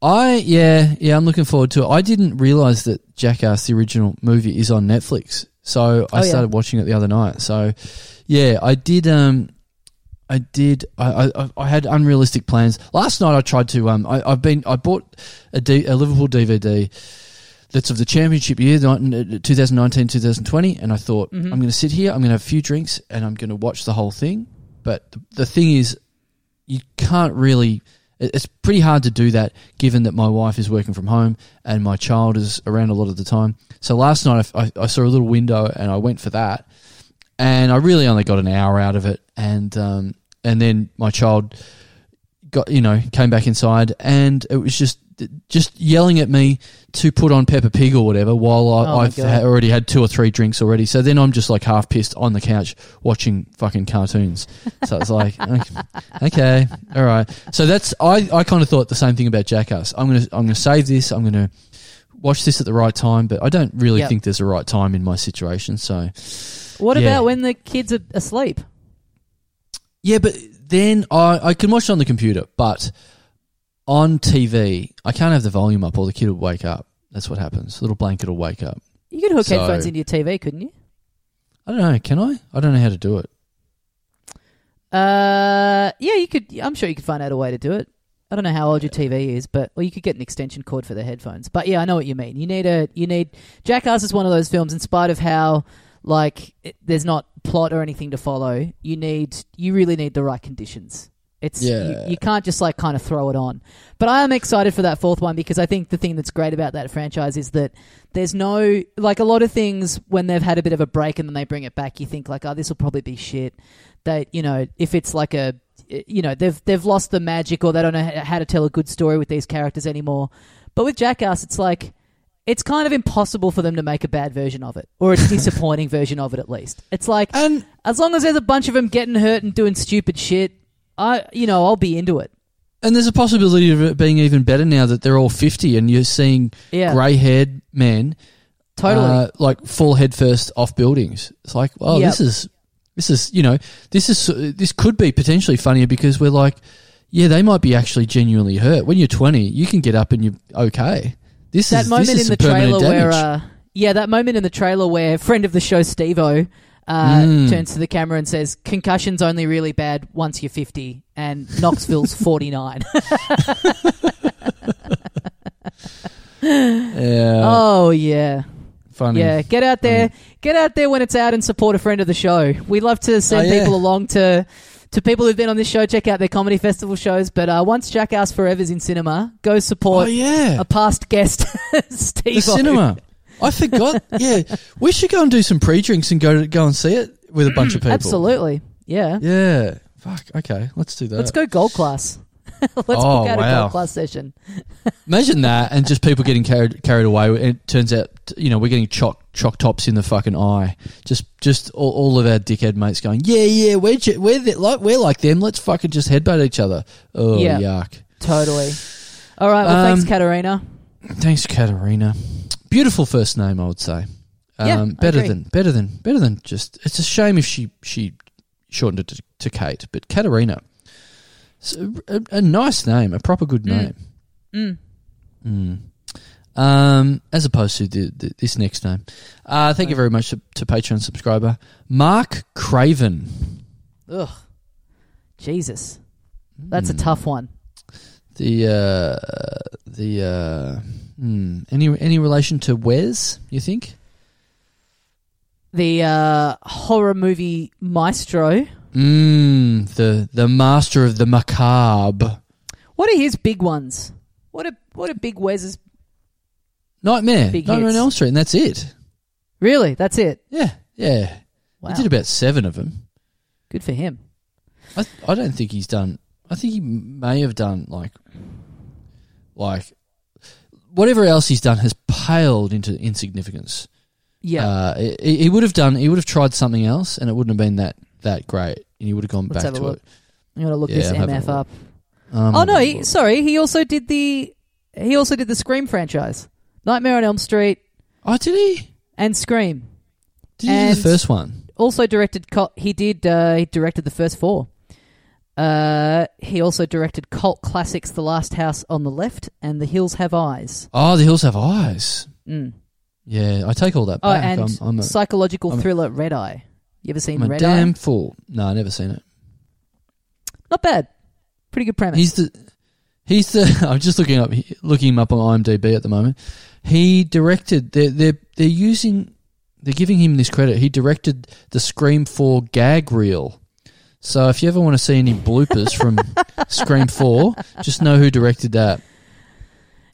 I yeah yeah I'm looking forward to it. I didn't realize that Jackass the original movie is on Netflix, so I Oh, started watching it the other night. So yeah, I did. Um, I did. I, I I had unrealistic plans last night. I tried to. Um, I, I've been. I bought a, D, a Liverpool DVD that's of the championship year, 2019 2020, and I thought Mhm. I'm going to sit here. I'm going to have a few drinks, and I'm going to watch the whole thing. But the, the thing is, you can't really. It's pretty hard to do that, given that my wife is working from home and my child is around a lot of the time. So last night I, I, I saw a little window and I went for that, and I really only got an hour out of it, and um, and then my child got you know came back inside, and it was just just yelling at me to put on Peppa Pig or whatever while I, Oh I've God. ha- already had two or three drinks already. So then I'm just like half pissed on the couch watching fucking cartoons. So it's like, okay, okay, all right. So that's I, I kind of thought the same thing about Jackass. I'm gonna I'm gonna save this. I'm gonna watch this at the right time, but I don't really Yep. think there's a right time in my situation. So What Yeah. about when the kids are asleep? yeah, but then I I can watch it on the computer, but on TV I can't have the volume up or the kid will wake up. That's what happens. little blanket will wake up. You could hook So- headphones into your TV, couldn't you? I don't know. Can I? I don't know how to do it. Uh, yeah, you could. I'm sure you could find out a way to do it. I don't know how old your TV is, but or you could get an extension cord for the headphones. But yeah, I know what you mean. You need a you need Jackass is one of those films. In spite of how like it, there's not plot or anything to follow, you need you really need the right conditions. It's Yeah. you, you can't just like kind of throw it on. But I am excited for that fourth one because I think the thing that's great about that franchise is that there's no like a lot of things when they've had a bit of a break and then they bring it back, you think like, oh, this will probably be shit. That you know, if it's like a you know they've they've lost the magic or they don't know how to tell a good story with these characters anymore. But with Jackass, it's like it's kind of impossible for them to make a bad version of it or a disappointing version of it at least. It's like And as long as there's a bunch of them getting hurt and doing stupid shit, I you know I'll be into it. and there's a possibility of it being even better now that they're all 50 and you're seeing Yeah, grey-haired men totally. uh, like fall headfirst off buildings. It's like, oh, Yep. this is this is you know this is this could be potentially funnier because we're like, yeah, they might be actually genuinely hurt. When you're 20, you can get up and you're okay. This that is moment this is in some the permanent trailer where, damage. uh, yeah, that moment in the trailer where friend of the show Steve-O uh, Mm. turns to the camera and says, "Concussion's only really bad once you're 50, and Knoxville's 49." yeah, oh yeah, funny. yeah. Get out there, get out there when it's out and support a friend of the show. We love to send Oh, yeah. people along to. To people who've been on this show, check out their comedy festival shows. But uh, once Jackass Forever's in cinema, go support Oh yeah, a past guest, Steve. the cinema. I forgot. Yeah, we should go and do some pre-drinks and go to, go and see it with a bunch of people. Absolutely, yeah. Yeah. Fuck. Okay. Let's do that. Let's go gold class. Let's Oh, book out a gold class session. Imagine that, and just people getting carried carried away. It turns out, you know, we're getting choc choc tops in the fucking eye. Just just all, all of our dickhead mates going, yeah, yeah, we're we're the, like we're like them. Let's fucking just headbutt each other. Oh Yeah. yuck. Totally. All right. Well, thanks, Um, Katarina. Thanks, Katarina. Beautiful first name, I would say. Yeah, Um, I better than better than better than just. It's a shame if she she shortened it to, to Kate, but Katarina. It's a, a, nice name, a proper good name. Mm. Mm. Um, as opposed to the, the, this next name. Uh, thank you very much to, to Patreon subscriber Mark Craven. Ugh. Jesus. That's a Hmm. tough one. The uh, the uh, hmm, any any relation to Wes? You think? The uh, horror movie Maestro. Mm, the the master of the macabre. What are his big ones? What a what a big Wes's? Nightmare. Big Nightmare on hits. Elm Street, and that's it. Really? That's it. Yeah, yeah. Wow. He did about seven of them. Good for him. I I don't think he's done. I think he may have done like like whatever else he's done has paled into insignificance. Yeah. Uh, he, he would have done. He would have tried something else, and it wouldn't have been that that great. And he would have gone Let's back to look. it. I'm gonna look yeah, this I'm MF up. Um, Oh no! He, sorry, he also did the he also did the Scream franchise, Nightmare on Elm Street oh, did he? and Scream. Did he do the first one? also directed he did uh, he directed the first four uh, he also directed cult classics the last house on the left and the hills have eyes Oh, the hills have eyes. mm. Yeah, I take all that back. oh and I'm, I'm a, psychological I'm a- thriller red eye you ever seen I'm a red damn eye fool. No, I never seen it. not bad pretty good premise He's the he's the. I'm just looking up looking him up on IMDb at the moment. He directed. They're they're they're using. They're giving him this credit. He directed the Scream Four gag reel. So if you ever want to see any bloopers from Scream Four, just know who directed that.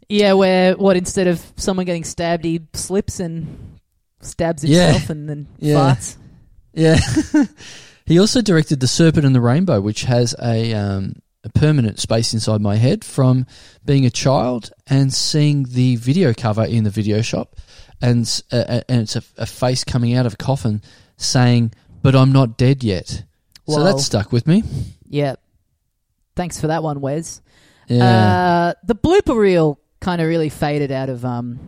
yeah where what instead of someone getting stabbed he slips and stabs Yeah. himself and then Yeah. farts Yeah. he also directed The Serpent and the Rainbow, which has a um, a permanent space inside my head from being a child and seeing the video cover in the video shop, and uh, and it's a, a face coming out of a coffin saying, "But I'm not dead yet." So Whoa. that stuck with me. yeah thanks for that one wes Yeah. Uh, the blooper reel kind of really faded out of um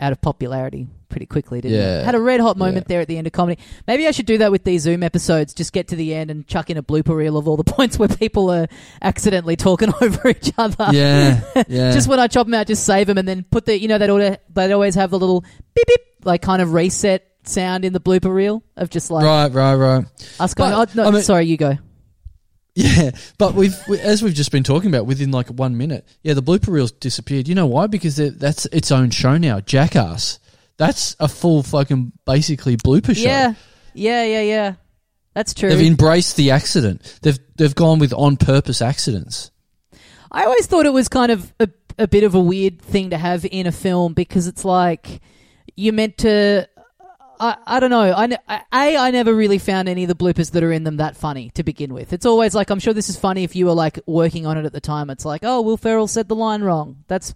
out of popularity pretty quickly, didn't Yeah. it? Had a red hot moment Yeah. there at the end of comedy. Maybe I should do that with these Zoom episodes. Just get to the end and chuck in a blooper reel of all the points where people are accidentally talking over each other. yeah. Yeah. Just when I chop them out, just save them and then put the you know that order. They'd always have the little beep beep like kind of reset sound in the blooper reel of just like right. Right. Right. us going. But, oh, no, I mean- sorry, you go. Yeah, but we've we, as we've just been talking about within like one minute. Yeah, the blooper reels disappeared. You know why? Because they're- that's its own show now. Jackass. That's a full fucking basically blooper show. Yeah, yeah, yeah, yeah. That's true. They've embraced the accident. They've they've gone with on purpose accidents. I always thought it was kind of a, a bit of a weird thing to have in a film because it's like you're meant to. I, I don't know. I, ne- I- A, I never really found any of the bloopers that are in them that funny to begin with. It's always like, I'm sure this is funny if you were like working on it at the time. It's like, oh, Will Ferrell said the line wrong. That's,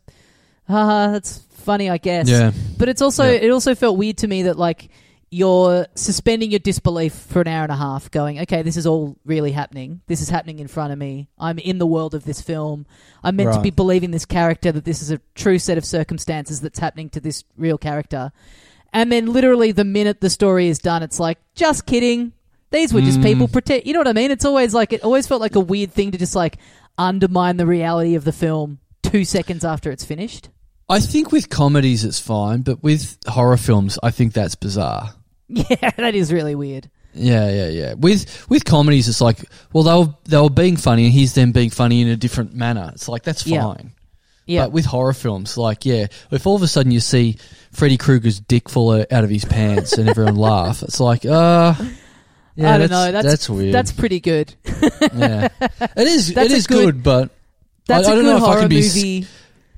haha, that's funny, I guess. Yeah. But it's also, Yeah. it also felt weird to me that like, you're suspending your disbelief for an hour and a half, going, okay, this is all really happening. This is happening in front of me. I'm in the world of this film. I'm meant to be believing this character that this is a true set of circumstances that's happening to this real character. And then, literally, the minute the story is done, it's like, just kidding. These were just Mm. people pretend. You know what I mean? It's always like, it always felt like a weird thing to just like undermine the reality of the film two seconds after it's finished. I think with comedies it's fine, but with horror films, I think that's bizarre. Yeah, that is really weird. Yeah, yeah, yeah. With with comedies, it's like, well, they were they were being funny, and he's them being funny in a different manner. It's like that's fine. Yeah. But with horror films, like, yeah, if all of a sudden you see Freddy Krueger's dick fall out of his pants and everyone laugh, it's like, uh, yeah, I don't that's, know. That's, that's weird. That's pretty good. yeah, it is. That's it good- good, but That's I a don't good know if I horror can be movie.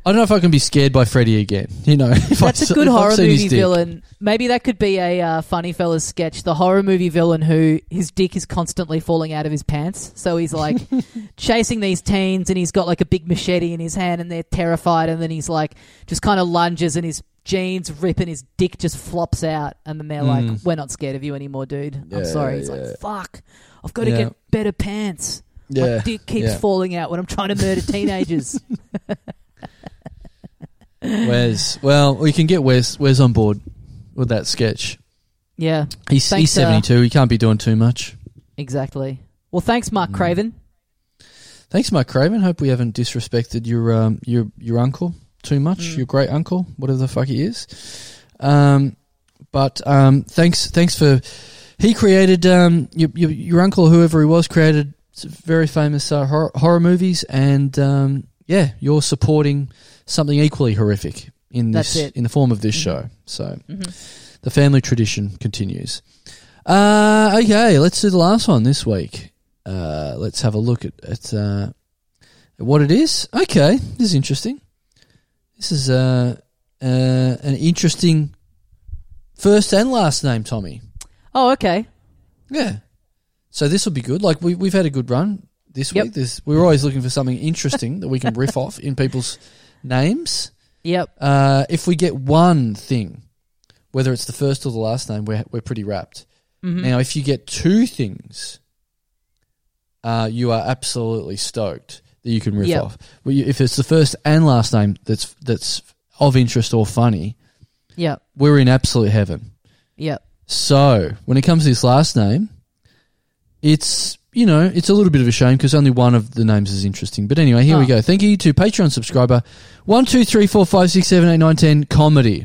I don't know if I can be scared by Freddy again. You know, if That's s- a good horror movie villain. Maybe that could be a uh, funny fellas sketch. The horror movie villain who his dick is constantly falling out of his pants. So he's like chasing these teens and he's got like a big machete in his hand and they're terrified. And then he's like just kind of lunges and his jeans rip and his dick just flops out. And then they're like, Mm. we're not scared of you anymore, dude. I'm sorry. He's yeah. like, fuck, I've got to Yeah. get better pants. Yeah, My dick keeps yeah. falling out when I'm trying to murder teenagers. Wes, well, we can get Wes. Wes on board with that sketch. yeah, He's Thanks, he's uh, seventy two. he can't be doing too much. exactly. Well, thanks, Mark Mm. Craven. Thanks, Mark Craven. Hope we haven't disrespected your um your your uncle too much. Mm. Your great uncle, whatever the fuck he is. Um, but um, thanks thanks for he created um your your, your uncle whoever he was created very famous uh, horror, horror movies and um yeah you're supporting something equally horrific in this in the form of this Mhm. show. So Mhm. the family tradition continues. Uh, okay, let's do the last one this week. Uh, let's have a look at, at, uh, at what it is. Okay, this is interesting. This is uh, uh, an interesting first and last name, Tommy. Oh, okay. Yeah. So this will be good. Like we we've had a good run this Yep. week. This we're always looking for something interesting that we can riff off in people's names. Yep. Uh, if we get one thing, whether it's the first or the last name, we're we're pretty wrapped. Mhm. Now, if you get two things, uh, you are absolutely stoked that you can riff Yep. off. Well, you, if it's the first and last name that's that's of interest or funny, Yep. we're in absolute heaven. Yep. So, when it comes to this last name, it's you know it's a little bit of a shame because only one of the names is interesting. But anyway, here we Oh. go. Thank you to Patreon subscriber one two three four five six seven eight nine ten comedy.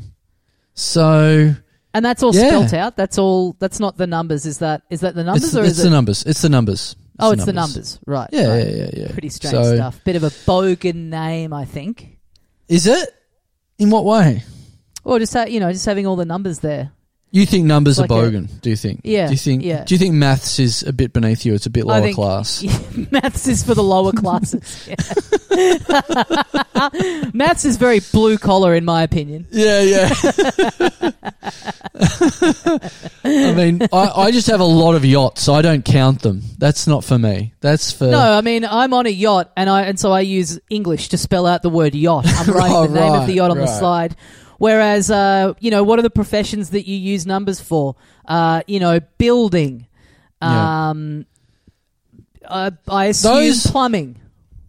So And that's all Yeah. spelt out. That's all. That's not the numbers. Is that? Is that the numbers it's, or it's is the it? numbers. It's the numbers. oh, it's the numbers. Right. Yeah, right. yeah, yeah, yeah. Pretty strange So- stuff. Bit of a bogan name, I think. Is it? In what way? Or just ha- you know, just having all the numbers there. You think numbers Like are a- bogan? do you think? Yeah, Do you think? yeah. Do you think maths is a bit beneath you? It's a bit lower think class. maths is for the lower classes. Maths is very blue collar, in my opinion. Yeah, yeah. I mean, I, I just have a lot of yachts. So I don't count them. That's not for me. That's for. No, I mean I'm on a yacht, and I and so I use English to spell out the word yacht. I'm writing Oh, the name of the yacht on the slide. Whereas, uh, you know, what are the professions that you use numbers for? Uh, you know, building. Yeah. Um, uh, I assume Those- plumbing.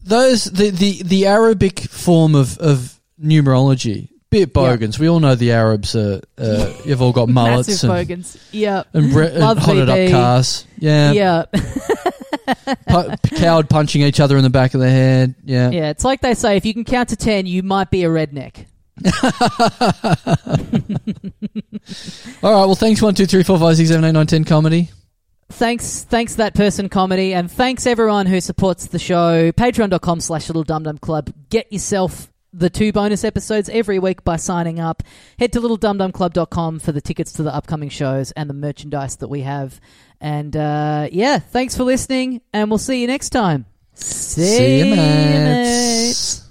Those the, the, the Arabic form of, of numerology. Bit bogans. We all know the Arabs are. Uh, you've all got mullets and, bogans. Yeah. and, bre- and hotted up cars. Yeah. Yeah. Pu- coward punching each other in the back of the head. Yeah. yeah. It's like they say if you can count to 10, you might be a redneck. All right. Well, thanks. One, two, three, four, five, six, seven, eight, nine, ten. Comedy. Thanks, thanks that person comedy, and thanks everyone who supports the show. Patreon.com slash Little Dum Dum Club. Get yourself the two bonus episodes every week by signing up. Head to littledumdumclub.com for the tickets to the upcoming shows and the merchandise that we have. And uh, yeah, thanks for listening, and we'll see you next time. See you, mates.